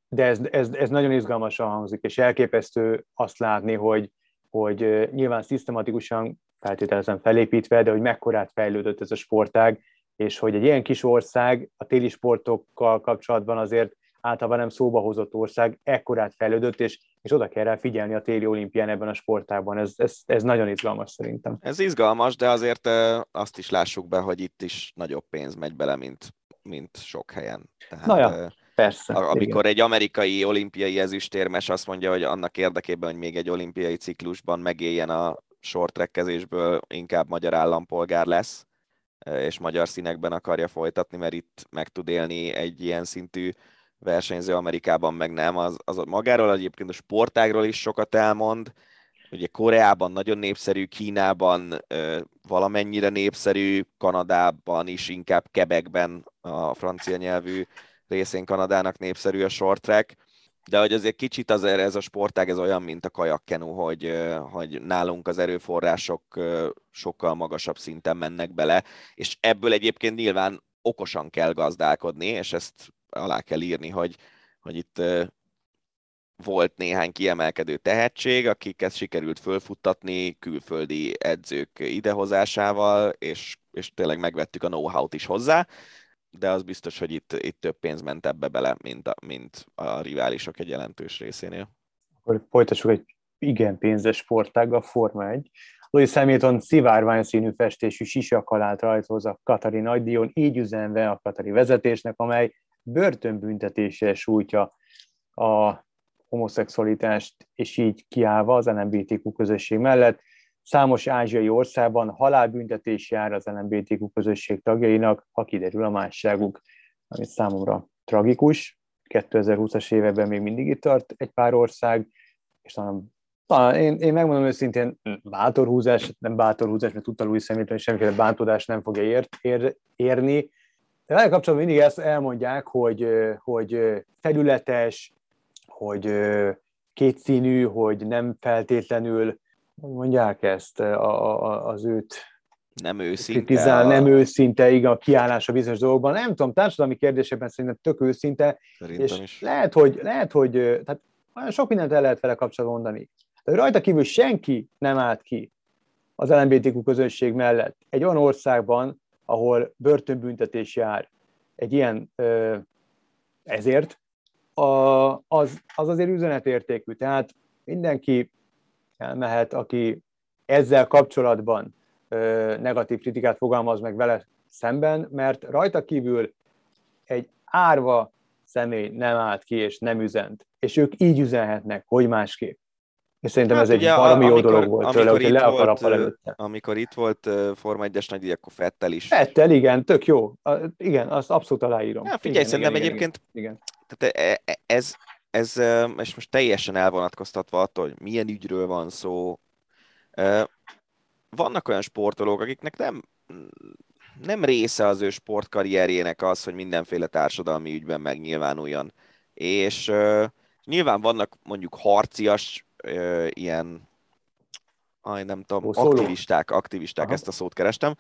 De ez, ez, ez nagyon izgalmasan hangzik, és elképesztő azt látni, hogy, hogy nyilván szisztematikusan feltételezem felépítve, de hogy mekkorát fejlődött ez a sportág, és hogy egy ilyen kis ország a téli sportokkal kapcsolatban azért általában nem szóba hozott ország, ekkorát fejlődött, és, és oda kell rá figyelni a téli olimpián ebben a sportában. Ez, ez, ez nagyon izgalmas szerintem. Ez izgalmas, de azért azt is lássuk be, hogy itt is nagyobb pénz megy bele, mint, mint sok helyen. Tehát, Na ja, persze. Amikor igen. egy amerikai olimpiai ezüstérmes azt mondja, hogy annak érdekében, hogy még egy olimpiai ciklusban megéljen a sortrekkezésből, inkább magyar állampolgár lesz, és magyar színekben akarja folytatni, mert itt meg tud élni egy ilyen szintű versenyző Amerikában meg nem, az, az magáról egyébként a sportágról is sokat elmond, ugye Koreában nagyon népszerű, Kínában ö, valamennyire népszerű, Kanadában is inkább Quebecben a francia nyelvű részén Kanadának népszerű a short track, de hogy azért kicsit azért ez a sportág ez olyan, mint a kajakkenu, hogy, hogy nálunk az erőforrások sokkal magasabb szinten mennek bele, és ebből egyébként nyilván okosan kell gazdálkodni, és ezt alá kell írni, hogy, hogy itt volt néhány kiemelkedő tehetség, akiket sikerült fölfuttatni külföldi edzők idehozásával, és, és tényleg megvettük a know-how-t is hozzá, de az biztos, hogy itt, itt több pénz ment ebbe bele, mint a, mint a riválisok egy jelentős részénél. Akkor folytassuk egy igen pénzes sportág, a Forma 1. Louis Hamilton szivárvány színű festésű sisakalát rajzolza a Katari nagydíjon, így üzenve a Katari vezetésnek, amely börtönbüntetése sújtja a homoszexualitást, és így kiállva az LMBTQ közösség mellett. Számos ázsiai országban halálbüntetés jár az LMBTQ közösség tagjainak, ha kiderül a másságuk, ami számomra tragikus. 2020-as években még mindig itt tart egy pár ország, és talán Na, én, én megmondom őszintén, bátorhúzás, nem bátorhúzás, mert tudta Louis Hamilton, semmiféle bántódás nem fogja ér, ér, érni. De vele kapcsolatban mindig ezt elmondják, hogy, hogy felületes, hogy kétszínű, hogy nem feltétlenül, mondják ezt, a, a, az őt nem őszinte. Kritizál, nem őszinte, igen, a kiállása bizonyos dolgokban. Nem tudom, társadalmi kérdésekben szerintem tök őszinte, Szerintem és is. lehet, hogy, lehet, hogy tehát olyan sok mindent el lehet vele kapcsolatban mondani. De rajta kívül senki nem állt ki az LMBTQ közösség mellett. Egy olyan országban, ahol börtönbüntetés jár egy ilyen ezért, az, az azért üzenetértékű. Tehát mindenki elmehet, aki ezzel kapcsolatban negatív kritikát fogalmaz meg vele szemben, mert rajta kívül egy árva személy nem állt ki és nem üzent. És ők így üzenhetnek, hogy másképp. És szerintem hát ez egy valami jó dolog volt tőle, hogy le akar a előtte. Amikor itt volt Forma 1-es nagy akkor Fettel is. Fettel, igen, tök jó. Igen, azt abszolút aláírom. Ja, figyelj, igen, szerintem igen, egyébként igen. Tehát e, e, ez, ez, és most teljesen elvonatkoztatva attól, hogy milyen ügyről van szó. Vannak olyan sportolók, akiknek nem, nem része az ő sportkarrierjének az, hogy mindenféle társadalmi ügyben megnyilvánuljon. És nyilván vannak mondjuk harcias ö, ilyen, aj, nem tudom, Ó, aktivisták, aktivisták, Aha. ezt a szót kerestem.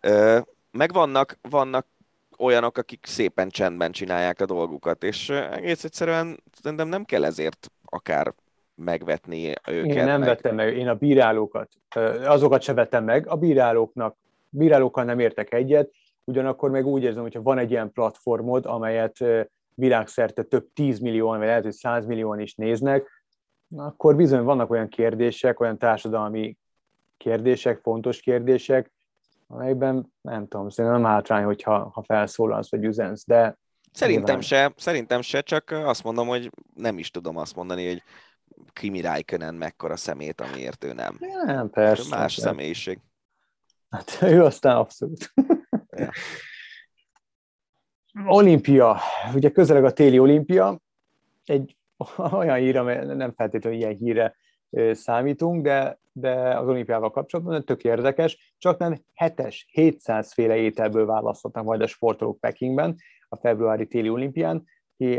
Ö, meg vannak, vannak olyanok, akik szépen csendben csinálják a dolgukat, és egész egyszerűen szerintem nem kell ezért akár megvetni őket. Én nem meg. vettem meg, én a bírálókat, azokat se vettem meg, a bírálóknak, bírálókkal nem értek egyet, ugyanakkor meg úgy érzem, hogyha van egy ilyen platformod, amelyet világszerte több tízmillióan, vagy lehet, hogy százmillióan is néznek, akkor bizony vannak olyan kérdések, olyan társadalmi kérdések, fontos kérdések, amelyben nem tudom, szerintem nem hátrány, hogyha ha felszólalsz vagy üzensz, de Szerintem se, szerintem se, csak azt mondom, hogy nem is tudom azt mondani, hogy Kimi Räikkönen mekkora szemét, amiért ő nem. Nem, persze. Más persze. személyiség. Hát ő aztán abszolút. Ja. Olimpia, ugye közeleg a téli olimpia, egy olyan hír, amely nem feltétlenül ilyen híre számítunk, de, de az olimpiával kapcsolatban tök érdekes, csak nem 7-es, 700 féle ételből választhatnak majd a sportolók Pekingben a februári téli olimpián,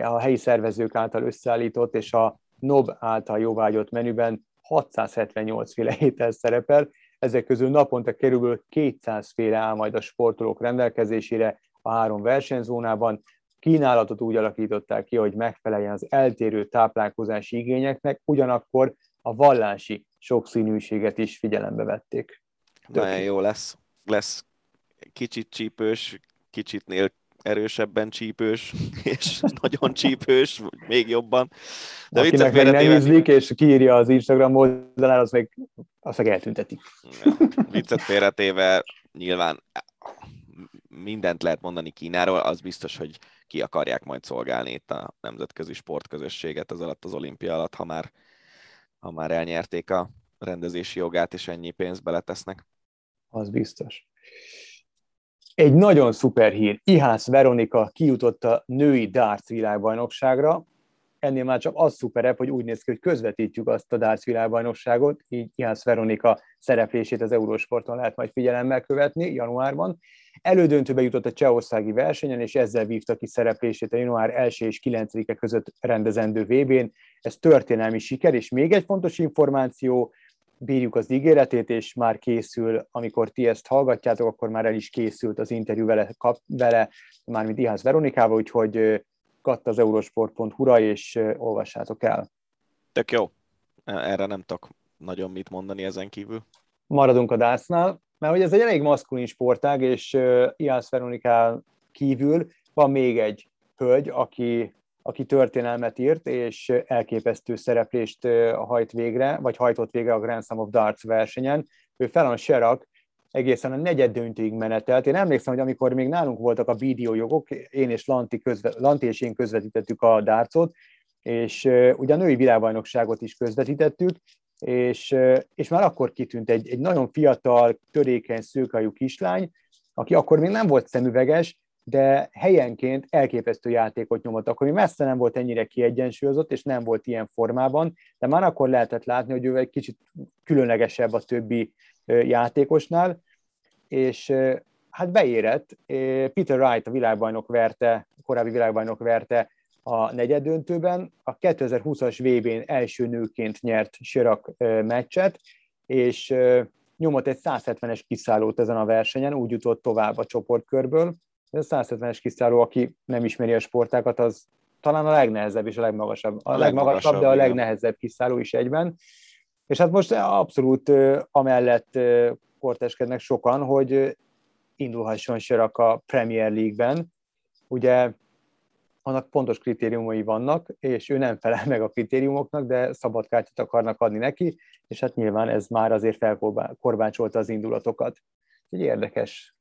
a helyi szervezők által összeállított és a NOB által jóvágyott menüben 678 féle étel szerepel, ezek közül naponta kerül 200 féle áll majd a sportolók rendelkezésére a három versenyzónában, kínálatot úgy alakították ki, hogy megfeleljen az eltérő táplálkozási igényeknek, ugyanakkor a vallási sokszínűséget is figyelembe vették. Nagyon jó lesz. Lesz kicsit csípős, nél erősebben csípős, és nagyon csípős, még jobban. De Akinek meg nem ízlik, és kiírja az Instagram oldalára, az meg, azt meg eltüntetik. Ja, viccet félretéve nyilván mindent lehet mondani Kínáról, az biztos, hogy ki akarják majd szolgálni itt a nemzetközi sportközösséget az alatt az olimpia alatt, ha már, ha már elnyerték a rendezési jogát, és ennyi pénzt beletesznek. Az biztos. Egy nagyon szuper hír. Ihász Veronika kijutott a női darts világbajnokságra. Ennél már csak az szuperebb, hogy úgy néz ki, hogy közvetítjük azt a darts világbajnokságot, így Ihász Veronika szereplését az Eurósporton lehet majd figyelemmel követni januárban. Elődöntőbe jutott a csehországi versenyen, és ezzel vívta ki szereplését a január 1 és 9-e között rendezendő VB-n. Ez történelmi siker, és még egy fontos információ, bírjuk az ígéretét, és már készül, amikor ti ezt hallgatjátok, akkor már el is készült az interjú vele, kap, vele mármint Ihász Veronikával, úgyhogy katt az eurosport.hu-ra, és olvassátok el. Tök jó. Erre nem tudok nagyon mit mondani ezen kívül. Maradunk a dásznál mert hogy ez egy elég maszkulin sportág, és Iász Veronikán kívül van még egy hölgy, aki, aki történelmet írt, és elképesztő szereplést hajt végre, vagy hajtott végre a Grand Slam of Darts versenyen. Ő Felon Sherak egészen a negyed döntőig menetelt. Én emlékszem, hogy amikor még nálunk voltak a jogok, én és Lanti, közve, Lanti és én közvetítettük a dárcot, és ugye a női világbajnokságot is közvetítettük, és, és már akkor kitűnt egy, egy nagyon fiatal, törékeny, szőkajú kislány, aki akkor még nem volt szemüveges, de helyenként elképesztő játékot nyomott. Akkor messze nem volt ennyire kiegyensúlyozott, és nem volt ilyen formában, de már akkor lehetett látni, hogy ő egy kicsit különlegesebb a többi játékosnál, és hát beérett. Peter Wright, a világbajnok verte, a korábbi világbajnok verte a negyedöntőben. A 2020-as VB-n első nőként nyert Sirak meccset, és nyomott egy 170-es kiszállót ezen a versenyen, úgy jutott tovább a csoportkörből. Ez a 170-es kiszálló, aki nem ismeri a sportákat, az talán a legnehezebb és a legmagasabb. A, a legmagasabb, de a legnehezebb kiszálló is egyben. És hát most abszolút amellett korteskednek sokan, hogy indulhasson Sirak a Premier League-ben. Ugye annak pontos kritériumai vannak, és ő nem felel meg a kritériumoknak, de szabad kártyát akarnak adni neki, és hát nyilván ez már azért felkorbácsolta az indulatokat. Egy érdekes,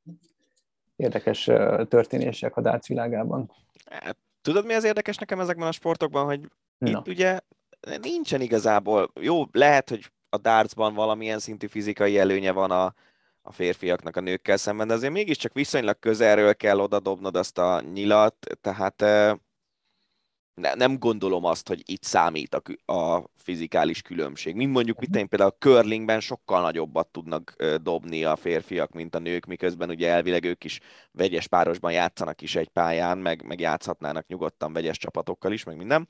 érdekes történések a dárc világában. Hát, tudod, mi az érdekes nekem ezekben a sportokban, hogy Na. itt ugye nincsen igazából, jó, lehet, hogy a dartsban valamilyen szintű fizikai előnye van a, a férfiaknak a nőkkel szemben, de azért mégiscsak viszonylag közelről kell odadobnod azt a nyilat, tehát ne, nem gondolom azt, hogy itt számít a, a fizikális különbség. Mint mondjuk, mit én például a curlingben sokkal nagyobbat tudnak dobni a férfiak, mint a nők, miközben ugye elvileg ők is vegyes párosban játszanak is egy pályán, meg, meg játszhatnának nyugodtan vegyes csapatokkal is, meg minden.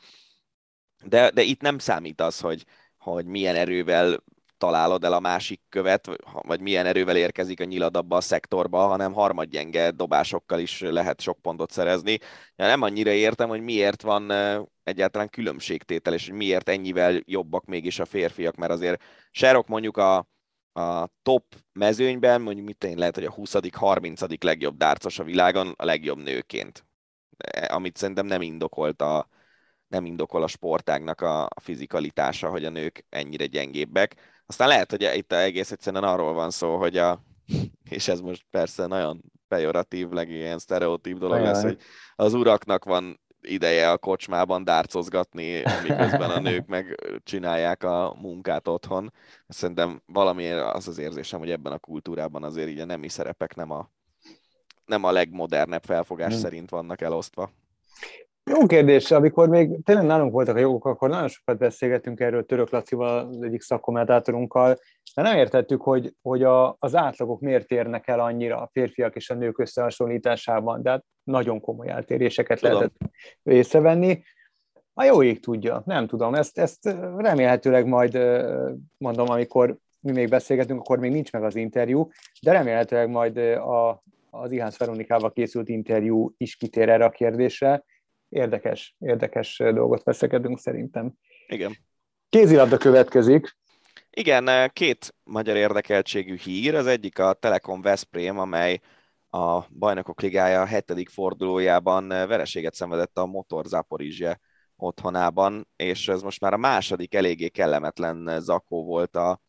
De, de itt nem számít az, hogy, hogy milyen erővel találod el a másik követ, vagy milyen erővel érkezik a nyilad abba a szektorba, hanem harmadgyenge dobásokkal is lehet sok pontot szerezni. Ja, nem annyira értem, hogy miért van egyáltalán különbségtétel, és hogy miért ennyivel jobbak mégis a férfiak, mert azért Serok mondjuk a, a top mezőnyben, mondjuk mit én lehet, hogy a 20 30 legjobb dárcos a világon, a legjobb nőként. Amit szerintem nem indokolt a, nem indokol a sportágnak a fizikalitása, hogy a nők ennyire gyengébbek. Aztán lehet, hogy itt egész egyszerűen arról van szó, hogy a, és ez most persze nagyon pejoratív, leg ilyen sztereotíp dolog Ajaj. lesz, hogy az uraknak van ideje a kocsmában dárcozgatni, miközben a nők meg csinálják a munkát otthon. Szerintem valamiért az az érzésem, hogy ebben a kultúrában azért így a nemi szerepek nem a, nem a legmodernebb felfogás hmm. szerint vannak elosztva. Jó kérdés, amikor még tényleg nálunk voltak a jogok, akkor nagyon sokat beszélgettünk erről Török Lacival, az egyik szakkommentátorunkkal, de nem értettük, hogy, hogy a, az átlagok miért érnek el annyira a férfiak és a nők összehasonlításában, de hát nagyon komoly eltéréseket tudom. lehetett észrevenni. A jó ég tudja, nem tudom, ezt, ezt remélhetőleg majd mondom, amikor mi még beszélgetünk, akkor még nincs meg az interjú, de remélhetőleg majd a, az Ihász Veronikával készült interjú is kitér erre a kérdésre, érdekes, érdekes dolgot veszekedünk szerintem. Igen. Kézilabda következik. Igen, két magyar érdekeltségű hír. Az egyik a Telekom Veszprém, amely a Bajnokok Ligája hetedik fordulójában vereséget szenvedett a Motor Zaporizse otthonában, és ez most már a második eléggé kellemetlen zakó volt a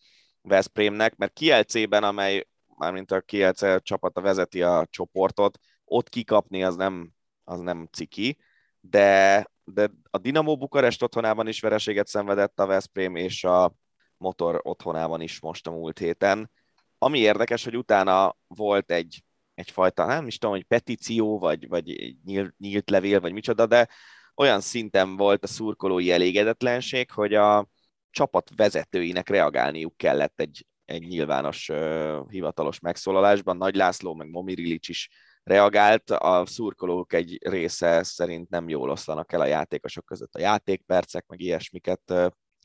Veszprémnek, mert Kielcében, amely mármint a Kielce csapata vezeti a csoportot, ott kikapni az nem, az nem ciki, de, de a Dinamo Bukarest otthonában is vereséget szenvedett a Veszprém, és a Motor otthonában is most a múlt héten. Ami érdekes, hogy utána volt egy egyfajta, nem is tudom, hogy petíció, vagy, vagy nyílt, nyílt levél, vagy micsoda, de olyan szinten volt a szurkolói elégedetlenség, hogy a csapat vezetőinek reagálniuk kellett egy, egy nyilvános uh, hivatalos megszólalásban. Nagy László, meg Momirilic is reagált, a szurkolók egy része szerint nem jól oszlanak el a játékosok között a játékpercek, meg ilyesmiket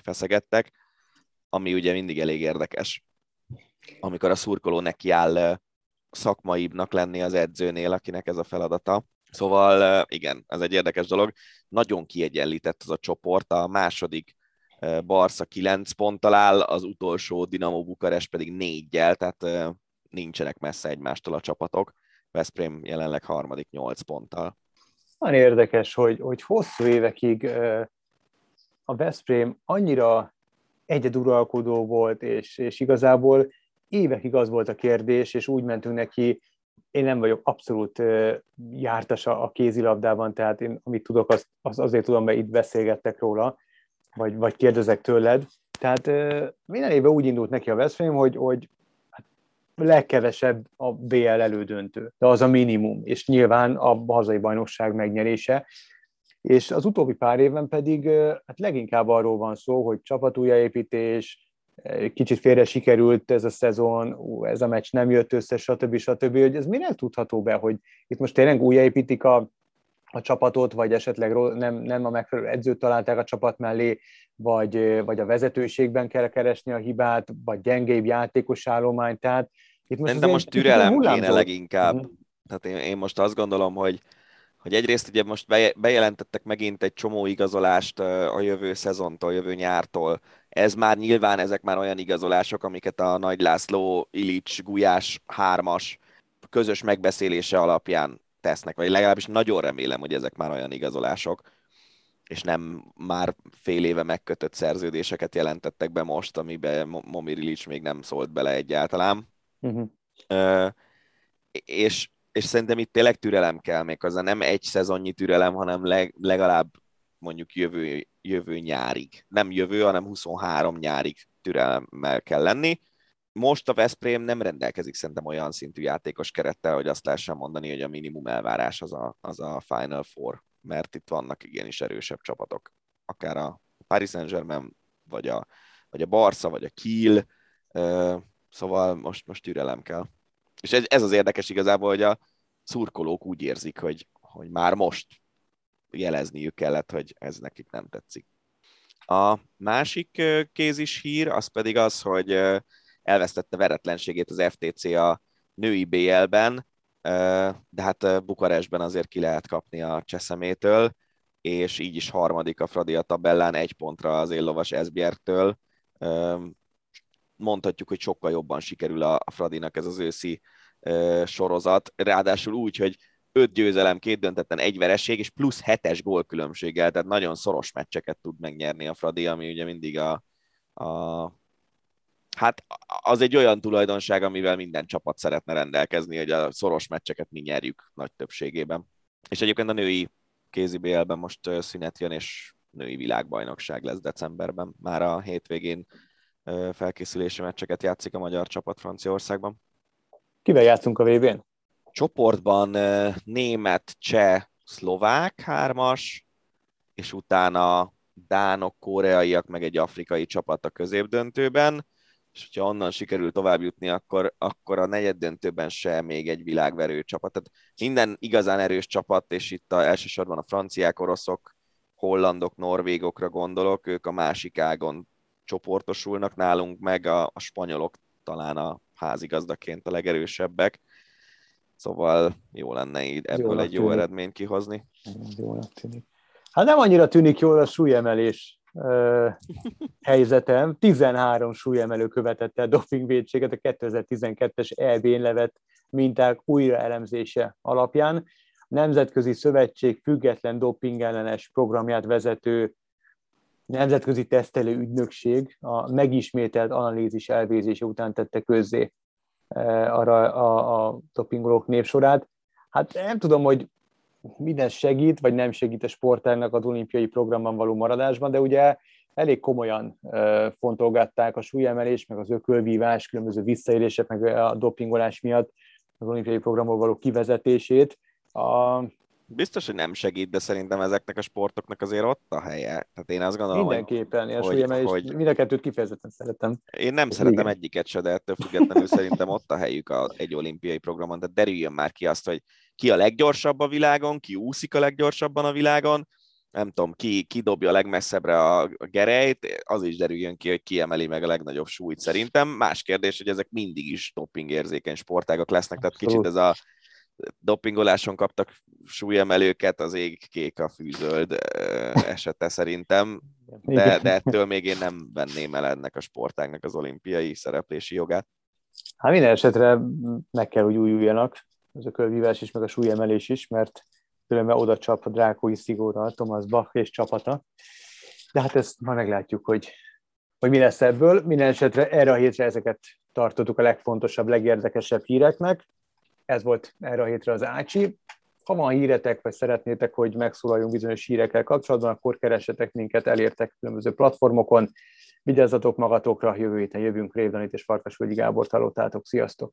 feszegettek, ami ugye mindig elég érdekes, amikor a szurkoló neki áll szakmaibbnak lenni az edzőnél, akinek ez a feladata. Szóval igen, ez egy érdekes dolog. Nagyon kiegyenlített az a csoport, a második Barca 9 ponttal áll, az utolsó Dinamo Bukarest pedig négyel, tehát nincsenek messze egymástól a csapatok. Veszprém jelenleg harmadik nyolc ponttal. Nagyon érdekes, hogy, hogy hosszú évekig a Veszprém annyira egyeduralkodó volt, és, és igazából évekig az volt a kérdés, és úgy mentünk neki, én nem vagyok abszolút jártas a kézilabdában, tehát én amit tudok, azt, az azért tudom, mert itt beszélgettek róla, vagy, vagy kérdezek tőled. Tehát minden évben úgy indult neki a Veszprém, hogy, hogy legkevesebb a BL elődöntő, de az a minimum, és nyilván a hazai bajnokság megnyerése. És az utóbbi pár évben pedig hát leginkább arról van szó, hogy csapatújjáépítés, kicsit félre sikerült ez a szezon, ez a meccs nem jött össze, stb. stb. hogy ez mire tudható be, hogy itt most tényleg újjáépítik a, a csapatot, vagy esetleg nem, nem a megfelelő edzőt találták a csapat mellé, vagy, vagy a vezetőségben kell keresni a hibát, vagy gyengébb játékos állomány, tehát itt most Szerintem most türelem kéne leginkább. Uh-huh. Tehát én, én most azt gondolom, hogy hogy egyrészt ugye most bejelentettek megint egy csomó igazolást a jövő szezontól, jövő nyártól. Ez már nyilván, ezek már olyan igazolások, amiket a Nagy László, Ilics, Gulyás, Hármas közös megbeszélése alapján tesznek, vagy legalábbis nagyon remélem, hogy ezek már olyan igazolások, és nem már fél éve megkötött szerződéseket jelentettek be most, amiben Momir Ilics még nem szólt bele egyáltalán. Uh-huh. Uh, és és szerintem itt tényleg türelem kell még az nem egy szezonnyi türelem, hanem leg, legalább mondjuk jövő, jövő nyárig. Nem jövő, hanem 23 nyárig türelemmel kell lenni. Most a Veszprém nem rendelkezik szerintem olyan szintű játékos kerettel, hogy azt lehessen mondani, hogy a minimum elvárás az a, az a Final Four, mert itt vannak igenis erősebb csapatok. Akár a Paris Saint-Germain, vagy a, vagy a Barca, vagy a Kiel, szóval most, most türelem kell. És ez, ez az érdekes igazából, hogy a szurkolók úgy érzik, hogy, hogy már most jelezniük kellett, hogy ez nekik nem tetszik. A másik kézis hír, az pedig az, hogy elvesztette veretlenségét az FTC a női BL-ben, de hát Bukarestben azért ki lehet kapni a Cseszemétől, és így is harmadik a Fradi a tabellán, egy pontra az éllovas Esbjergtől. Mondhatjuk, hogy sokkal jobban sikerül a Fradinak ez az őszi sorozat, ráadásul úgy, hogy öt győzelem, két döntetlen, egy vereség, és plusz hetes gólkülönbséggel, tehát nagyon szoros meccseket tud megnyerni a Fradi, ami ugye mindig a, a hát az egy olyan tulajdonság, amivel minden csapat szeretne rendelkezni, hogy a szoros meccseket mi nyerjük nagy többségében. És egyébként a női kézi BL-ben most szünet jön, és női világbajnokság lesz decemberben. Már a hétvégén felkészülési meccseket játszik a magyar csapat Franciaországban. Kivel játszunk a VB-n? Csoportban német, cseh, szlovák hármas, és utána dánok, koreaiak, meg egy afrikai csapat a középdöntőben, és hogyha onnan sikerül tovább jutni, akkor, akkor a negyed döntőben se még egy világverő csapat. Tehát minden igazán erős csapat, és itt a, elsősorban a franciák, oroszok, hollandok, norvégokra gondolok, ők a másik ágon csoportosulnak nálunk, meg a, a spanyolok talán a házigazdaként a legerősebbek. Szóval jó lenne így ebből jó egy jó tűnik. eredményt kihozni. Jó tűnik. Hát nem annyira tűnik jól a súlyemelés helyzetem. 13 súlyemelő követette a dopingvédséget a 2012-es EB-n levett minták újra elemzése alapján. A Nemzetközi Szövetség független dopingellenes programját vezető Nemzetközi Tesztelő Ügynökség a megismételt analízis elvégzése után tette közzé arra a, a dopingolók névsorát. Hát nem tudom, hogy minden segít, vagy nem segít a sportágnak az olimpiai programban való maradásban, de ugye elég komolyan fontolgatták a súlyemelés, meg az ökölvívás, különböző visszaélések, meg a dopingolás miatt az olimpiai programból való kivezetését. A, biztos, hogy nem segít, de szerintem ezeknek a sportoknak azért ott a helye. Tehát én azt gondolom, Mindenképpen, hogy, hogy, hogy mind a kettőt kifejezetten szeretem. Én nem szeretem Igen. egyiket se, de ettől függetlenül szerintem ott a helyük a, egy olimpiai programon, de derüljön már ki azt, hogy ki a leggyorsabb a világon, ki úszik a leggyorsabban a világon, nem tudom, ki, ki dobja a legmesszebbre a gerejt, az is derüljön ki, hogy ki emeli meg a legnagyobb súlyt szerintem. Más kérdés, hogy ezek mindig is dopingérzékeny sportágok lesznek, tehát kicsit ez a dopingoláson kaptak súlyemelőket, az ég kék a fűzöld esete szerintem, de, de ettől még én nem venném el ennek a sportágnak az olimpiai szereplési jogát. Hát minden esetre meg kell, hogy újuljanak, ez a körvívás is, meg a súlyemelés is, mert különben oda csap a drákói szigóra Thomas Bach és csapata. De hát ezt már meglátjuk, hogy, hogy mi lesz ebből. Minden esetre erre a hétre ezeket tartottuk a legfontosabb, legérdekesebb híreknek ez volt erre a hétre az Ácsi. Ha van híretek, vagy szeretnétek, hogy megszólaljunk bizonyos hírekkel kapcsolatban, akkor keressetek minket, elértek különböző platformokon. Vigyázzatok magatokra, jövő héten jövünk, Révdanit és Farkasvölgyi Gábor találtátok. Sziasztok!